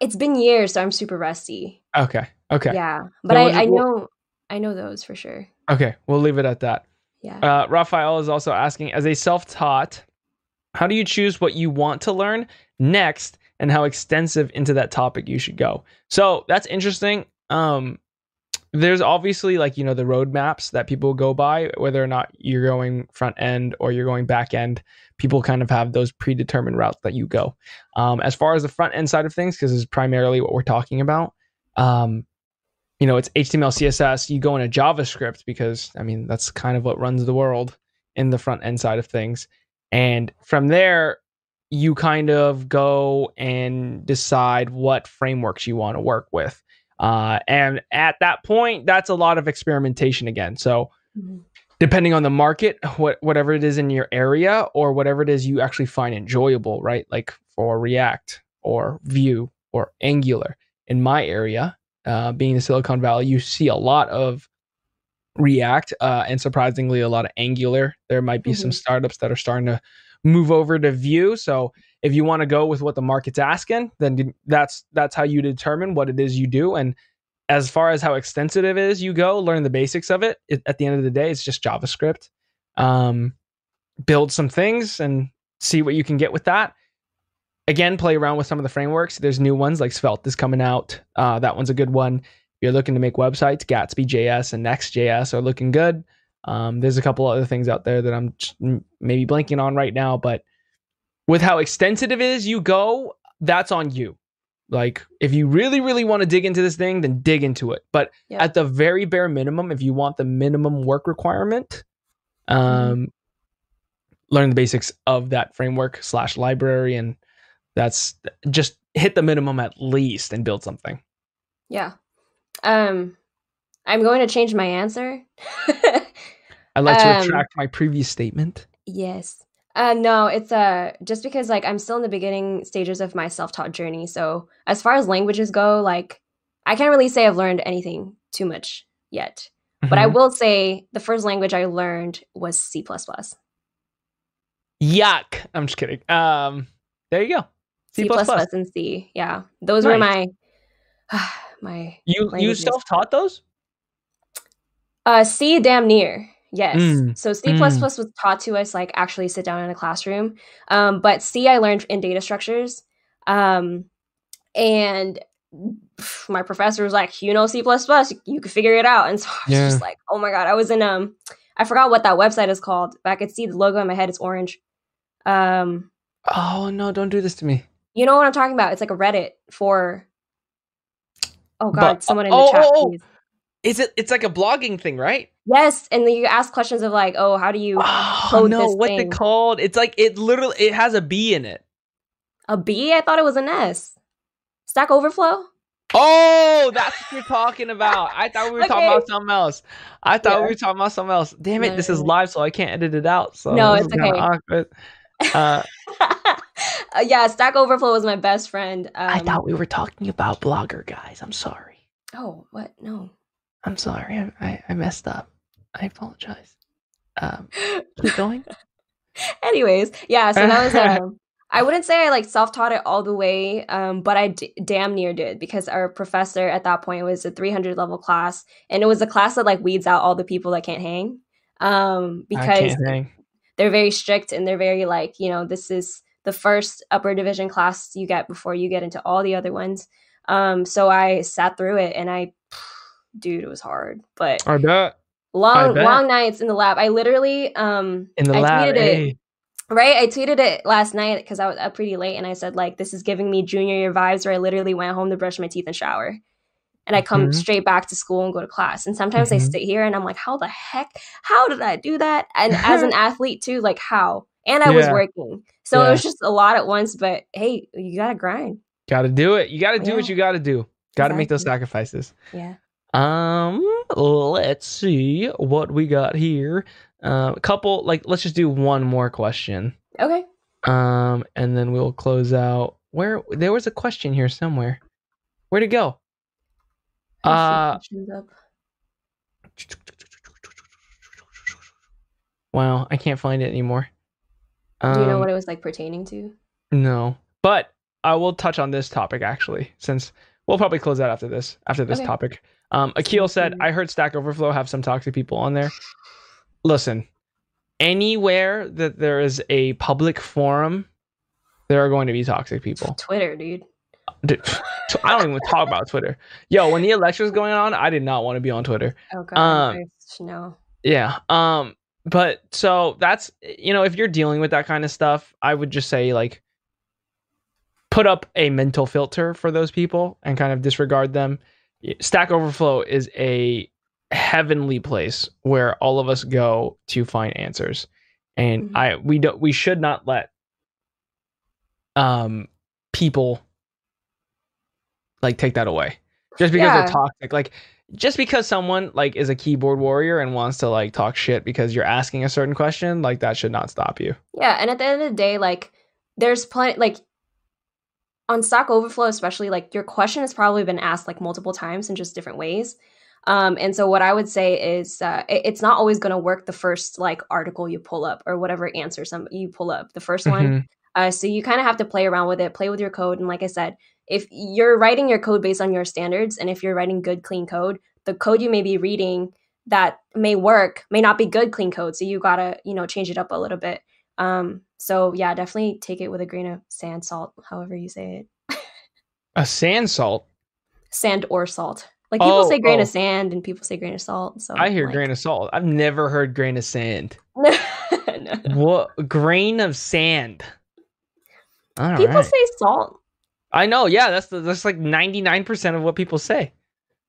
It's been years, so I'm super rusty. Okay. Okay. Yeah, but I, I know I know those for sure. Okay, we'll leave it at that. Yeah. Uh, Raphael is also asking, as a self-taught, how do you choose what you want to learn next, and how extensive into that topic you should go? So that's interesting. Um, there's obviously like you know the roadmaps that people go by, whether or not you're going front end or you're going back end. People kind of have those predetermined routes that you go. Um, as far as the front end side of things, because is primarily what we're talking about. Um, you know, it's HTML, CSS, you go into JavaScript because I mean, that's kind of what runs the world in the front end side of things. And from there, you kind of go and decide what frameworks you want to work with. Uh, and at that point, that's a lot of experimentation again. So, mm-hmm. depending on the market, what whatever it is in your area, or whatever it is you actually find enjoyable, right? Like for React or Vue or Angular. In my area, uh, being in Silicon Valley, you see a lot of React uh, and surprisingly a lot of Angular. There might be mm-hmm. some startups that are starting to move over to Vue. So if you want to go with what the market's asking, then that's that's how you determine what it is you do. And as far as how extensive it is, you go learn the basics of it. it at the end of the day, it's just JavaScript. Um, build some things and see what you can get with that again, play around with some of the frameworks. There's new ones like Svelte is coming out. Uh, that one's a good one. You're looking to make websites, Gatsby JS and Next.js are looking good. Um, there's a couple other things out there that I'm maybe blanking on right now, but with how extensive it is, you go, that's on you. Like, if you really, really want to dig into this thing, then dig into it. But yeah. at the very bare minimum, if you want the minimum work requirement, um, mm-hmm. learn the basics of that framework slash library and that's just hit the minimum at least and build something. Yeah. Um I'm going to change my answer. I'd like to um, retract my previous statement. Yes. Uh no, it's uh just because like I'm still in the beginning stages of my self-taught journey. So as far as languages go, like I can't really say I've learned anything too much yet. Mm-hmm. But I mm-hmm. will say the first language I learned was C++. Yuck. I'm just kidding. Um, there you go. C plus and C. Yeah, those were my my. You you self taught those? Uh, C damn near. Yes. Mm, So C plus was taught to us like actually sit down in a classroom. Um, but C I learned in data structures. Um, and pff, my professor was like, you know C plus plus, you can figure it out. And so I was Yeah. just like, oh my god, I was in um, I forgot what that website is called, but I could see the logo in my head. It's orange. Um, Oh no! Don't do this to me. you know what I'm talking about? It's like a Reddit for. Oh But- god, someone in the oh, chat, oh, oh. please. Is it? It's like a blogging thing, right? Yes, and then you ask questions of like, oh, how do you Oh no! What's thing. it called? It's like it literally. It has a B in it. a B? I thought it was an S. Stack Overflow. Oh, that's what you're talking about. I thought we were talking about something else. I thought Yeah. we were talking about something else. Damn it! No, this is live, so I can't edit it out. So No, it's okay. awkward. Uh, yeah, Stack Overflow was my best friend. Um, I thought we were talking about blogger guys. I'm sorry. Oh, what? No. I'm sorry. I, I, I messed up. I apologize. Um, keep going. Anyways, yeah. So that was. Um, I wouldn't say I like self-taught it all the way, um, but I d- damn near did because our professor at that point was a 300 level class, and it was a class that like weeds out all the people that can't hang, um, I because can't hang. They're very strict and they're very like you know this is the first upper division class you get before you get into all the other ones um so i sat through it and i dude it was hard but I bet. long bet. long nights in the lab i literally um In the I lab. tweeted it right i tweeted it last night because i was up pretty late and i said like this is giving me junior year vibes where i literally went home to brush my teeth and shower and i come Mhm. straight back to school and go to class and sometimes i Mhm. sit here and i'm like how the heck how did i do that and as an athlete too like how and i was working so it was just a lot at once but hey you gotta grind Gotta do it. You gotta do what you gotta do. Gotta make those sacrifices. yeah Um, let's see what we got here. Uh, a couple, like, let's just do one more question. okay Um, and then we'll close out. Where there was a question here somewhere. Where'd it go? Uh. Wow, I can't find it anymore. do you know Um, what it was like pertaining to No, but I will touch on this topic actually, since we'll probably close out after this. After this Okay. topic, um, Akil said. "I heard Stack Overflow have some toxic people on there." Listen, anywhere that there is a public forum, there are going to be toxic people. twitter dude Dude, I don't even talk about Twitter. Yo, when the election was going on, I did not want to be on Twitter. oh god Um, no Yeah. Um but so that's you know if you're dealing with that kind of stuff, I would just say like put up a mental filter for those people and kind of disregard them. Stack Overflow is a heavenly place where all of us go to find answers. And Mhm. I we don't we should not let um people like take that away. Just because Yeah. they're toxic. Like just because someone like is a keyboard warrior and wants to like talk shit because you're asking a certain question, like that should not stop you. Yeah, and at the end of the day, like there's plenty like on Stack Overflow, especially like your question has probably been asked like multiple times in just different ways. Um, and so what I would say is uh, it- it's not always going to work the first like article you pull up or whatever answer some you pull up the 1st one. Mhm. Uh, so you kind of have to play around with it, play with your code, and like I said, if you're writing your code based on your standards, and if you're writing good clean code, the code you may be reading that may work may not be good clean code. So you gotta you know change it up a little bit. Um, so yeah, definitely take it with a grain of sand, salt, however you say it, A sand salt. sand or salt. Like people Oh, say grain oh. of sand and people say grain of salt. So I hear like, grain of salt. I've never heard grain of sand. no, no. What grain of sand? All People right. say salt. I know. Yeah, that's the, that's like ninety nine percent of what people say.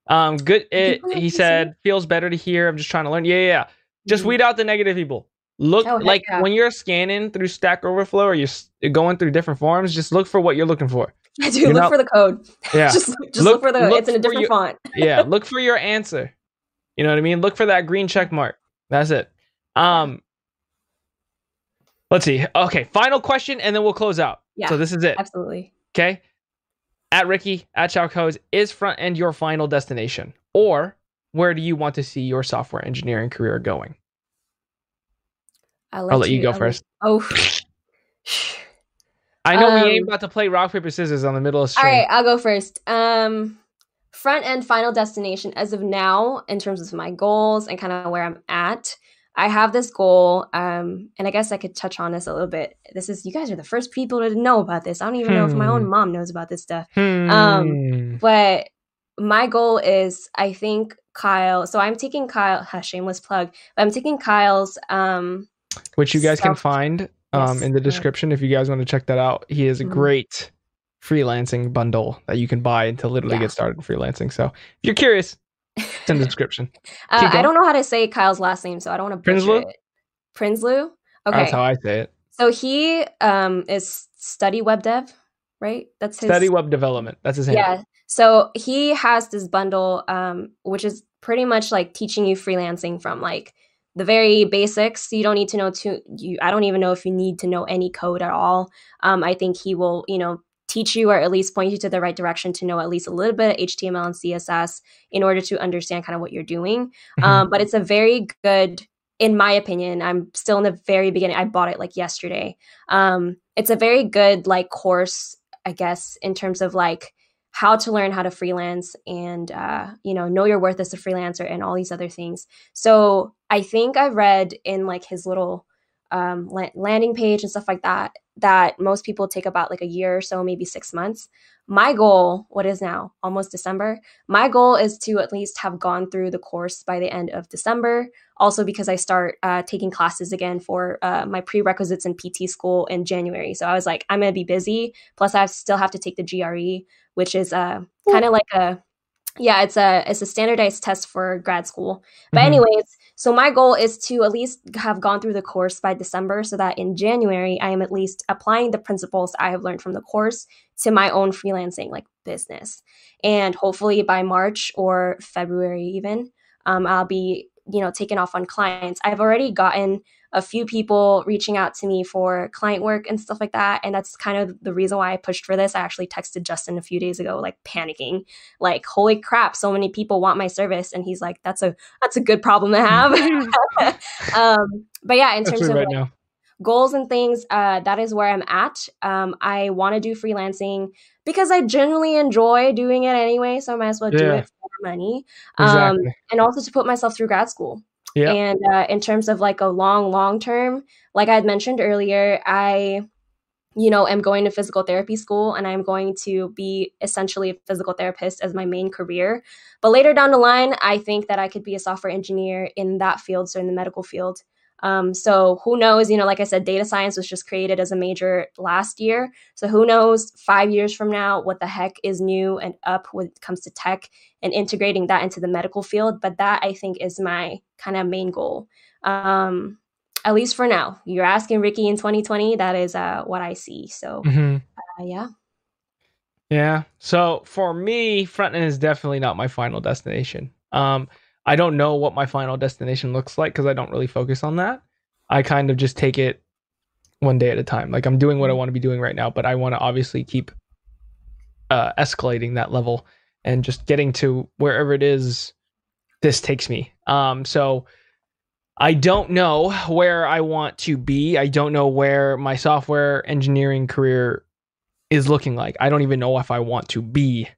Um, good. It, he said feels better to hear. I'm just trying to learn. Yeah, yeah. yeah. Just Mhm. weed out the negative people. Look Oh, like yeah. when you're scanning through Stack Overflow or you're going through different forums. Just look for what you're looking for. I do look not- for the code. Yeah, just just Look- look, for the. look it's in a different your- font. yeah. Look for your answer. You know what I mean? Look for that green check mark. That's it. Um. Let's see. Okay, final question, and then we'll close out. Yeah. So this is it. Absolutely. Okay. At Riki, at Chau Codes, is front end your final destination? Or where do you want to see your software engineering career going? I'll I'll let you go I'll first. Oh, I know we ain't Um, about to play rock paper scissors on the middle of All stream. right, I'll go first. Um, front end final destination as of now, in terms of my goals and kind of where I'm at. I have this goal, um, and I guess I could touch on this a little bit. This is you guys are the first people to know about this. I don't even know if my own Hmm. mom knows about this stuff. Hmm. Um, But my goal is, I think Kyle. So I'm taking Kyle. Huh, shameless plug. But I'm taking Kyle's. Um, which you guys can find um, Yes, in the description if you guys want to check that out. He has a Mhm. great freelancing bundle that you can buy to literally Yeah. get started in freelancing. So if you're curious, it's in the description. uh, I don't know how to say Kyle's last name, so I don't want to Prinsloo? it. Prinsloo. Okay. That's how I say it. So he um is study web dev, right? That's his Study web development. That's his handle. Yeah. So he has this bundle um which is pretty much like teaching you freelancing from like the very basics. You don't need to know too you I don't even know if you need to know any code at all. Um I think he will, you know, teach you or at least point you to the right direction to know at least a little bit of HTML and CSS in order to understand kind of what you're doing. Mhm. Um, but it's a very good, in my opinion, I'm still in the very beginning. I bought it like yesterday. Um, it's a very good like course, I guess, in terms of like how to learn how to freelance and uh, you know know your worth as a freelancer and all these other things. So I think I read in like his little um, landing page and stuff like that that most people take about like a year or so, maybe six months. My goal, what is now almost December, my goal is to at least have gone through the course by the end of December. Also, because I start uh, taking classes again for uh, my prerequisites in PT school in January. So I was like, I'm going to be busy. Plus, I still have to take the GRE, which is uh, kind of like a yeah, it's a it's a standardized test for grad school. But Mhm. anyways, so my goal is to at least have gone through the course by December so that in January I am at least applying the principles I have learned from the course to my own freelancing like business. And hopefully by March or February even, um, I'll be, you know, taking off on clients. I've already gotten a few people reaching out to me for client work and stuff like that. And that's kind of the reason why I pushed for this. I actually texted Justin a few days ago, like panicking, like, holy crap, so many people want my service. And he's like, that's a that's a good problem to have. um, but yeah, in terms of right like, goals and things, uh, that is where I'm at. Um, I want to do freelancing because I genuinely enjoy doing it anyway. So I might as well do it for money. Um, Exactly. and also to put myself through grad school. Yeah. And uh, in terms of like a long, long term, like I had mentioned earlier, I, you know, am going to physical therapy school and I'm going to be essentially a physical therapist as my main career. But later down the line, I think that I could be a software engineer in that field, so in the medical field. Um, so who knows? You know, like I said, data science was just created as a major last year. So who knows five years from now what the heck is new and up when it comes to tech and integrating that into the medical field. But that I think is my kind of main goal. Um, at least for now. You're asking Riki in 2020. That is uh, what I see. So Mhm. uh, yeah. Yeah. So for me, front end is definitely not my final destination. Um, I don't know what my final destination looks like because I don't really focus on that. I kind of just take it one day at a time. Like I'm doing what I want to be doing right now, but I want to obviously keep uh, escalating that level and just getting to wherever it is this takes me. Um, so I don't know where I want to be. I don't know where my software engineering career is looking like. I don't even know if I want to be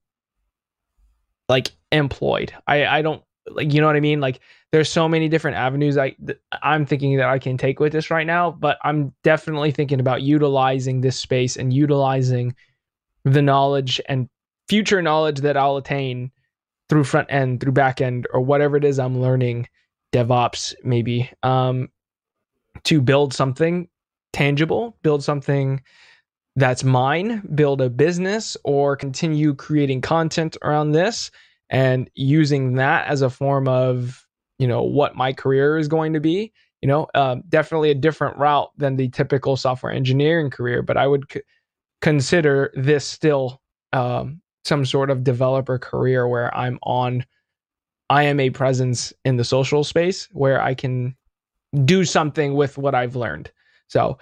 like employed. I I don't like you know what I mean? Like there's so many different avenues I th- I'm thinking that I can take with this right now, but I'm definitely thinking about utilizing this space and utilizing the knowledge and future knowledge that I'll attain through front end, through back end or whatever it is I'm learning, DevOps maybe, um to build something tangible, build something that's mine, build a business, or continue creating content around this and using that as a form of, you know, what my career is going to be. You know, um, definitely a different route than the typical software engineering career, but I would c- consider this still um, some sort of developer career where I'm on, I am a presence in the social space where I can do something with what I've learned. So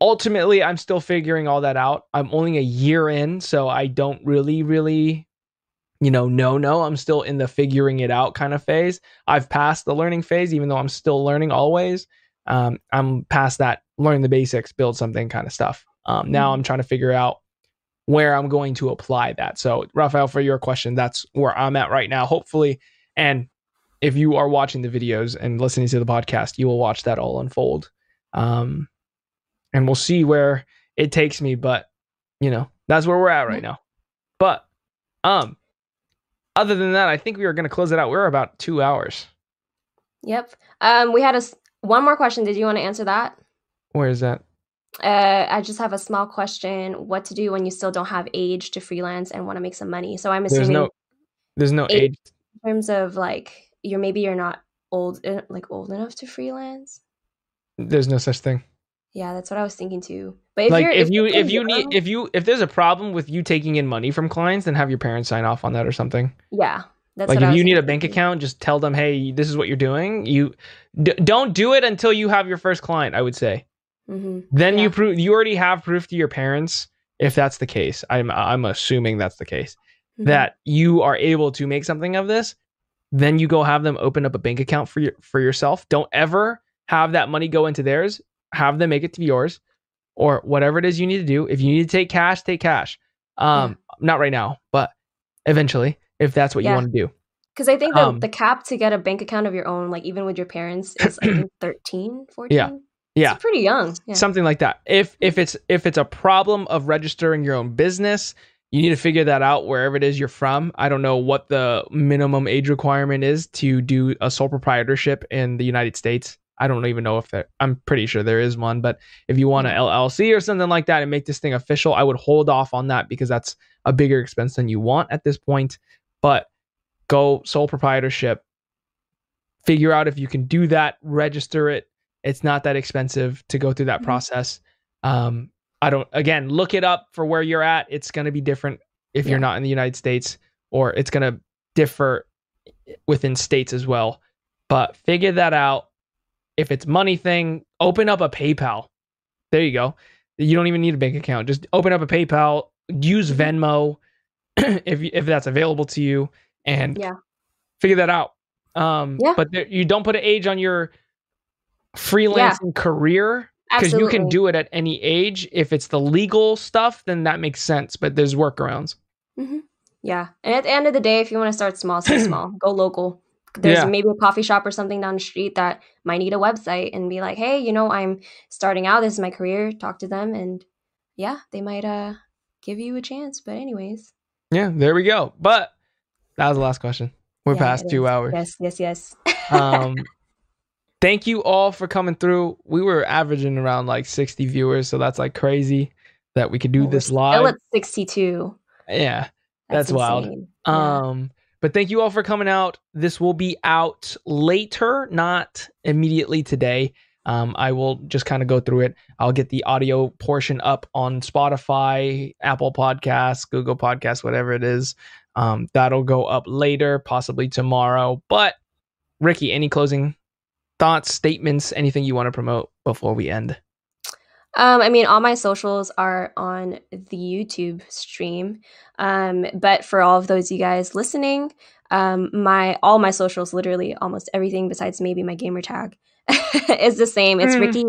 ultimately i'm still figuring all that out i'm only a year in so i don't really really you know no no i'm still in the figuring it out kind of phase i've passed the learning phase even though i'm still learning always Um, I'm past that, learn the basics, build something kind of stuff. Um, now Mhm. I'm trying to figure out where I'm going to apply that. So, Raphael, for your question, that's where I'm at right now. Hopefully, and if you are watching the videos and listening to the podcast, you will watch that all unfold. Um, and we'll see where it takes me. But you know, that's where we're at right now. But um, other than that, I think we are going to close it out. We're about two hours. Yep. Um, we had a one more question. Did you want to answer that? Where is that? Uh, I just have a small question. What to do when you still don't have age to freelance and want to make some money? So I'm There's assuming no, there's no Eight- age. in terms of like you're maybe you're not old uh, like old enough to freelance. There's no such thing. Yeah, that's what I was thinking too. But if like you're, if you if you need young- if you if there's a problem with you taking in money from clients, then have your parents sign off on that or something. yeah, that's like if you need a bank account, just tell them, hey, this is what you're doing. You d- don't do it until you have your first client. I would say. Mhm. Then you prove you already have proof to your parents if that's the case. I'm I'm assuming that's the case Mhm. that you are able to make something of this. Then you go have them open up a bank account for your for yourself. Don't ever have that money go into theirs. Have them make it to yours or whatever it is you need to do. If you need to take cash, take cash. Um not right now, but eventually if that's what you want to do. Because I think the, Um, the cap to get a bank account of your own, like even with your parents, is I think 13, 14. Yeah. Yeah. It's pretty young. Yeah. something like that if if it's if it's a problem of registering your own business you need to figure that out wherever it is you're from i don't know what the minimum age requirement is to do a sole proprietorship in the united states i don't even know if there i'm pretty sure there is one but if you want a llc or something like that and make this thing official i would hold off on that because that's a bigger expense than you want at this point. But go sole proprietorship. Figure out if you can do that register it. It's not that expensive to go through that Mhm. process. Um i don't again look it up for where you're at. It's going to be different if Yeah. you're not in the united states or it's going to differ within states as well. But figure that out if it's money thing open up a paypal there you go you don't even need a bank account just open up a paypal use Mhm. venmo if if that's available to you and Yeah. figure that out um Yeah. but there, you don't put an age on your freelancing career because you can do it at any age if it's the legal stuff then that makes sense but there's workarounds Yeah. And at the end of the day, if you want to start small, start small. Go local. There's Yeah. maybe a coffee shop or something down the street that might need a website and be like, hey, you know, I'm starting out. This is my career. Talk to them. And yeah, they might uh give you a chance. But, anyways. yeah there we go but that was the last question we're Yeah, past two is. hours Yes, yes, yes. um thank you all for coming through we were averaging around like 60 viewers so that's like crazy that we could do we're this Still live at 62. yeah That's wild. Yeah. Um, but thank you all for coming out. This will be out later, not immediately today. Um, I will just kind of go through it. I'll get the audio portion up on Spotify, Apple Podcasts, Google Podcasts, whatever it is. Um, that'll go up later, possibly tomorrow. But Riki, any closing thoughts, statements, anything you want to promote before we end? Um, I mean, all my socials are on the YouTube stream. Um, but for all of those you guys listening, um, my all my socials, literally almost everything besides maybe my gamer tag, is the same. It's Mm. Riki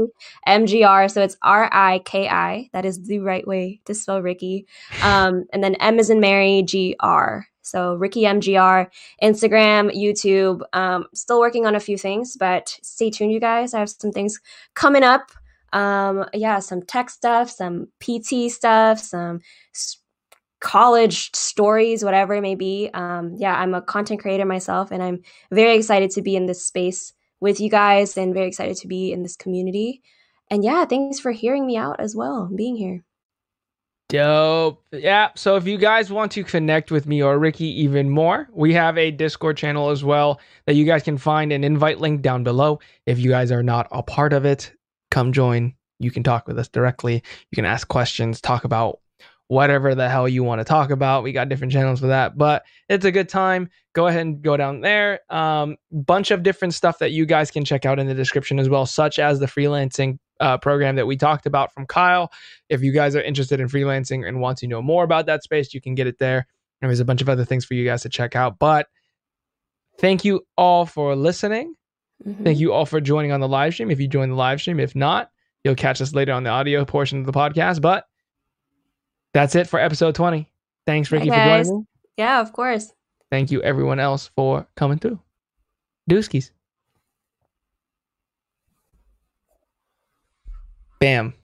MGR, so it's R I K I. That is the right way to spell Riki. Um, and then M is in Mary G R. So Riki MGR, Instagram, YouTube. Um, still working on a few things, but stay tuned, you guys. I have some things coming up um yeah some tech stuff some pt stuff some college stories whatever it may be um yeah i'm a content creator myself and i'm very excited to be in this space with you guys and very excited to be in this community and yeah thanks for hearing me out as well being here Dope. Yeah. So if you guys want to connect with me or Riki even more, we have a Discord channel as well that you guys can find an invite link down below. If you guys are not a part of it, come join. You can talk with us directly. You can ask questions, talk about whatever the hell you want to talk about. We got different channels for that, but it's a good time. Go ahead and go down there. Um, bunch of different stuff that you guys can check out in the description as well, such as the freelancing uh, program that we talked about from Kyle. If you guys are interested in freelancing and want to know more about that space, you can get it there. And there's a bunch of other things for you guys to check out. But thank you all for listening. Mhm. Thank you all for joining on the live stream. If you join the live stream, if not, you'll catch us later on the audio portion of the podcast. But that's it for episode 20. Thanks, Riki, for joining me. Yeah, of course. Thank you, everyone else, for coming through. Dooskies. Bam.